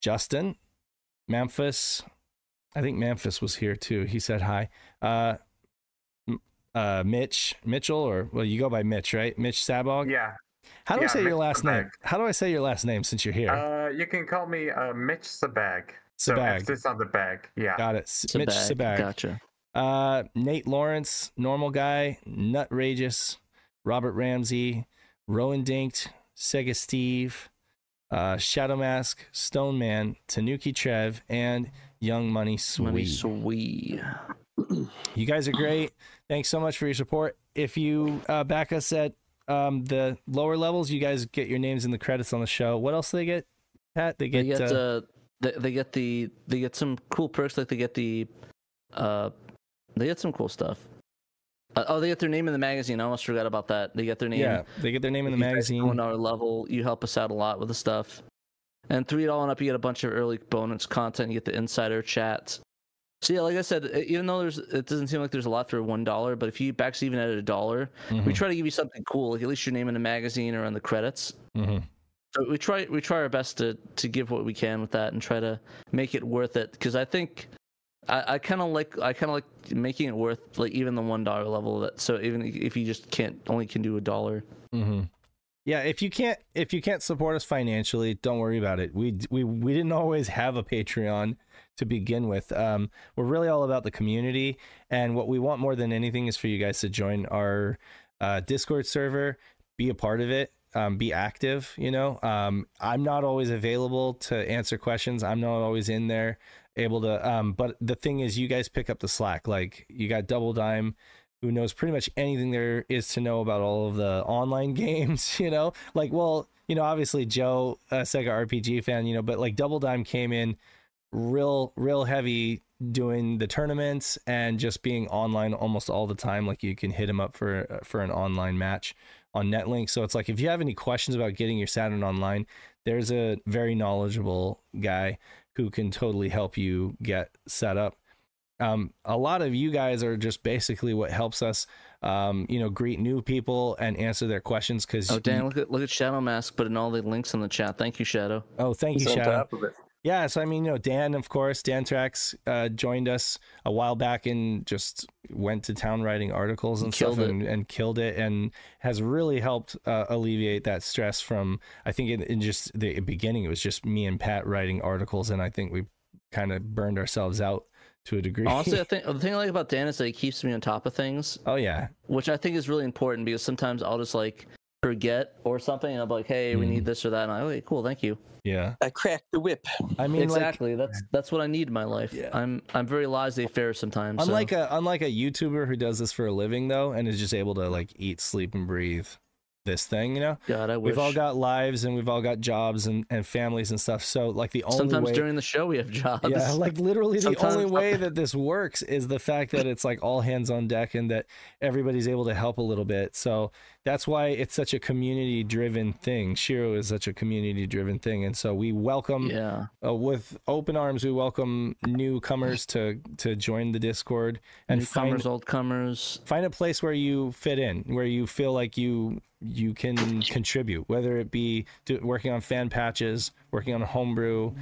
Speaker 2: Justin, Memphis. I think Memphis was here too. He said hi. Uh, uh, Mitch Mitchell, or well, you go by Mitch, right? Mitch Sabog.
Speaker 1: Yeah.
Speaker 2: How do I
Speaker 1: yeah,
Speaker 2: say your
Speaker 1: Mitch
Speaker 2: last name? How do I say your last name since you're here?
Speaker 1: Uh, you can call me uh, Mitch Sabag. So
Speaker 2: Sabag.
Speaker 1: emphasis on the bag. Yeah.
Speaker 2: Got it. S-
Speaker 3: It's
Speaker 2: Mitch
Speaker 3: bag.
Speaker 2: Sabag.
Speaker 3: Gotcha.
Speaker 2: Uh, Nate Lawrence, normal guy, Nutrageous, Robert Ramsey, Rowan Dinked, Sega Steve, uh, Shadow Mask, Stone Man, Tanuki Trev, and Young Money
Speaker 3: Money
Speaker 2: Sweet.
Speaker 3: sweet.
Speaker 2: You guys are great. Thanks so much for your support. If you uh, back us at um, the lower levels, you guys get your names in the credits on the show. What else do they get? Pat, they
Speaker 3: They
Speaker 2: get,
Speaker 3: get
Speaker 2: uh,
Speaker 3: uh, they, they get the they get some cool perks like they get the uh they get some cool stuff. Uh, oh, they get their name in the magazine. I almost forgot about that. They get their name.
Speaker 2: yeah, they get their name in the magazine.
Speaker 3: On our level. You help us out a lot with the stuff. And three dollar and up, you get a bunch of early bonus content. You get the insider chats. So yeah, like I said, even though there's, it doesn't seem like there's a lot for one dollar, but if you back even at a dollar, we
Speaker 2: Mhm,
Speaker 3: try to give you something cool, like at least your name in the magazine or on the credits.
Speaker 2: mhm.
Speaker 3: So we try we try our best to to give what we can with that and try to make it worth it because I think I, I kind of like I kind of like making it worth like even the one dollar level That. So even if you just can't only can do a dollar.
Speaker 2: hmm Yeah, if you can't if you can't support us financially, don't worry about it. We we we didn't always have a Patreon to begin with. Um, we're really all about the community, and what we want more than anything is for you guys to join our uh, Discord server, be a part of it, um, be active. You know, um, I'm not always available to answer questions. I'm not always in there able to. Um, but the thing is, you guys pick up the slack. Like you got Double Dime who knows pretty much anything there is to know about all of the online games, you know? Like, well, you know, obviously Joe, a Sega RPG fan, you know, but like Double Dime came in real, real heavy doing the tournaments and just being online almost all the time. Like you can hit him up for, for an online match on Netlink. So it's like, if you have any questions about getting your Saturn online, there's a very knowledgeable guy who can totally help you get set up um, a lot of you guys are just basically what helps us, um, you know, greet new people and answer their questions. Because
Speaker 3: Oh dang! Look at look at Shadow Mask putting all the links in the chat. Thank you, Shadow.
Speaker 2: oh, thank you,
Speaker 4: He's on
Speaker 2: Shadow.
Speaker 4: Top of it.
Speaker 2: Yeah, so I mean, you know, Dan, of course, Dan Trax uh, joined us a while back and just went to town writing articles and
Speaker 3: Killed
Speaker 2: stuff and, and killed it and has really helped uh, alleviate that stress from, I think, in, in just the beginning, it was just me and Pat writing articles. And I think we kind of burned ourselves out to a degree.
Speaker 3: Honestly, I think the thing I like about Dan is that he keeps me on top of things,
Speaker 2: oh, yeah.
Speaker 3: which I think is really important because sometimes I'll just like forget or something. And I'm like, hey, we
Speaker 2: Mm.
Speaker 3: need this or that. And I'm like, okay, cool, thank you.
Speaker 2: Yeah.
Speaker 4: I cracked the whip.
Speaker 2: I mean, like,
Speaker 3: exactly. that's that's what I need in my life.
Speaker 2: Yeah.
Speaker 3: I'm I'm very laissez-faire sometimes. so-
Speaker 2: unlike a unlike a YouTuber who does this for a living though, and is just able to like eat, sleep, and breathe this thing, you know.
Speaker 3: God, I wish.
Speaker 2: We've all got lives and we've all got jobs and, and families and stuff. So like the only
Speaker 3: Sometimes
Speaker 2: way,
Speaker 3: during the show we have jobs.
Speaker 2: yeah, like literally the
Speaker 3: Sometimes-
Speaker 2: only way that this works is the fact that it's like all hands on deck and that everybody's able to help a little bit. So that's why it's such a community driven thing. Shiro is such a community driven thing, and so we welcome
Speaker 3: yeah.
Speaker 2: uh, with open arms. We welcome newcomers to to join the Discord and
Speaker 3: Newcomers,
Speaker 2: find
Speaker 3: old comers.
Speaker 2: find a place where you fit in where you feel like you you can contribute whether it be do, working on fan patches working on homebrew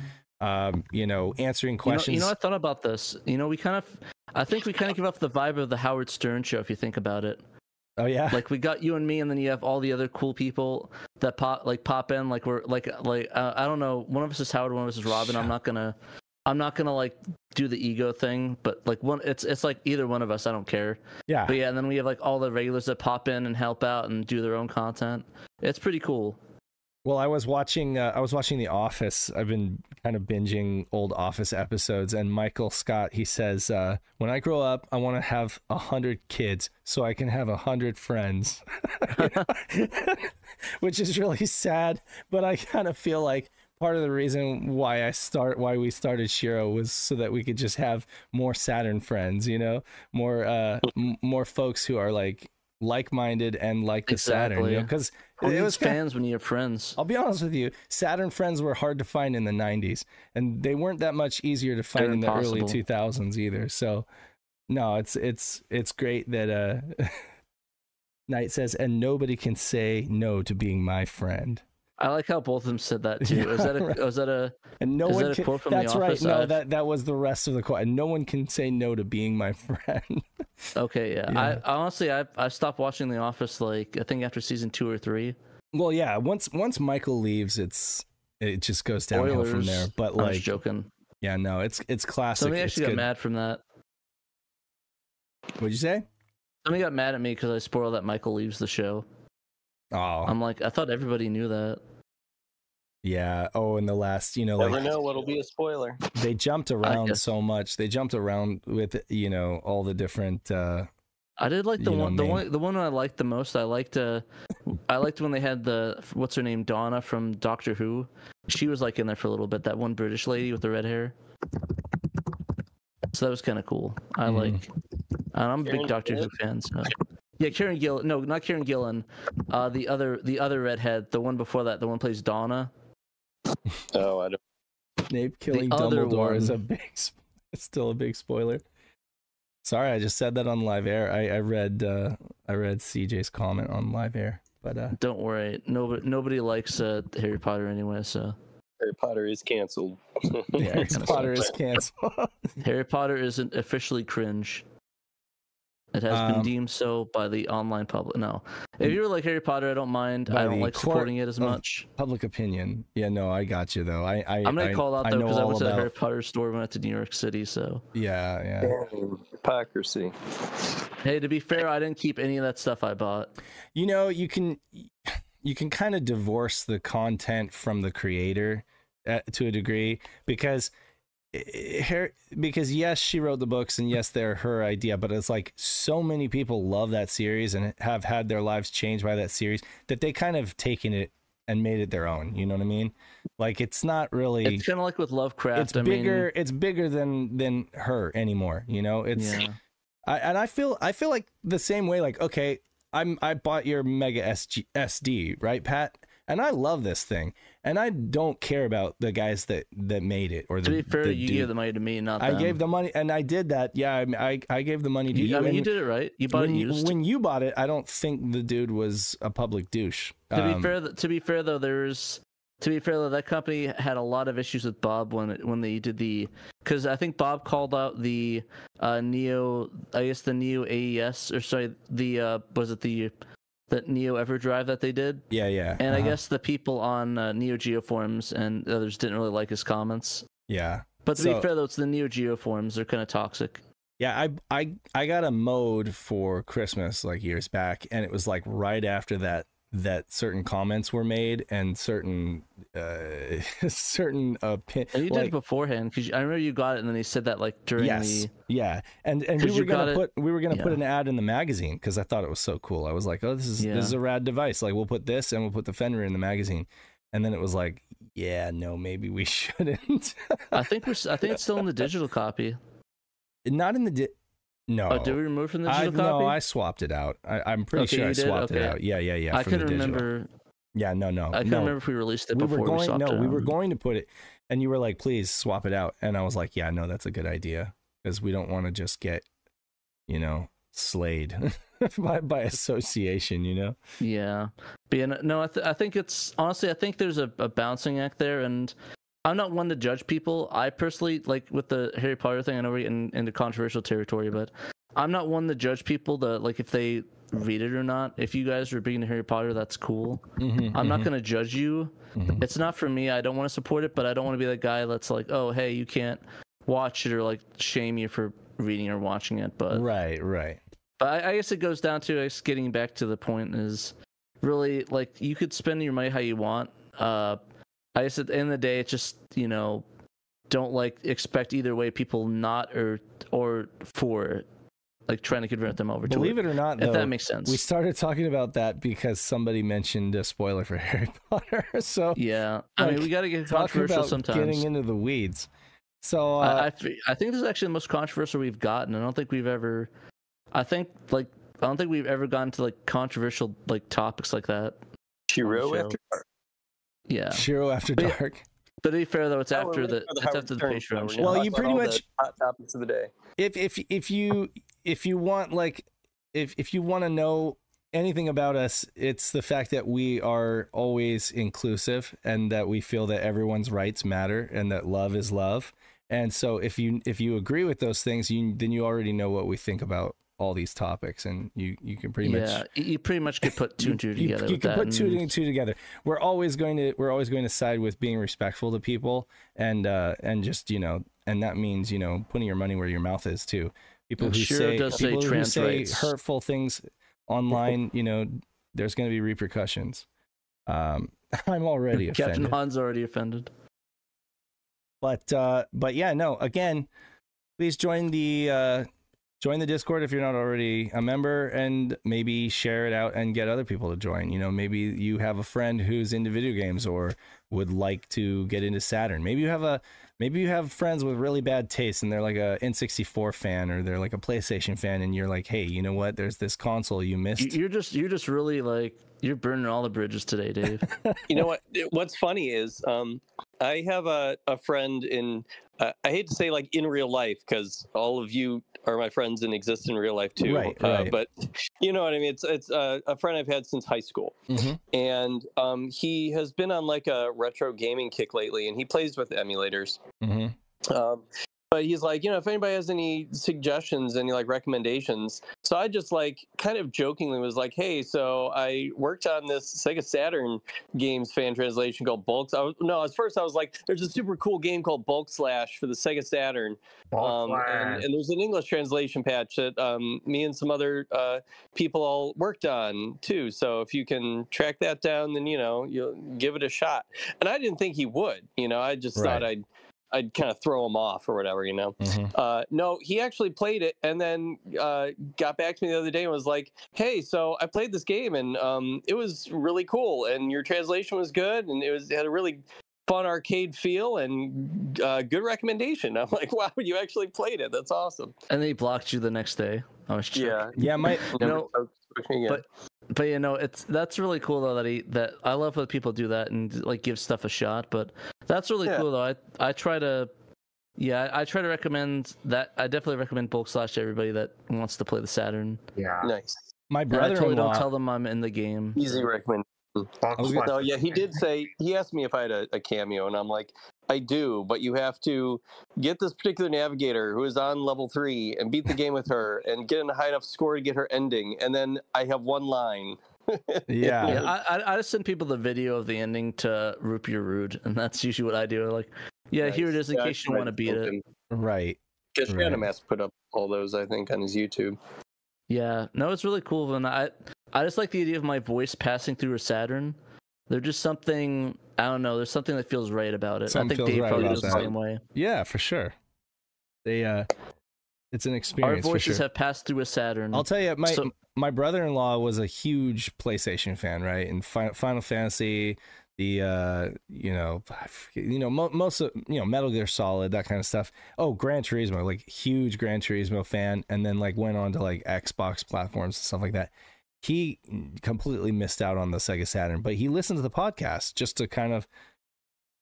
Speaker 2: um, you know answering
Speaker 3: You know,
Speaker 2: questions
Speaker 3: you know, I thought about this. You know, we kind of, I think we kind of give off the vibe of the Howard Stern show if you think about it.
Speaker 2: Oh yeah
Speaker 3: Like we got you and me, and then you have all the other cool people that pop, like pop in. Like we're like like uh, I don't know. One of us is Howard, one of us is Robin. I'm not gonna, I'm not gonna like do the ego thing. But like one, it's it's like either one of us. I don't care.
Speaker 2: yeah
Speaker 3: But yeah, and then we have like all the regulars that pop in and help out and do their own content. It's pretty cool.
Speaker 2: Well i was watching uh, i was watching the office. I've been kind of binging old office episodes and michael scott he says uh, when i grow up i want to have a hundred kids so i can have a hundred friends. Which is really sad but i kind of feel like part of the reason why i start why we started shiro was so that we could just have more saturn friends you know? More uh m- more folks who are like like-minded and like the saturn you know
Speaker 3: Exactly.
Speaker 2: because it was
Speaker 3: fans when you have friends?
Speaker 2: I'll be honest with you, Saturn friends were hard to find in the 90s, and they weren't that much easier to find
Speaker 3: They're
Speaker 2: in the early 2000s either. So, no, it's it's it's great that uh Knight says, and nobody can say no to being my friend.
Speaker 3: I like how both of them said that too. was that a,
Speaker 2: right.
Speaker 3: was that a
Speaker 2: And no one can.
Speaker 3: quote from The
Speaker 2: that's right. No,
Speaker 3: I've-
Speaker 2: that that was the rest of the quote. And no one can say no to being my friend.
Speaker 3: okay? Yeah,
Speaker 2: Yeah.
Speaker 3: I honestly I I stopped watching The Office like I think after season two or three.
Speaker 2: well, yeah. Once once Michael leaves, it's it just goes downhill from there. But like,
Speaker 3: joking.
Speaker 2: yeah, no, it's it's classic.
Speaker 3: Somebody
Speaker 2: it's
Speaker 3: actually got
Speaker 2: good.
Speaker 3: mad from that.
Speaker 2: What'd you say?
Speaker 3: Somebody got mad at me because I spoiled that Michael leaves the show.
Speaker 2: Oh,
Speaker 3: I'm like, I thought everybody knew that.
Speaker 2: Yeah. Oh, in the last, you know, like
Speaker 4: Never
Speaker 2: like
Speaker 4: know what'll be a spoiler.
Speaker 2: they jumped around so much. They jumped around with, you know, all the different. uh
Speaker 3: I did like the one, the
Speaker 2: me.
Speaker 3: one, the one I liked the most. I liked, uh, I liked when they had the what's her name, Donna from Doctor Who. She was like in there for a little bit. That one British lady with the red hair. So that was kind of cool. I
Speaker 2: Mhm.
Speaker 3: like. And I'm a big
Speaker 4: Karen
Speaker 3: Doctor Who fan. So. Yeah, Karen Gillan. No, not Karen Gillan. Uh, the other, the other redhead, the one before that, the one plays Donna.
Speaker 4: Oh, I don't.
Speaker 2: Snape killing
Speaker 3: other
Speaker 2: Dumbledore is a big, it's still a big spoiler. Sorry, I just said that on live air. I, I read, uh I read CJ's comment on live air, but uh
Speaker 3: Don't worry, nobody, nobody likes uh, Harry Potter anyway. So
Speaker 4: Harry Potter is canceled.
Speaker 2: yeah, Harry Potter is canceled.
Speaker 3: Harry Potter isn't officially cringe. It has
Speaker 2: Um,
Speaker 3: been deemed so by the online public. No, if you were like Harry Potter, I don't mind. I don't like
Speaker 2: court
Speaker 3: supporting it as much.
Speaker 2: Public opinion. Yeah, no, I got you though. I, I
Speaker 3: I'm gonna
Speaker 2: I,
Speaker 3: call out though because I
Speaker 2: all
Speaker 3: went to the Harry Potter store when I went to New York City. So
Speaker 2: Yeah, yeah.
Speaker 4: Hypocrisy.
Speaker 3: hey, to be fair, I didn't keep any of that stuff I bought.
Speaker 2: you know you can you can kind of divorce the content from the creator uh, to a degree because Eh, her because yes she wrote the books and yes they're her idea but it's like so many people love that series and have had their lives changed by that series that they kind of taken it and made it their own you know what i mean like it's not really
Speaker 3: It's kind of like with Lovecraft.
Speaker 2: it's
Speaker 3: I
Speaker 2: bigger it's bigger than than her anymore you know it's
Speaker 3: yeah.
Speaker 2: I, and I feel I feel like the same way. Like, okay, I'm I bought your Mega SG, SD, right, Pat? And I love this thing, and I don't care about the guys that that made it or the.
Speaker 3: To be fair, you
Speaker 2: dude.
Speaker 3: gave the money to me, not
Speaker 2: the
Speaker 3: I
Speaker 2: gave the money, and I did that. Yeah, I I, I gave the money to
Speaker 3: You,
Speaker 2: you.
Speaker 3: I mean, you did it right. You bought
Speaker 2: when,
Speaker 3: it used.
Speaker 2: when you bought it, I don't think the dude was a public douche.
Speaker 3: to
Speaker 2: Um,
Speaker 3: be fair, to be fair though, there's to be fair though, that company had a lot of issues with Bob when it, when they did the because I think Bob called out the uh, Neo, I guess the Neo AES or sorry, the uh, was it the the Neo EverDrive that they did,
Speaker 2: Yeah, yeah.
Speaker 3: and I
Speaker 2: uh-huh.
Speaker 3: guess the people on uh, Neo Geo forums and others didn't really like his comments.
Speaker 2: yeah.
Speaker 3: But to
Speaker 2: So-
Speaker 3: be fair though, it's the Neo Geo forums; they're kind of toxic.
Speaker 2: Yeah, I I I got a mode for Christmas like years back, and it was like right after that that certain comments were made and certain uh certain opin-
Speaker 3: And you did it beforehand because I remember you got it, and then they said that like during
Speaker 2: yes,
Speaker 3: the
Speaker 2: yeah, and and we were gonna
Speaker 3: it-
Speaker 2: put we were gonna put an ad in the magazine because I thought it was so cool. I was like, oh, this is this is a rad device. Like we'll put this and we'll put the Fender in the magazine, and then it was like, yeah, no, maybe we shouldn't.
Speaker 3: I think we're I think it's still in the digital copy.
Speaker 2: Not in the di- no.
Speaker 3: Oh, did we remove from the
Speaker 2: I,
Speaker 3: digital copy?
Speaker 2: no, I swapped it out. I, I'm pretty
Speaker 3: Okay,
Speaker 2: sure I
Speaker 3: did?
Speaker 2: swapped it out. Yeah, yeah, yeah.
Speaker 3: I couldn't remember.
Speaker 2: Yeah, no, no,
Speaker 3: I couldn't
Speaker 2: no.
Speaker 3: remember if we released it
Speaker 2: we
Speaker 3: before
Speaker 2: were going.
Speaker 3: swapped
Speaker 2: no, we were going to put it, and you were like, "Please swap it out," and I was like, "Yeah, no, that's a good idea because we don't want to just get, you know, slayed by by association." You know.
Speaker 3: Yeah, but yeah, no, I, th- I think it's honestly, I think there's a, a balancing act there, and I'm not one to judge people. I personally like with the Harry Potter thing. I know we're getting into controversial territory, but I'm not one to judge people that like if they read it or not. If you guys are big into Harry Potter, that's cool.
Speaker 2: Mhm,
Speaker 3: I'm not
Speaker 2: mhm,
Speaker 3: gonna judge you.
Speaker 2: mhm.
Speaker 3: It's not for me. I don't want to support it, but I don't want to be the guy that's like, oh, hey, you can't watch it or like shame you for reading or watching it. But
Speaker 2: Right, right.
Speaker 3: but I, I guess it goes down to guess getting back to the point is really like you could spend your money how you want. Uh, I guess at the end of the day, it's just you know don't like expect either way people not or or for like trying to convert them over to
Speaker 2: Believe
Speaker 3: it.
Speaker 2: it or not,
Speaker 3: If
Speaker 2: though,
Speaker 3: that makes sense.
Speaker 2: we started talking about that because somebody mentioned a spoiler for Harry Potter. So
Speaker 3: yeah, I mean we got to get
Speaker 2: talk
Speaker 3: controversial
Speaker 2: about
Speaker 3: sometimes.
Speaker 2: getting into the weeds. So uh,
Speaker 3: I, I, I think this is actually the most controversial we've gotten. I don't think we've ever. I think like I don't think we've ever gotten to like controversial like topics like that.
Speaker 4: Shiro
Speaker 3: show.
Speaker 4: after dark.
Speaker 3: Yeah,
Speaker 2: Shiro After
Speaker 3: But yeah,
Speaker 2: Dark.
Speaker 3: but to be fair though, it's
Speaker 4: Oh,
Speaker 3: after the
Speaker 4: the
Speaker 3: it's after the
Speaker 4: Stern
Speaker 3: Patreon
Speaker 4: show.
Speaker 3: show.
Speaker 2: Well, you pretty much-
Speaker 4: hot topics of the day.
Speaker 2: if if if you if you want like if if you want to know anything about us it's the fact that we are always inclusive and that we feel that everyone's rights matter and that love is love and so if you if you agree with those things you then you already know what we think about all these topics and you you can pretty
Speaker 3: yeah,
Speaker 2: much
Speaker 3: you- you pretty much could put two and two
Speaker 2: you,
Speaker 3: together.
Speaker 2: you
Speaker 3: with
Speaker 2: can put two
Speaker 3: and-
Speaker 2: two together. We're always going to we're always going to side with being respectful to people and uh and just you know and that means you know putting your money where your mouth is too. People who
Speaker 3: Shiro
Speaker 2: say
Speaker 3: does say
Speaker 2: people who say hurtful things online, you know, there's going to be repercussions. Um, I'm already
Speaker 3: Captain
Speaker 2: offended,
Speaker 3: Han's already offended.
Speaker 2: but uh, but yeah, no. Again, please join the uh, join the Discord if you're not already a member, and maybe share it out and get other people to join. You know, maybe you have a friend who's into video games or would like to get into Saturn. Maybe you have a maybe you have friends with really bad taste and they're like a N64 fan or they're like a PlayStation fan, and you're like, hey, you know what? There's this console you missed.
Speaker 3: You- You're just you're just really like you're burning all the bridges today, Dave.
Speaker 4: You know what? What's funny is um, I have a, a friend in. Uh, I hate to say like in real life because all of you are my friends and exist in real life too.
Speaker 2: Right,
Speaker 4: uh,
Speaker 2: right.
Speaker 4: But you know what I mean. It's it's uh, a friend I've had since high school,
Speaker 2: Mhm.
Speaker 4: and um, he has been on like a retro gaming kick lately, and he plays with emulators.
Speaker 2: Mhm.
Speaker 4: Um, but he's like, you know, if anybody has any suggestions, any like recommendations. So I just like kind of jokingly was like, hey, so I worked on this Sega Saturn games fan translation called Bulk. I was, no, at first I was like, there's a super cool game called Bulk Slash for the Sega Saturn. Um, and, and there's an English translation patch that um, me and some other uh, people all worked on too. So if you can track that down, then you know you'll give it a shot. And I didn't think he would. You know, I just thought I'd I'd kind of throw him off or whatever. You know.
Speaker 2: Mhm.
Speaker 4: Uh, no, he actually played it and then uh, got back to me the other day and was like, "Hey, so I played this game and um, it was really cool and your translation was good and it was it had a really fun arcade feel and uh, good recommendation." I'm like, "Wow, you actually played it? That's awesome."
Speaker 3: and then he blocked you the next day. I was joking.
Speaker 2: Yeah, my
Speaker 3: No,
Speaker 4: spoke to me again.
Speaker 3: but- but you know it's that's really cool though that he that I love when people do that and like give stuff a shot. But that's really
Speaker 4: Yeah.
Speaker 3: cool though. I I try to. Yeah, I I try to recommend that. I definitely recommend Bulk Slash to everybody that wants to play the Saturn.
Speaker 1: yeah.
Speaker 2: my
Speaker 4: nice,
Speaker 3: And I
Speaker 2: brother-in-law.
Speaker 3: totally don't tell them I'm in the game.
Speaker 4: easy recommend.
Speaker 1: Lots
Speaker 2: I was
Speaker 1: of
Speaker 2: gonna-
Speaker 1: fun.
Speaker 4: No, yeah, he did say he asked me if I had a, a cameo, and I'm like, I do, but you have to get this particular navigator who is on level three and beat the game with her and get in a high enough score to get her ending, and then I have one line.
Speaker 2: Yeah.
Speaker 3: Yeah, I, I I just send people the video of the ending to Root Your Rude, and that's usually what I do. Like, yeah, here it is in
Speaker 4: Yeah,
Speaker 3: case you want to beat it.
Speaker 2: Right.
Speaker 4: Just
Speaker 2: Right.
Speaker 4: Random Ass put up all those, I think, on his YouTube.
Speaker 3: Yeah, no, it's really cool. And I, I just like the idea of my voice passing through a Saturn. There's just something I don't know. There's something that feels right about it.
Speaker 2: Something
Speaker 3: I think Dave
Speaker 2: right
Speaker 3: probably feels the same way.
Speaker 2: Yeah, for sure. They uh it's an
Speaker 3: Our
Speaker 2: experience for
Speaker 3: voices
Speaker 2: sure.
Speaker 3: have passed through a Saturn.
Speaker 2: I'll tell you, my
Speaker 3: So-
Speaker 2: my brother-in-law was a huge PlayStation fan, right? And Final, Final Fantasy, the uh, you know, forget- you know, mo- most of you know, Metal Gear Solid, that kind of stuff. Oh, Gran Turismo, like huge Gran Turismo fan, and then like went on to like Xbox platforms and stuff like that. He completely missed out on the Sega Saturn, but he listened to the podcast just to kind of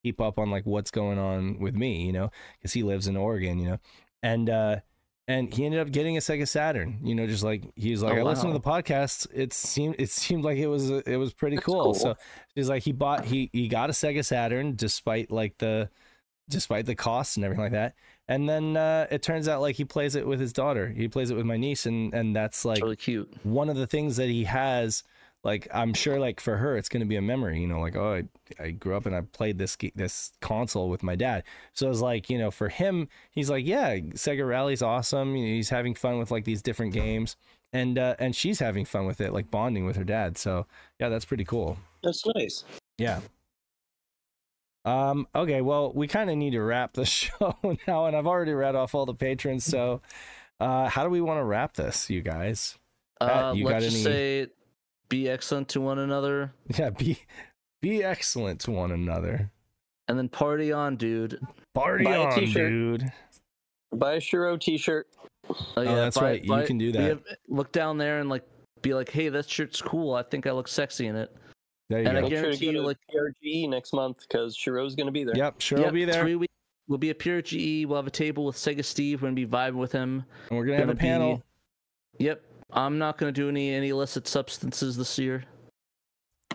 Speaker 2: keep up on like what's going on with me, you know, because he lives in Oregon, you know, and uh and he ended up getting a Sega Saturn. You know, just like he's like,
Speaker 3: Oh,
Speaker 2: I listened to the podcast. It seemed it seemed like it was it was pretty cool.
Speaker 4: cool.
Speaker 2: So he's like, he bought he he got a Sega Saturn despite like the despite the costs and everything like that. And then uh, it turns out like he plays it with his daughter. He plays it with my niece, and and that's like
Speaker 3: really cute.
Speaker 2: one of the things that he has like i'm sure like for her it's going to be a memory you know like oh I, I grew up and i played this this console with my dad so it's like you know for him he's like yeah sega rally's awesome you know, he's having fun with like these different games and uh and she's having fun with it like bonding with her dad so yeah that's pretty cool
Speaker 4: That's nice.
Speaker 2: yeah um okay well we kind of need to wrap the show now and i've already read off all the patrons so uh how do we want to wrap this you guys Pat,
Speaker 3: Uh, let's
Speaker 2: got
Speaker 3: just say, be excellent to one another,
Speaker 2: Yeah, be be excellent to one another.
Speaker 3: and then party on, dude.
Speaker 2: Party
Speaker 4: Buy a
Speaker 2: on,
Speaker 4: t-shirt.
Speaker 2: dude.
Speaker 4: Buy a Shiro T-shirt.
Speaker 3: Oh,
Speaker 2: that's right, you can do that.
Speaker 3: a- look down there and like be like, hey, that shirt's cool. I think I look sexy in it.
Speaker 2: There you
Speaker 3: And I
Speaker 2: go.
Speaker 4: Make sure to
Speaker 3: guarantee
Speaker 4: go
Speaker 3: you,
Speaker 4: to
Speaker 3: like-
Speaker 4: PRGE next month because Shiro's going to be there.
Speaker 2: Yep, sure
Speaker 3: Yep,
Speaker 2: will be there.
Speaker 3: Three weeks. We'll be at PRGE. We'll have a table with Sega Steve. We're gonna be vibing with him.
Speaker 2: And we're gonna have a
Speaker 3: Gonna be-
Speaker 2: panel.
Speaker 3: Yep. I'm not gonna do any any illicit substances this year.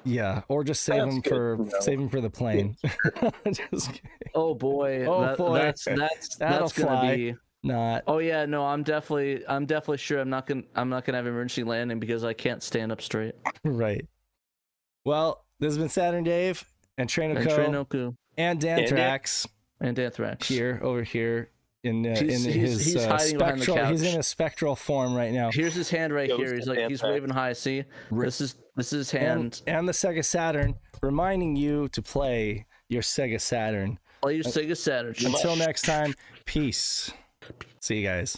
Speaker 2: Yeah, or just save
Speaker 4: That's
Speaker 2: them
Speaker 4: good
Speaker 2: for
Speaker 4: to know.
Speaker 2: save them for the plane. just.
Speaker 3: Oh boy.
Speaker 2: Oh,
Speaker 3: that-
Speaker 2: boy.
Speaker 3: That's that's
Speaker 2: That'll
Speaker 3: that's gonna
Speaker 2: fly.
Speaker 3: be.
Speaker 2: not.
Speaker 3: Oh yeah, no, I'm definitely I'm definitely sure I'm not gonna I'm not gonna have emergency landing because I can't stand up straight.
Speaker 2: Right. Well, this has been Saturn Dave and Trainer
Speaker 3: And
Speaker 2: Co.
Speaker 3: Trinoku
Speaker 2: and Dan
Speaker 4: And Dan-
Speaker 2: Trax
Speaker 3: and Anthrax.
Speaker 2: here over here in uh,
Speaker 3: He's-
Speaker 2: in
Speaker 3: he's-
Speaker 2: his
Speaker 3: he's
Speaker 2: uh,
Speaker 3: hiding behind the
Speaker 2: spectral. He's in a spectral form right now.
Speaker 3: Here's his hand right
Speaker 4: Ghost
Speaker 3: here. He's
Speaker 4: of
Speaker 3: like he's
Speaker 4: Anthrax.
Speaker 3: waving high. See, this is this is his
Speaker 2: and,
Speaker 3: hand.
Speaker 2: and the Sega Saturn, reminding you to play your Sega Saturn.
Speaker 3: Play your Sega Saturn.
Speaker 2: Until next time, peace. See you guys.